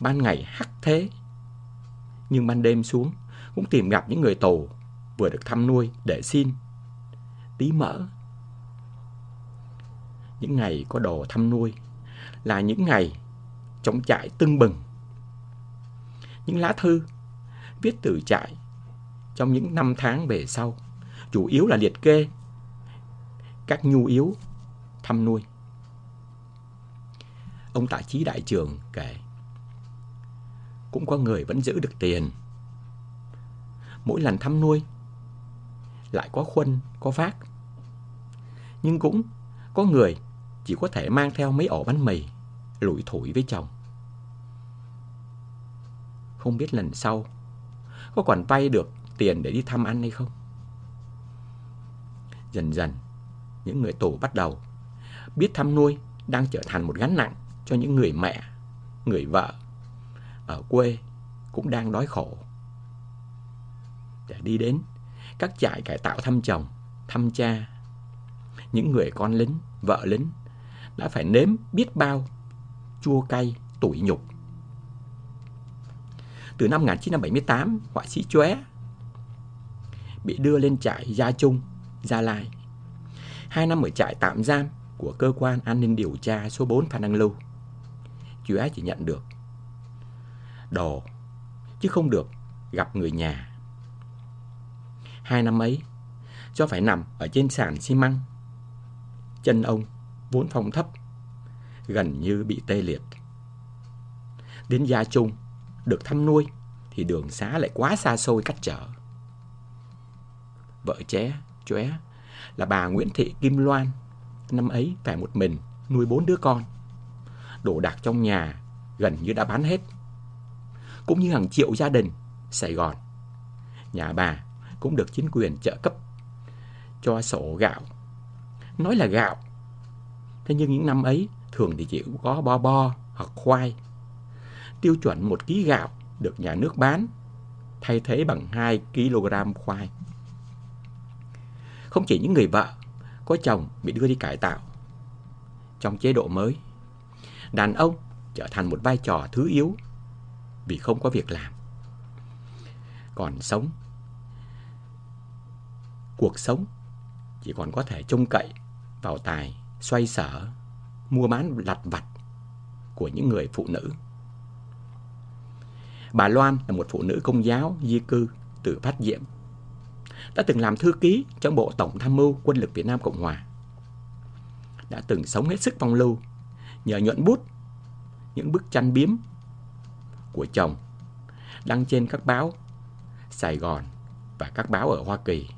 ban ngày hắc thế, nhưng ban đêm xuống cũng tìm gặp những người tù vừa được thăm nuôi để xin tí mỡ. Những ngày có đồ thăm nuôi là những ngày chống trại tưng bừng. Những lá thư viết từ trại trong những năm tháng về sau chủ yếu là liệt kê các nhu yếu thăm nuôi. Ông Tạ Chí Đại Trường kể cũng có người vẫn giữ được tiền. Mỗi lần thăm nuôi lại có khuân, có vác nhưng cũng có người chỉ có thể mang theo mấy ổ bánh mì, lủi thủi với chồng. Không biết lần sau có còn vay được tiền để đi thăm ăn hay không? Dần dần, những người tù bắt đầu biết thăm nuôi đang trở thành một gánh nặng cho những người mẹ, người vợ ở quê cũng đang đói khổ. Để đi đến các trại cải tạo thăm chồng, thăm cha, những người con lính, vợ lính đã phải nếm biết bao chua cay, tủi nhục. Từ năm 1978, họa sĩ Chóe bị đưa lên trại Gia Trung, Gia Lai. Hai năm ở trại tạm giam của cơ quan an ninh điều tra số 4 Phan Đăng Lưu. Chóe chỉ nhận được đồ, chứ không được gặp người nhà. Hai năm ấy, do phải nằm ở trên sàn xi măng, chân ông vốn phong thấp, gần như bị tê liệt. Đến Gia Trung, được thăm nuôi, thì đường xá lại quá xa xôi cách trở. Vợ ché, chóe là bà Nguyễn Thị Kim Loan, năm ấy phải một mình nuôi bốn đứa con. Đồ đạc trong nhà gần như đã bán hết. Cũng như hàng triệu gia đình Sài Gòn. Nhà bà cũng được chính quyền trợ cấp cho sổ gạo. Nói là gạo. Thế nhưng những năm ấy thường thì chỉ có bo bo hoặc khoai. Tiêu chuẩn một ký gạo được nhà nước bán thay thế bằng 2 kg khoai. Không chỉ những người vợ có chồng bị đưa đi cải tạo trong chế độ mới, đàn ông trở thành một vai trò thứ yếu vì không có việc làm. Còn sống, cuộc sống chỉ còn có thể trông cậy vào tài xoay sở, mua bán lặt vặt của những người phụ nữ. Bà Loan là một phụ nữ công giáo di cư từ Phát Diệm. Đã từng làm thư ký trong Bộ Tổng Tham mưu Quân lực Việt Nam Cộng Hòa. Đã từng sống hết sức phong lưu nhờ nhuận bút những bức tranh biếm của chồng đăng trên các báo Sài Gòn và các báo ở Hoa Kỳ.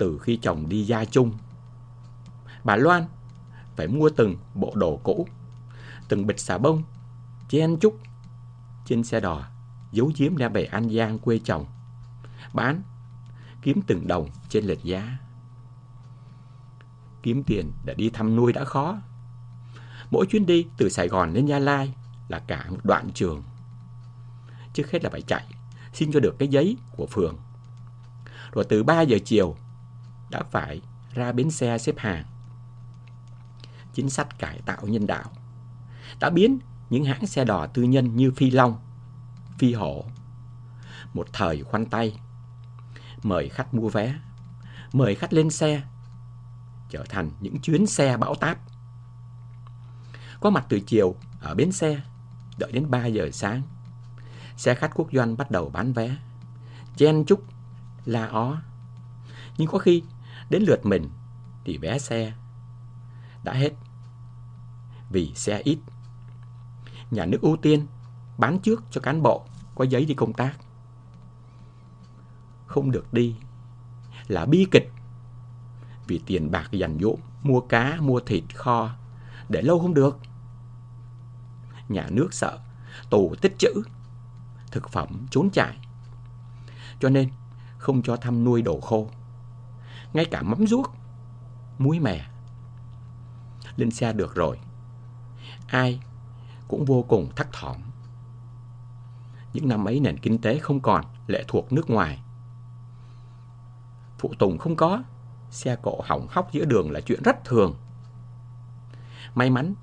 Từ khi chồng đi gia chung, bà Loan phải mua từng bộ đồ cũ, từng bịch xà bông, chen chúc trên xe đò, giấu giếm ra về An Giang quê chồng, bán, kiếm từng đồng trên lệch giá. Kiếm tiền để đi thăm nuôi đã khó. Mỗi chuyến đi từ Sài Gòn lên Gia Lai là cả một đoạn trường. Trước hết là phải chạy, xin cho được cái giấy của phường. Rồi từ 3 giờ chiều đã phải ra bến xe xếp hàng. Chính sách cải tạo nhân đạo đã biến những hãng xe đò tư nhân như Phi Long, Phi Hổ. Một thời khoanh tay, mời khách mua vé, mời khách lên xe, trở thành những chuyến xe bão táp. Có mặt từ chiều ở bến xe, đợi đến 3 giờ sáng. Xe khách quốc doanh bắt đầu bán vé, chen chúc, la ó. Nhưng có khi đến lượt mình thì vé xe đã hết vì xe ít nhà nước ưu tiên bán trước cho cán bộ có giấy đi công tác. Không được đi là bi kịch vì tiền bạc dành dụm mua cá, mua thịt kho để lâu không được. Nhà nước sợ tù tích trữ thực phẩm trốn chạy. Cho nên không cho thăm nuôi đồ khô. Ngay cả mắm ruốc, muối mè. Lên xe được rồi. Ai cũng vô cùng thắc thỏm. Những năm ấy nền kinh tế không còn lệ thuộc nước ngoài. Phụ tùng không có, xe cộ hỏng hóc giữa đường là chuyện rất thường. May mắn,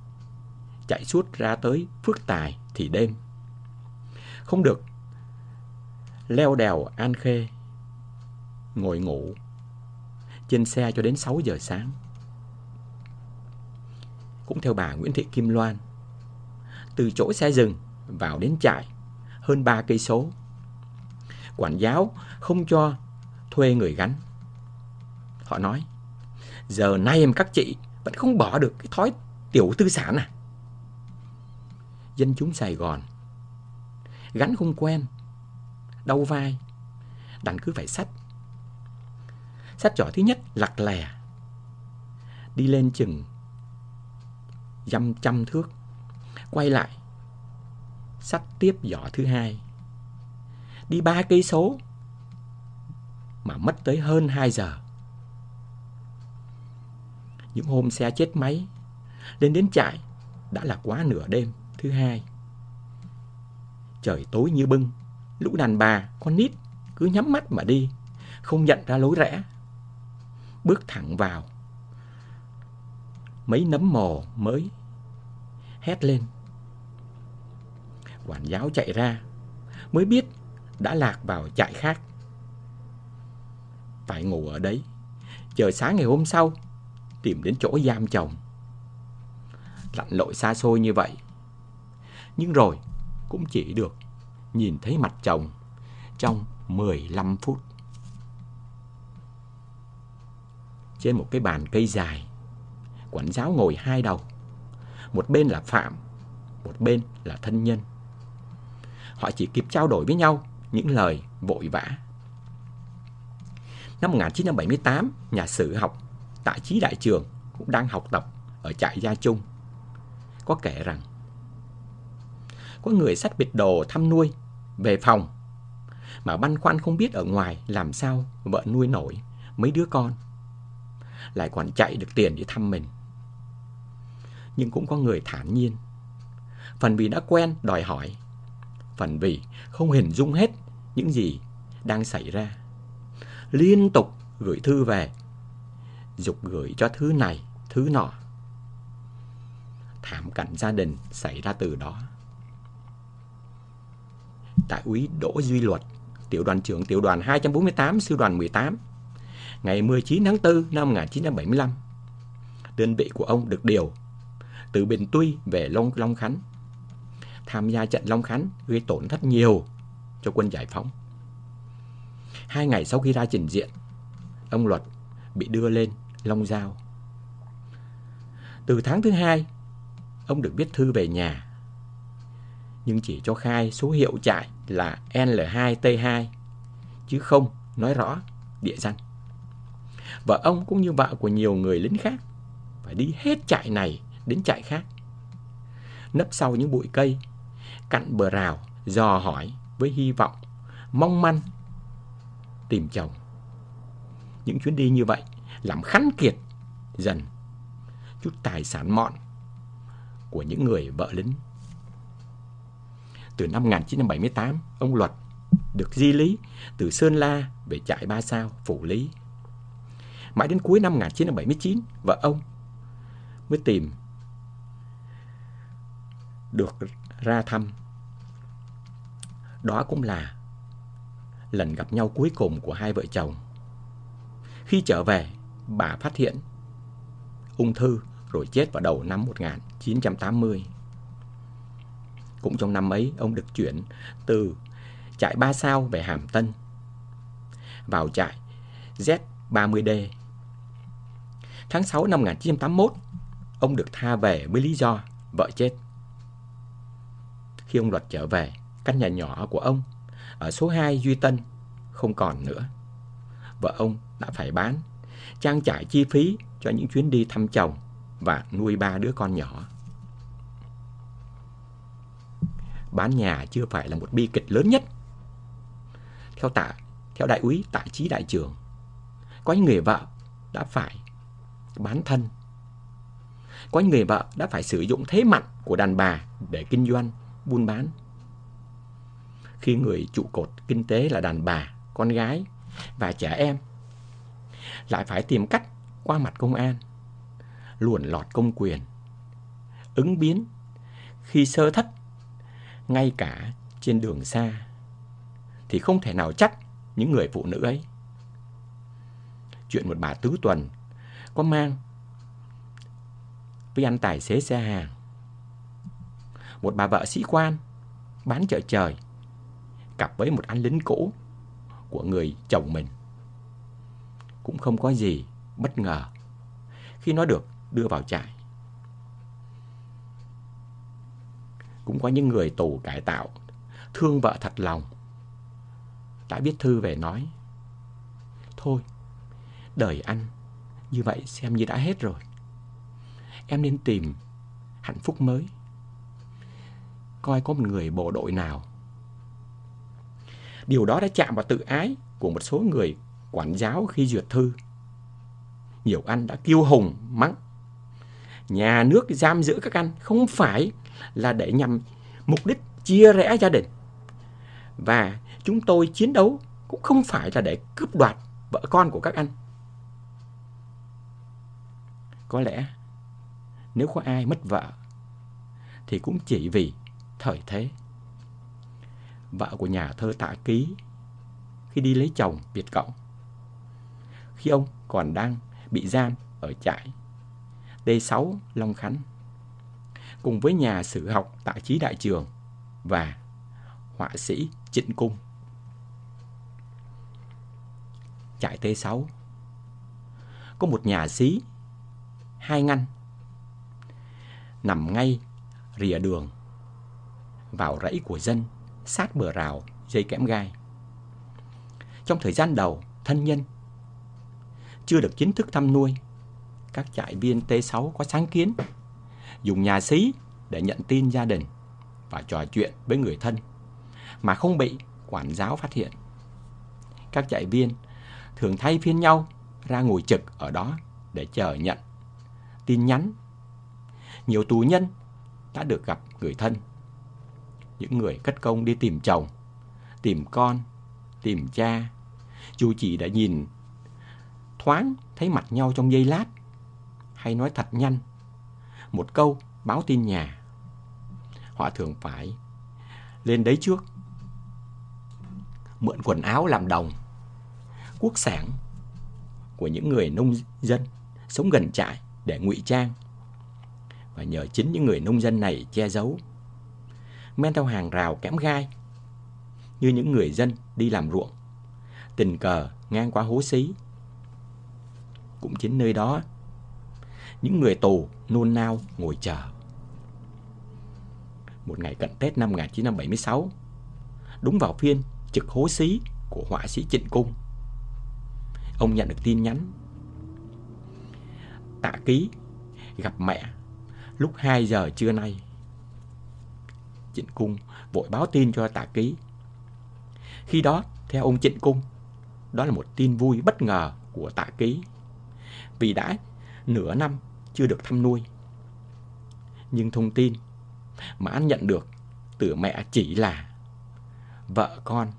chạy suốt ra tới Phước Tài thì đêm. Không được leo đèo An Khê, ngồi ngủ trên xe cho đến 6 giờ sáng. Cũng theo bà Nguyễn Thị Kim Loan, từ chỗ xe dừng vào đến trại hơn 3 cây số. Quản giáo không cho thuê người gắn. Họ nói, giờ nay em các chị vẫn không bỏ được cái thói tiểu tư sản à. Dân chúng Sài Gòn gắn không quen, đau vai, đành cứ phải sách. Sách giỏ thứ nhất lặt lè, đi lên chừng dăm trăm thước. Quay lại sắt tiếp giỏ thứ hai. Đi ba cây số mà mất tới hơn 2 giờ. Những hôm xe chết máy lên đến trại đã là quá nửa đêm thứ hai. Trời tối như bưng lũ đàn bà con nít cứ nhắm mắt mà đi không nhận ra lối rẽ bước thẳng vào mấy nấm mồ mới hét lên quản giáo chạy ra mới biết đã lạc vào trại khác phải ngủ ở đấy, chờ sáng ngày hôm sau tìm đến chỗ giam chồng. Lặn lội xa xôi như vậy, nhưng rồi cũng chỉ được nhìn thấy mặt chồng trong 15 phút. Trên một cái bàn cây dài, quản giáo ngồi hai đầu. Một bên là Phạm, một bên là thân nhân. Họ chỉ kịp trao đổi với nhau những lời vội vã. Năm 1978, nhà sử học tại Chí Đại Trường cũng đang học tập ở trại Gia Trung. Có kể rằng, có người sách biệt đồ thăm nuôi về phòng mà băn khoăn không biết ở ngoài làm sao vợ nuôi nổi mấy đứa con. Lại còn chạy được tiền để thăm mình. Nhưng cũng có người thản nhiên. Phần vì đã quen đòi hỏi. Phần vì không hình dung hết những gì đang xảy ra. Liên tục gửi thư về. Dục gửi cho thứ này, thứ nọ. Thảm cảnh gia đình xảy ra từ đó. Đại úy Đỗ Duy Luật tiểu đoàn trưởng tiểu đoàn 248 sư đoàn 18 ngày 19 tháng 4 năm 1975. Đơn vị của ông được điều từ Bình Tuy về Long Long Khánh. Tham gia trận Long Khánh gây tổn thất nhiều cho quân giải phóng. Hai ngày sau khi ra trình diện, ông Luật bị đưa lên Long Giao. Từ tháng thứ hai, ông được viết thư về nhà nhưng chỉ cho khai số hiệu trại là L2T2, chứ không nói rõ địa danh và ông cũng như vợ của nhiều người lính khác, phải đi hết trại này đến trại khác. Nấp sau những bụi cây, cặn bờ rào, dò hỏi với hy vọng, mong manh tìm chồng. Những chuyến đi như vậy làm khắn kiệt dần chút tài sản mọn của những người vợ lính từ năm 1978, ông Luật được di lý từ Sơn La về trại Ba Sao, Phủ Lý. Mãi đến cuối năm 1979, vợ ông mới tìm được ra thăm. Đó cũng là lần gặp nhau cuối cùng của hai vợ chồng. Khi trở về, bà phát hiện ung thư rồi chết vào đầu năm 1980. Cũng trong năm ấy, ông được chuyển từ trại Ba Sao về Hàm Tân vào trại Z30D. Tháng 6 năm 1981, ông được tha về với lý do vợ chết. Khi ông Luật trở về, căn nhà nhỏ của ông ở số 2 Duy Tân không còn nữa. Vợ ông đã phải bán, trang trải chi phí cho những chuyến đi thăm chồng và nuôi ba đứa con nhỏ. bán nhà chưa phải là một bi kịch lớn nhất. Theo tạ, theo đại úy tại trí đại trường có những người vợ đã phải bán thân. Có những người vợ đã phải sử dụng thế mạnh của đàn bà để kinh doanh, buôn bán. Khi người trụ cột kinh tế là đàn bà, con gái và trẻ em lại phải tìm cách qua mặt công an, luồn lọt công quyền, ứng biến khi sơ thất ngay cả trên đường xa, thì không thể nào trách những người phụ nữ ấy. Chuyện một bà tứ tuần có mang với anh tài xế xe hàng. Một bà vợ sĩ quan bán chợ trời cặp với một anh lính cũ của người chồng mình. Cũng không có gì bất ngờ khi nó được đưa vào trại. cũng có những người tù cải tạo, thương vợ thật lòng. Đã viết thư về nói, thôi, đời anh như vậy xem như đã hết rồi. Em nên tìm hạnh phúc mới. Coi có một người bộ đội nào. Điều đó đã chạm vào tự ái của một số người quản giáo khi duyệt thư. Nhiều anh đã kiêu hùng, mắng. Nhà nước giam giữ các anh không phải là để nhằm mục đích chia rẽ gia đình. Và chúng tôi chiến đấu cũng không phải là để cướp đoạt vợ con của các anh. Có lẽ nếu có ai mất vợ thì cũng chỉ vì thời thế. Vợ của nhà thơ Tạ Ký khi đi lấy chồng Việt Cộng, khi ông còn đang bị giam ở trại T6 Long Khánh, cùng với nhà sử học Tạ Chí Đại Trường và họa sĩ Trịnh Cung. Trại T6 có một nhà sĩ hai ngăn, nằm ngay rìa đường, vào rẫy của dân, sát bờ rào, dây kẽm gai. Trong thời gian đầu, thân nhân chưa được chính thức thăm nuôi, các trại viên T6 có sáng kiến dùng nhà xí để nhận tin gia đình và trò chuyện với người thân mà không bị quản giáo phát hiện. Các trại viên thường thay phiên nhau ra ngồi trực ở đó để chờ nhận tin nhắn. Nhiều tù nhân đã được gặp người thân. Những người cất công đi tìm chồng, tìm con, tìm cha, dù chỉ đã nhìn thoáng thấy mặt nhau trong giây lát hay nói thật nhanh một câu báo tin nhà họ thường phải lên đấy trước mượn quần áo làm đồng quốc sản của những người nông dân sống gần trại để ngụy trang. Và nhờ chính những người nông dân này che giấu. Men theo hàng rào kẽm gai, như những người dân đi làm ruộng, tình cờ ngang qua hố xí. Cũng chính nơi đó, những người tù nôn nao ngồi chờ. Một ngày cận Tết năm 1976 đúng vào phiên trực hố xí của họa sĩ Trịnh Cung. Ông nhận được tin nhắn tạ ký, gặp mẹ lúc 2 giờ trưa nay. Trịnh Cung vội báo tin cho tạ ký. Khi đó, theo ông Trịnh Cung, đó là một tin vui bất ngờ của tạ ký. Vì đã nửa năm chưa được thăm nuôi. Nhưng thông tin mà anh nhận được từ mẹ chỉ là vợ con,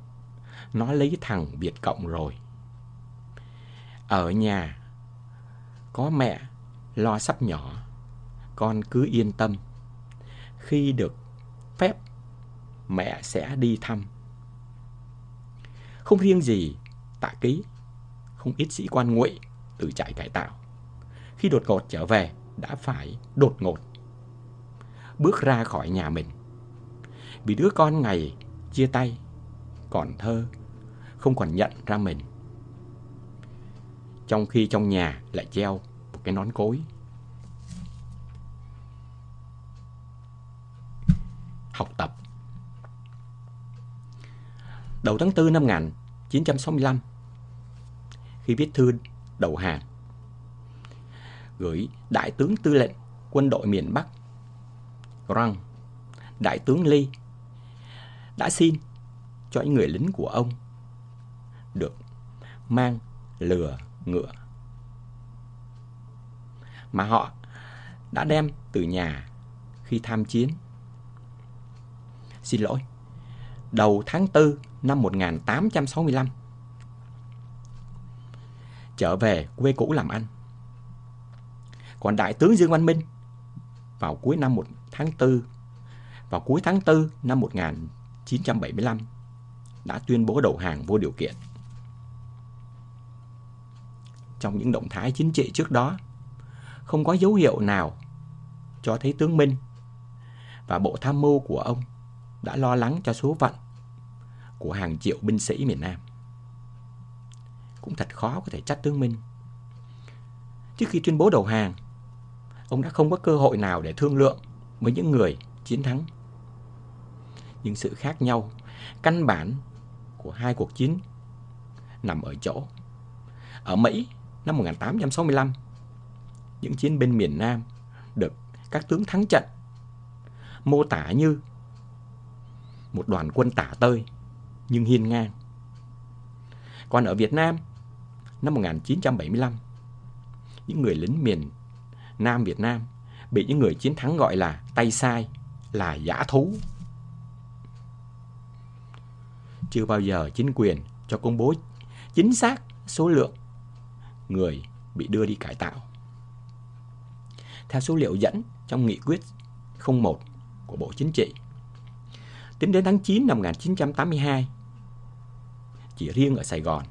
nó lấy thằng Việt Cộng rồi. Ở nhà có mẹ lo sắp nhỏ, con cứ yên tâm. Khi được phép, mẹ sẽ đi thăm. Không riêng gì tạ ký, không ít sĩ quan ngụy từ trại cải tạo. Khi đột ngột trở về, đã phải đột ngột bước ra khỏi nhà mình. Vì đứa con ngày chia tay, còn thơ, không còn nhận ra mình. Trong khi trong nhà lại treo một cái nón cối. Học tập Đầu tháng 4 năm 1965, khi viết thư đầu hàng, gửi Đại tướng Tư lệnh quân đội miền Bắc rằng Đại tướng Lee đã xin cho những người lính của ông được mang lừa ngựa mà họ đã đem từ nhà khi tham chiến. Xin lỗi, đầu tháng 4 năm 1865 trở về quê cũ làm ăn. Còn Đại tướng Dương Văn Minh vào cuối năm 1 tháng 4 vào cuối tháng 4 năm 1975 đã tuyên bố đầu hàng vô điều kiện. Trong những động thái chính trị trước đó, không có dấu hiệu nào cho thấy tướng Minh và bộ tham mưu của ông đã lo lắng cho số phận của hàng triệu binh sĩ miền Nam. Cũng thật khó có thể trách tướng Minh. Trước khi tuyên bố đầu hàng, ông đã không có cơ hội nào để thương lượng với những người chiến thắng. Nhưng sự khác nhau, căn bản của hai cuộc chiến nằm ở chỗ. Ở Mỹ năm 1865, những chiến binh miền Nam được các tướng thắng trận mô tả như một đoàn quân tả tơi nhưng hiên ngang. Còn ở Việt Nam năm 1975, những người lính miền Nam Việt Nam bị những người chiến thắng gọi là tay sai, là giả thú. Chưa bao giờ chính quyền cho công bố chính xác số lượng người bị đưa đi cải tạo. Theo số liệu dẫn trong nghị quyết 01 của Bộ Chính trị, tính đến tháng 9 năm 1982, chỉ riêng ở Sài Gòn,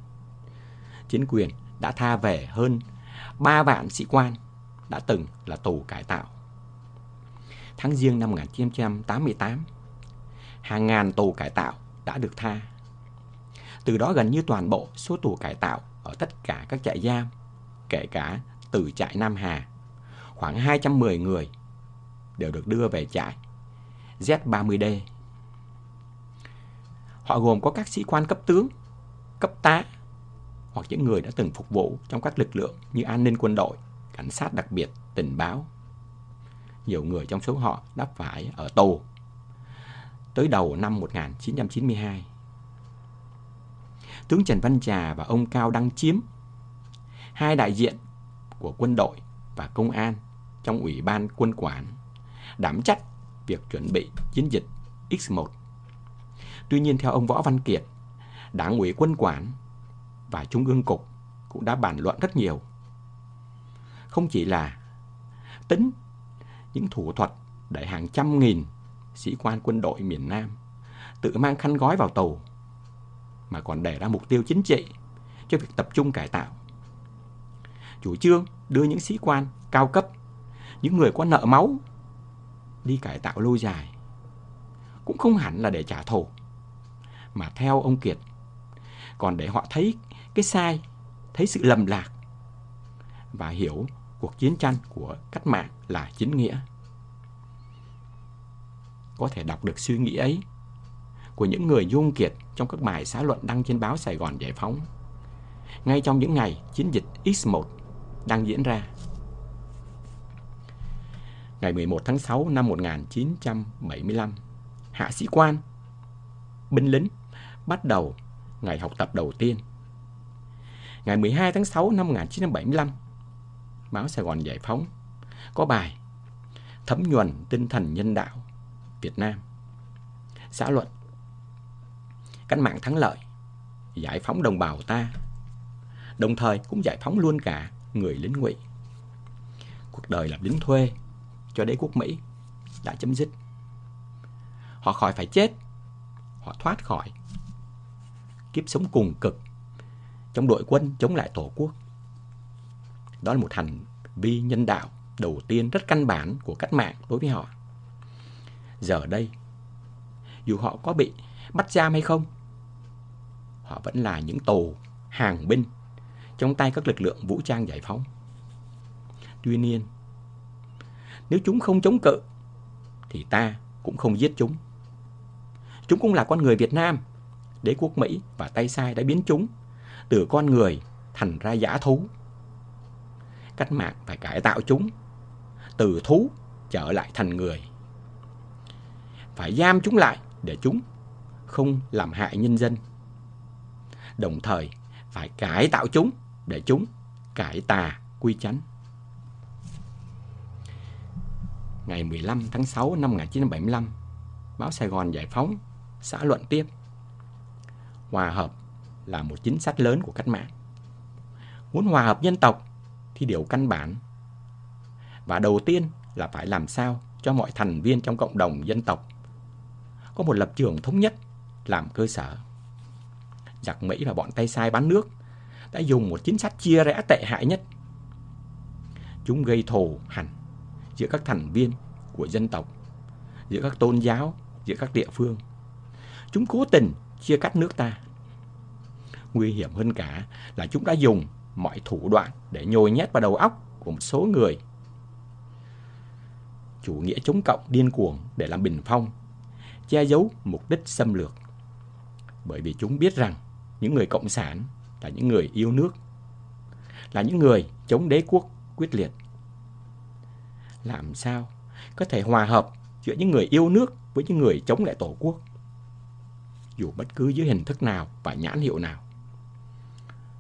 chính quyền đã tha về hơn 3 vạn sĩ quan đã từng là tù cải tạo. Tháng Giêng năm 1988, hàng ngàn tù cải tạo đã được tha. Từ đó gần như toàn bộ số tù cải tạo ở tất cả các trại giam, kể cả từ trại Nam Hà, khoảng 210 người đều được đưa về trại Z30D. Họ gồm có các sĩ quan cấp tướng, cấp tá hoặc những người đã từng phục vụ trong các lực lượng như an ninh quân đội, cảnh sát đặc biệt, tình báo. Nhiều người trong số họ đã phải ở tù tới đầu năm 1992. Tướng Trần Văn Trà và ông Cao Đăng Chiếm, hai đại diện của quân đội và công an trong ủy ban quân quản, đảm trách việc chuẩn bị chiến dịch X1. Tuy nhiên theo ông Võ Văn Kiệt, Đảng ủy quân quản và Trung ương Cục cũng đã bàn luận rất nhiều. Không chỉ là tính những thủ thuật để hàng trăm nghìn sĩ quan quân đội miền Nam tự mang khăn gói vào tù, mà còn đề ra mục tiêu chính trị cho việc tập trung cải tạo. Chủ trương đưa những sĩ quan cao cấp, những người có nợ máu đi cải tạo lâu dài cũng không hẳn là để trả thù mà theo ông Kiệt còn để họ thấy cái sai, thấy sự lầm lạc và hiểu cuộc chiến tranh của cách mạng là chính nghĩa. Có thể đọc được suy nghĩ ấy của những người dung kiệt trong các bài xã luận đăng trên báo Sài Gòn Giải Phóng ngay trong những ngày chiến dịch X1 đang diễn ra. Ngày 11 tháng 6 năm 1975, hạ sĩ quan, binh lính bắt đầu ngày học tập đầu tiên. Ngày 12 tháng 6 năm 1975, báo Sài Gòn Giải Phóng có bài Thấm nhuần tinh thần nhân đạo Việt Nam. Xã luận Cách mạng thắng lợi, giải phóng đồng bào ta, đồng thời cũng giải phóng luôn cả người lính ngụy. Cuộc đời làm lính thuê cho đế quốc Mỹ đã chấm dứt. Họ khỏi phải chết, họ thoát khỏi kiếp sống cùng cực trong đội quân chống lại Tổ quốc. Đó là một hành vi nhân đạo đầu tiên rất căn bản của cách mạng đối với họ. Giờ đây, dù họ có bị bắt giam hay không, họ vẫn là những tù hàng binh trong tay các lực lượng vũ trang giải phóng. Tuy nhiên, nếu chúng không chống cự, thì ta cũng không giết chúng. Chúng cũng là con người Việt Nam. Đế quốc Mỹ và tay sai đã biến chúng từ con người thành ra giả thú. Cách mạng phải cải tạo chúng, từ thú trở lại thành người. Phải giam chúng lại để chúng không làm hại nhân dân. Đồng thời phải cải tạo chúng để chúng cải tà quy chánh. Ngày 15 tháng 6 năm 1975, báo Sài Gòn Giải Phóng xã luận tiếp. Hòa hợp là một chính sách lớn của cách mạng. Muốn hòa hợp dân tộc thì điều căn bản và đầu tiên là phải làm sao cho mọi thành viên trong cộng đồng dân tộc có một lập trường thống nhất làm cơ sở. Giặc Mỹ và bọn tay sai bán nước đã dùng một chính sách chia rẽ tệ hại nhất. Chúng gây thù hằn giữa các thành viên của dân tộc, giữa các tôn giáo, giữa các địa phương. Chúng cố tình chia cắt nước ta. Nguy hiểm hơn cả là chúng đã dùng mọi thủ đoạn để nhồi nhét vào đầu óc của một số người. Chủ nghĩa chống cộng điên cuồng để làm bình phong, che giấu mục đích xâm lược. Bởi vì chúng biết rằng những người cộng sản là những người yêu nước, là những người chống đế quốc quyết liệt. Làm sao có thể hòa hợp giữa những người yêu nước với những người chống lại Tổ quốc? Dù bất cứ dưới hình thức nào và nhãn hiệu nào.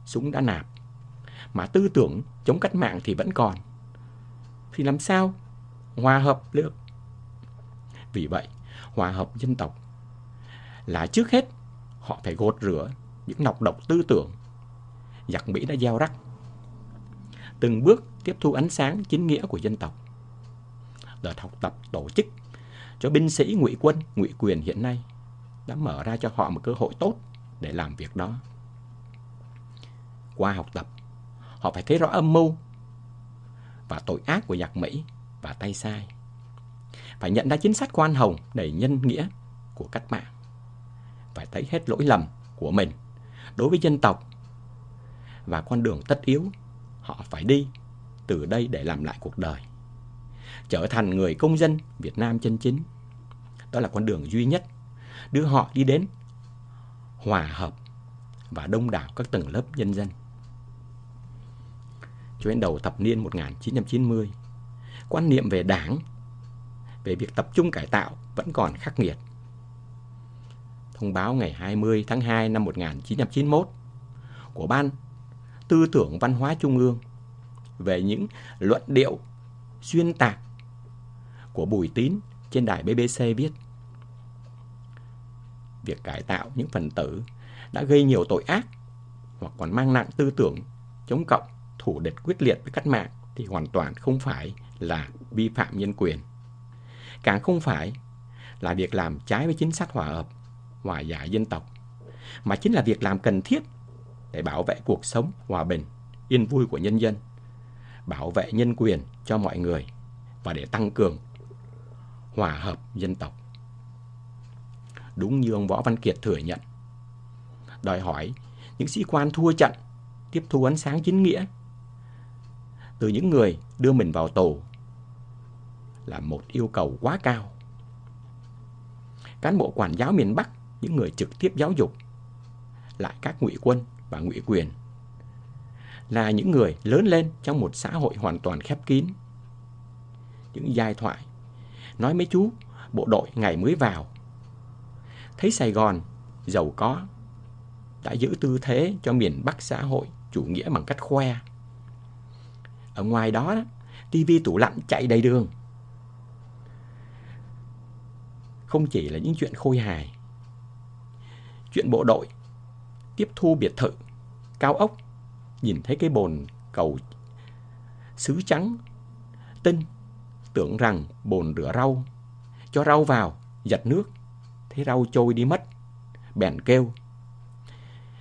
Súng đã nạp, mà tư tưởng chống cách mạng thì vẫn còn. Thì làm sao hòa hợp được? Vì vậy, hòa hợp dân tộc là trước hết họ phải gột rửa những nọc độc tư tưởng giặc Mỹ đã gieo rắc. Từng bước tiếp thu ánh sáng chính nghĩa của dân tộc. Đợt học tập tổ chức cho binh sĩ ngụy quân, ngụy quyền hiện nay đã mở ra cho họ một cơ hội tốt để làm việc đó. Qua học tập, họ phải thấy rõ âm mưu và tội ác của giặc Mỹ và tay sai. Phải nhận ra chính sách khoan hồng đầy nhân nghĩa của cách mạng. Phải thấy hết lỗi lầm của mình đối với dân tộc và con đường tất yếu họ phải đi từ đây để làm lại cuộc đời. Trở thành người công dân Việt Nam chân chính. Đó là con đường duy nhất đưa họ đi đến hòa hợp và đông đảo các tầng lớp nhân dân. Cho đến đầu thập niên 1990, quan niệm về đảng, về việc tập trung cải tạo vẫn còn khắc nghiệt. Thông báo ngày 20 tháng 2 năm 1991 của Ban Tư tưởng Văn hóa Trung ương về những luận điệu xuyên tạc của Bùi Tín trên đài BBC viết việc cải tạo những phần tử đã gây nhiều tội ác hoặc còn mang nặng tư tưởng chống cộng, thủ địch quyết liệt với cách mạng thì hoàn toàn không phải là vi phạm nhân quyền. Càng không phải là việc làm trái với chính sách hòa hợp, hòa giải dân tộc, mà chính là việc làm cần thiết để bảo vệ cuộc sống hòa bình, yên vui của nhân dân, bảo vệ nhân quyền cho mọi người và để tăng cường hòa hợp dân tộc. Đúng như ông Võ Văn Kiệt thừa nhận, đòi hỏi những sĩ quan thua trận tiếp thu ánh sáng chính nghĩa từ những người đưa mình vào tù là một yêu cầu quá cao. Cán bộ quản giáo miền Bắc, những người trực tiếp giáo dục, lại các ngụy quân và ngụy quyền là những người lớn lên trong một xã hội hoàn toàn khép kín. Những giai thoại nói mấy chú bộ đội ngày mới vào thấy Sài Gòn giàu có đã giữ tư thế cho miền Bắc xã hội chủ nghĩa bằng cách khoe. Ở ngoài đó, tivi tủ lạnh chạy đầy đường. Không chỉ là những chuyện khôi hài. Chuyện bộ đội tiếp thu biệt thự, cao ốc, nhìn thấy cái bồn cầu sứ trắng, tinh, tưởng rằng bồn rửa rau, cho rau vào, giật nước, thấy rau trôi đi mất, bèn kêu.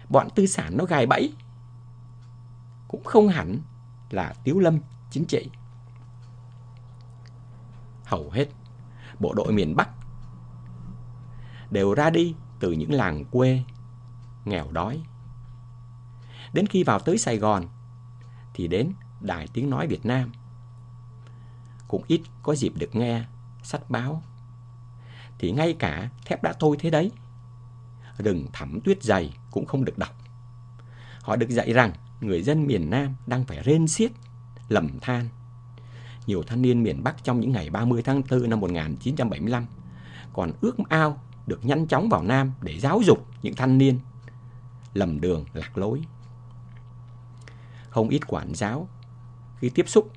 Bọn tư sản nó gài bẫy, cũng không hẳn là tiếu lâm chính trị. Hầu hết, bộ đội miền Bắc đều ra đi từ những làng quê nghèo đói. Đến khi vào tới Sài Gòn thì đến Đài Tiếng Nói Việt Nam. Cũng ít có dịp được nghe sách báo. Thì ngay cả thép đã thôi thế đấy. Rừng thẳm tuyết dày cũng không được đọc. Họ được dạy rằng người dân miền Nam đang phải rên xiết, lầm than. Nhiều thanh niên miền Bắc trong những ngày 30 tháng 4 năm 1975 còn ước ao được nhanh chóng vào Nam để giáo dục những thanh niên lầm đường lạc lối. Không ít quản giáo khi tiếp xúc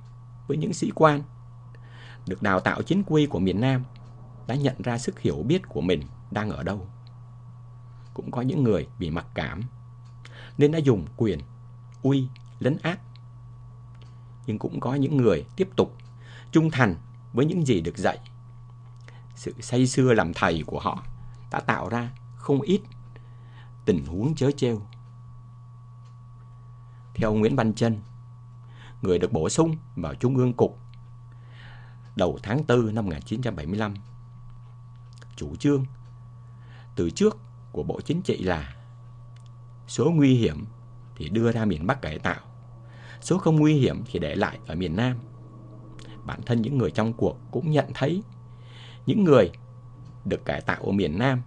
với những sĩ quan được đào tạo chính quy của miền Nam đã nhận ra sức hiểu biết của mình đang ở đâu. Cũng có những người bị mặc cảm nên đã dùng quyền, uy, lấn át. Nhưng cũng có những người tiếp tục trung thành với những gì được dạy. Sự say xưa làm thầy của họ đã tạo ra không ít tình huống chớ treo. Theo Nguyễn Văn Trân, người được bổ sung vào Trung ương Cục đầu tháng 4 năm 1975, chủ trương từ trước của Bộ Chính trị là số nguy hiểm thì đưa ra miền Bắc cải tạo, số không nguy hiểm thì để lại ở miền Nam. Bản thân những người trong cuộc cũng nhận thấy những người được cải tạo ở miền Nam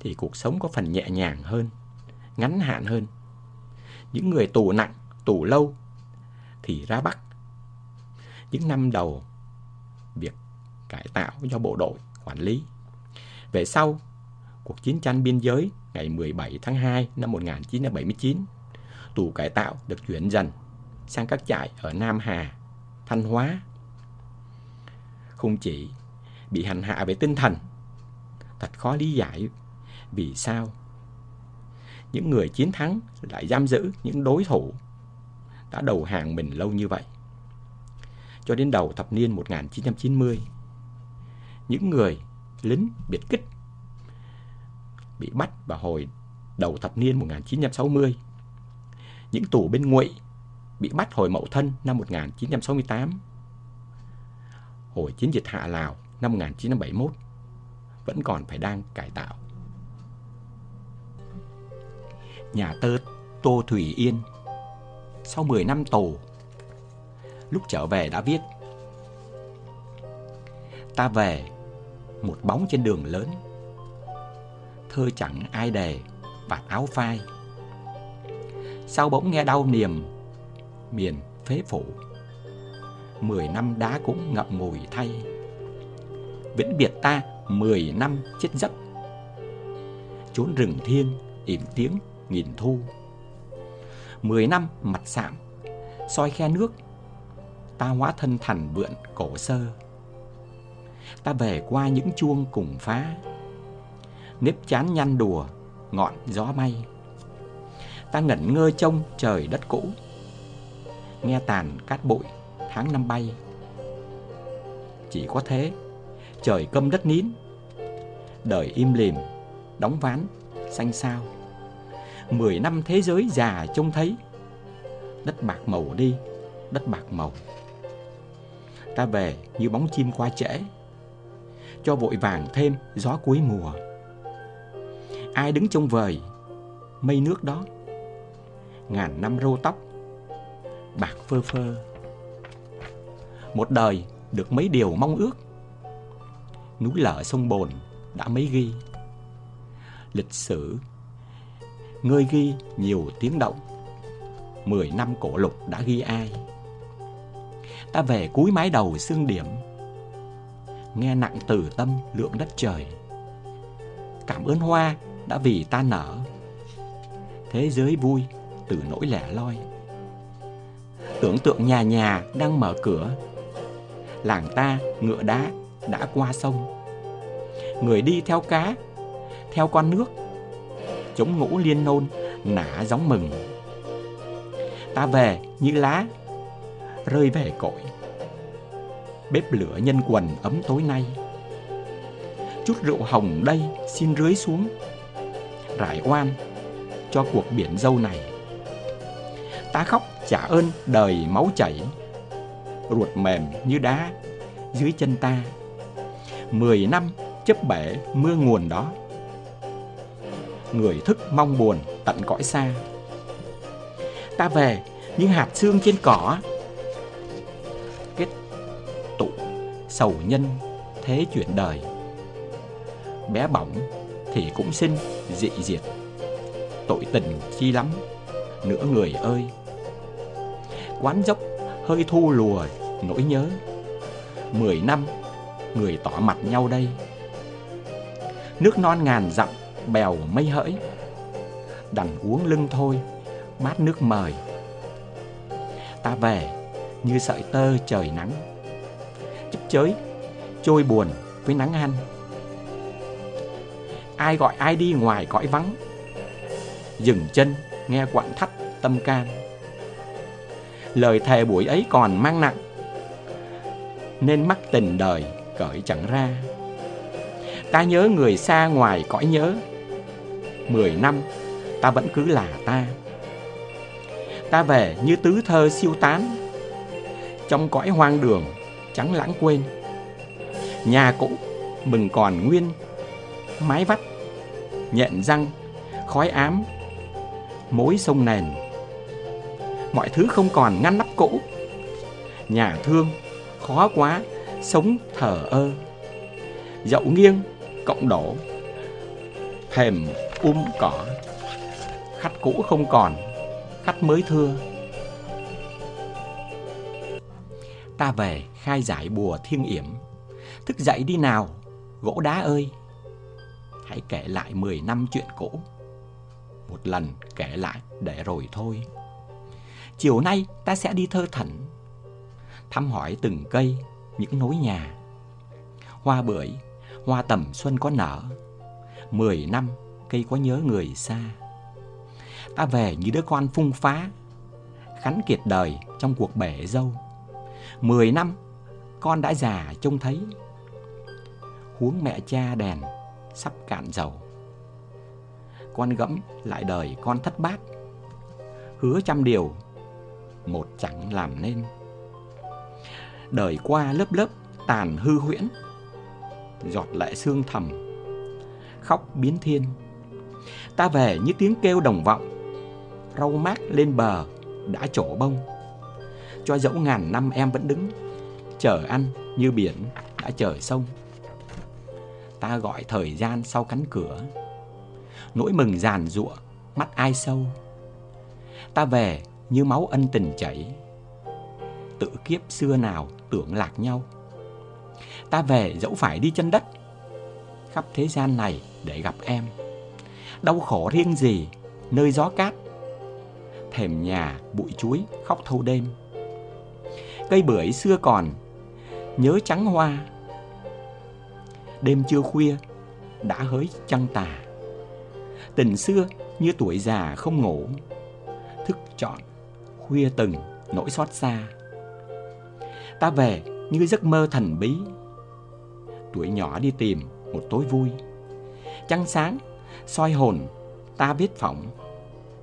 thì cuộc sống có phần nhẹ nhàng hơn, ngắn hạn hơn. Những người tù nặng, tù lâu thì ra Bắc. Những năm đầu việc cải tạo do bộ đội quản lý. Về sau, cuộc chiến tranh biên giới ngày 17 tháng 2 năm 1979, tù cải tạo được chuyển dần sang các trại ở Nam Hà, Thanh Hóa. Không chỉ bị hành hạ về tinh thần, thật khó lý giải vì sao những người chiến thắng lại giam giữ những đối thủ đã đầu hàng mình lâu như vậy. Cho đến đầu thập niên 1990, những người lính biệt kích bị bắt vào hồi đầu thập niên 1960. Những tù bên ngụy bị bắt hồi Mậu Thân năm 1968. Hồi chiến dịch Hạ Lào năm 1971 vẫn còn phải đang cải tạo. Nhà tơ Tô Thủy Yên sau 10 năm tù lúc trở về đã viết. Ta về một bóng trên đường lớn. Thơ chẳng ai đề vạt áo phai. Sao bỗng nghe đau niềm, Miền phế phủ. Mười năm đá cũng ngậm ngùi thay. Vĩnh biệt ta mười năm chết giấc. Trốn rừng thiên ỉm tiếng nghìn thu. Mười năm mặt sạm, soi khe nước Ta hóa thân thành vượn cổ sơ. Ta về qua những chuông cùng phá, Nếp chán nhăn đùa, Ngọn gió may. Ta ngẩn ngơ trông trời đất cũ, Nghe tàn cát bụi tháng năm bay. Chỉ có thế, Trời câm đất nín, Đời im lìm, Đóng ván Xanh sao Mười năm thế giới già trông thấy, Đất bạc màu đi, Đất bạc màu. Ta về như bóng chim qua trễ, Cho vội vàng thêm gió cuối mùa. Ai đứng trông vời, Mây nước đó, Ngàn năm râu tóc, Bạc phơ phơ. Một đời được mấy điều mong ước, Núi lở sông bồn đã mấy ghi. Lịch sử, Ngơi ghi nhiều tiếng động, Mười năm cổ lục đã ghi ai. Ta về cúi mái đầu xương điểm. Nghe nặng từ tâm lượng đất trời. Cảm ơn hoa đã vì ta nở. Thế giới vui từ nỗi lẻ loi. Tưởng tượng nhà nhà đang mở cửa. Làng ta ngựa đá đã qua sông. Người đi theo cá, Theo con nước. Chống ngũ liên nôn nả gióng mừng. Ta về như lá Rơi về cội. Bếp lửa nhân quần ấm tối nay. Chút rượu hồng đây xin rưới xuống. Rải oan cho cuộc biển dâu này. Ta khóc trả ơn đời máu chảy. Ruột mềm như đá dưới chân ta. Mười năm chấp bể mưa nguồn đó. Người thức mong buồn tận cõi xa. Ta về như hạt xương trên cỏ tụ, sầu nhân, thế chuyển đời. Bé bỏng thì cũng xin dị diệt. Tội tình chi lắm Nữa người ơi. Quán dốc hơi thu lùa, nỗi nhớ. Mười năm, người tỏ mặt nhau đây. Nước non ngàn dặm, bèo mây hỡi. Đành uống lưng thôi Bát nước mời. Ta về như sợi tơ trời nắng chới, Trôi buồn với nắng hanh. Ai gọi ai đi ngoài cõi vắng, Dừng chân nghe quặn thắt tâm can. Lời thề buổi ấy còn mang nặng, Nên mắc tình đời cởi chẳng ra. Ta nhớ người xa ngoài cõi nhớ, Mười năm ta vẫn cứ là ta. Ta về như tứ thơ siêu tán, Trong cõi hoang đường chẳng lãng quên. Nhà cũ, mừng còn nguyên, Mái vắt, Nhện răng, Khói ám, Mối sông nền. Mọi thứ không còn ngăn nắp cũ. Nhà thương, Khó quá, Sống thở ơ. Dậu nghiêng, Cộng đổ, Thềm um cỏ. Khách cũ không còn Khách mới thưa. Ta về khai giải bùa thiên yểm. Thức dậy đi nào, Gỗ đá ơi. Hãy kể lại 10 năm chuyện cũ. Một lần kể lại để rồi thôi. Chiều nay ta sẽ đi thơ thẩn, Thăm hỏi từng cây, Những nối nhà. Hoa bưởi, Hoa tầm xuân có nở. Mười năm cây có nhớ người xa. Ta về như đứa con phung phá, Khắn kiệt đời trong cuộc bể dâu. Mười năm, con đã già trông thấy. Huống mẹ cha đèn sắp cạn dầu. Con gẫm lại đời con thất bát. Hứa trăm điều, một chẳng làm nên. Đời qua lớp lớp tàn hư huyễn, giọt lệ xương thầm, khóc biến thiên. Ta về như tiếng kêu đồng vọng rau mát lên bờ đã trổ bông cho dẫu ngàn năm em vẫn đứng, chờ ăn như biển đã chờ sông. Ta gọi thời gian sau cánh cửa, nỗi mừng giàn giụa mắt ai sâu. Ta về như máu ân tình chảy, tự kiếp xưa nào tưởng lạc nhau. Ta về dẫu phải đi chân đất, khắp thế gian này để gặp em. Đau khổ riêng gì nơi gió cát, thềm nhà bụi chuối khóc thâu đêm cây bưởi xưa còn, nhớ trắng hoa. Đêm chưa khuya, đã hới trăng tà. Tình xưa như tuổi già không ngủ, thức trọn khuya từng nỗi xót xa. Ta về như giấc mơ thần bí, tuổi nhỏ đi tìm một tối vui. Trăng sáng, soi hồn, ta viết phỏng,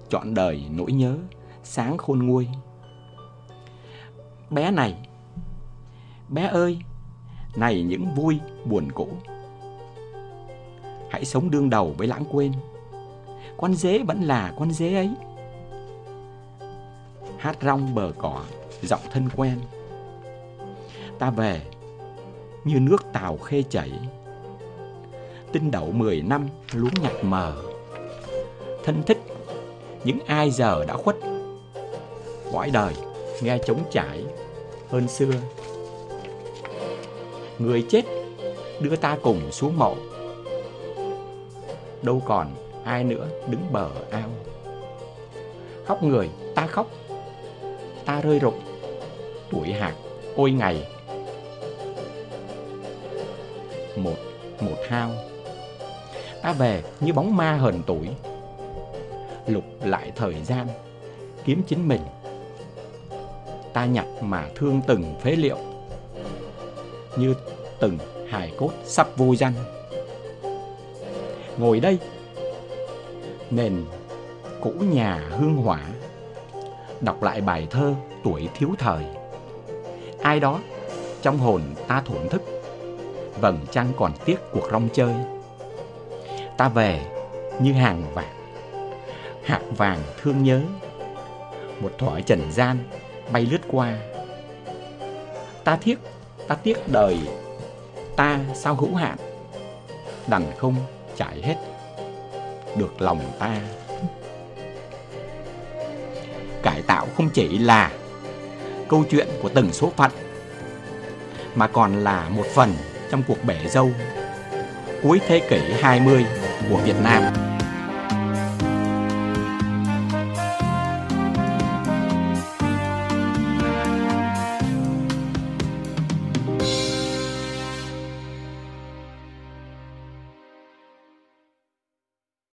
chọn đời nỗi nhớ, sáng khôn nguôi bé này. Bé ơi, này những vui, buồn cũ hãy sống đương đầu với lãng quên. Con dế vẫn là con dế ấy. Hát rong bờ cỏ, giọng thân quen. Ta về, như nước tàu khê chảy. Tinh đậu mười năm, luống nhặt mờ. Thân thích những ai giờ đã khuất. Cõi đời nghe trống trải. Hơn xưa, người chết đưa ta cùng xuống mộ. Đâu còn ai nữa đứng bờ ao. Khóc người, ta khóc. Ta rơi rụng, tuổi hạt ôi ngày. Một một hao. Ta về như bóng ma hờn tuổi. Lục lại thời gian, kiếm chính mình ta nhặt mà thương từng phế liệu, như từng hài cốt sắp vô danh. Ngồi đây, nền cũ nhà hương hỏa, đọc lại bài thơ tuổi thiếu thời. Ai đó trong hồn ta thổn thức, vầng trăng còn tiếc cuộc rong chơi. Ta về như hàng vàng hạt vàng thương nhớ, một thỏi trần gian bay lướt qua. Ta tiếc ta tiếc đời, ta sao hữu hạn? Đằng không trải hết, được lòng ta. Cải tạo không chỉ là câu chuyện của từng số phận, mà còn là một phần trong cuộc bể dâu cuối thế kỷ 20 của Việt Nam.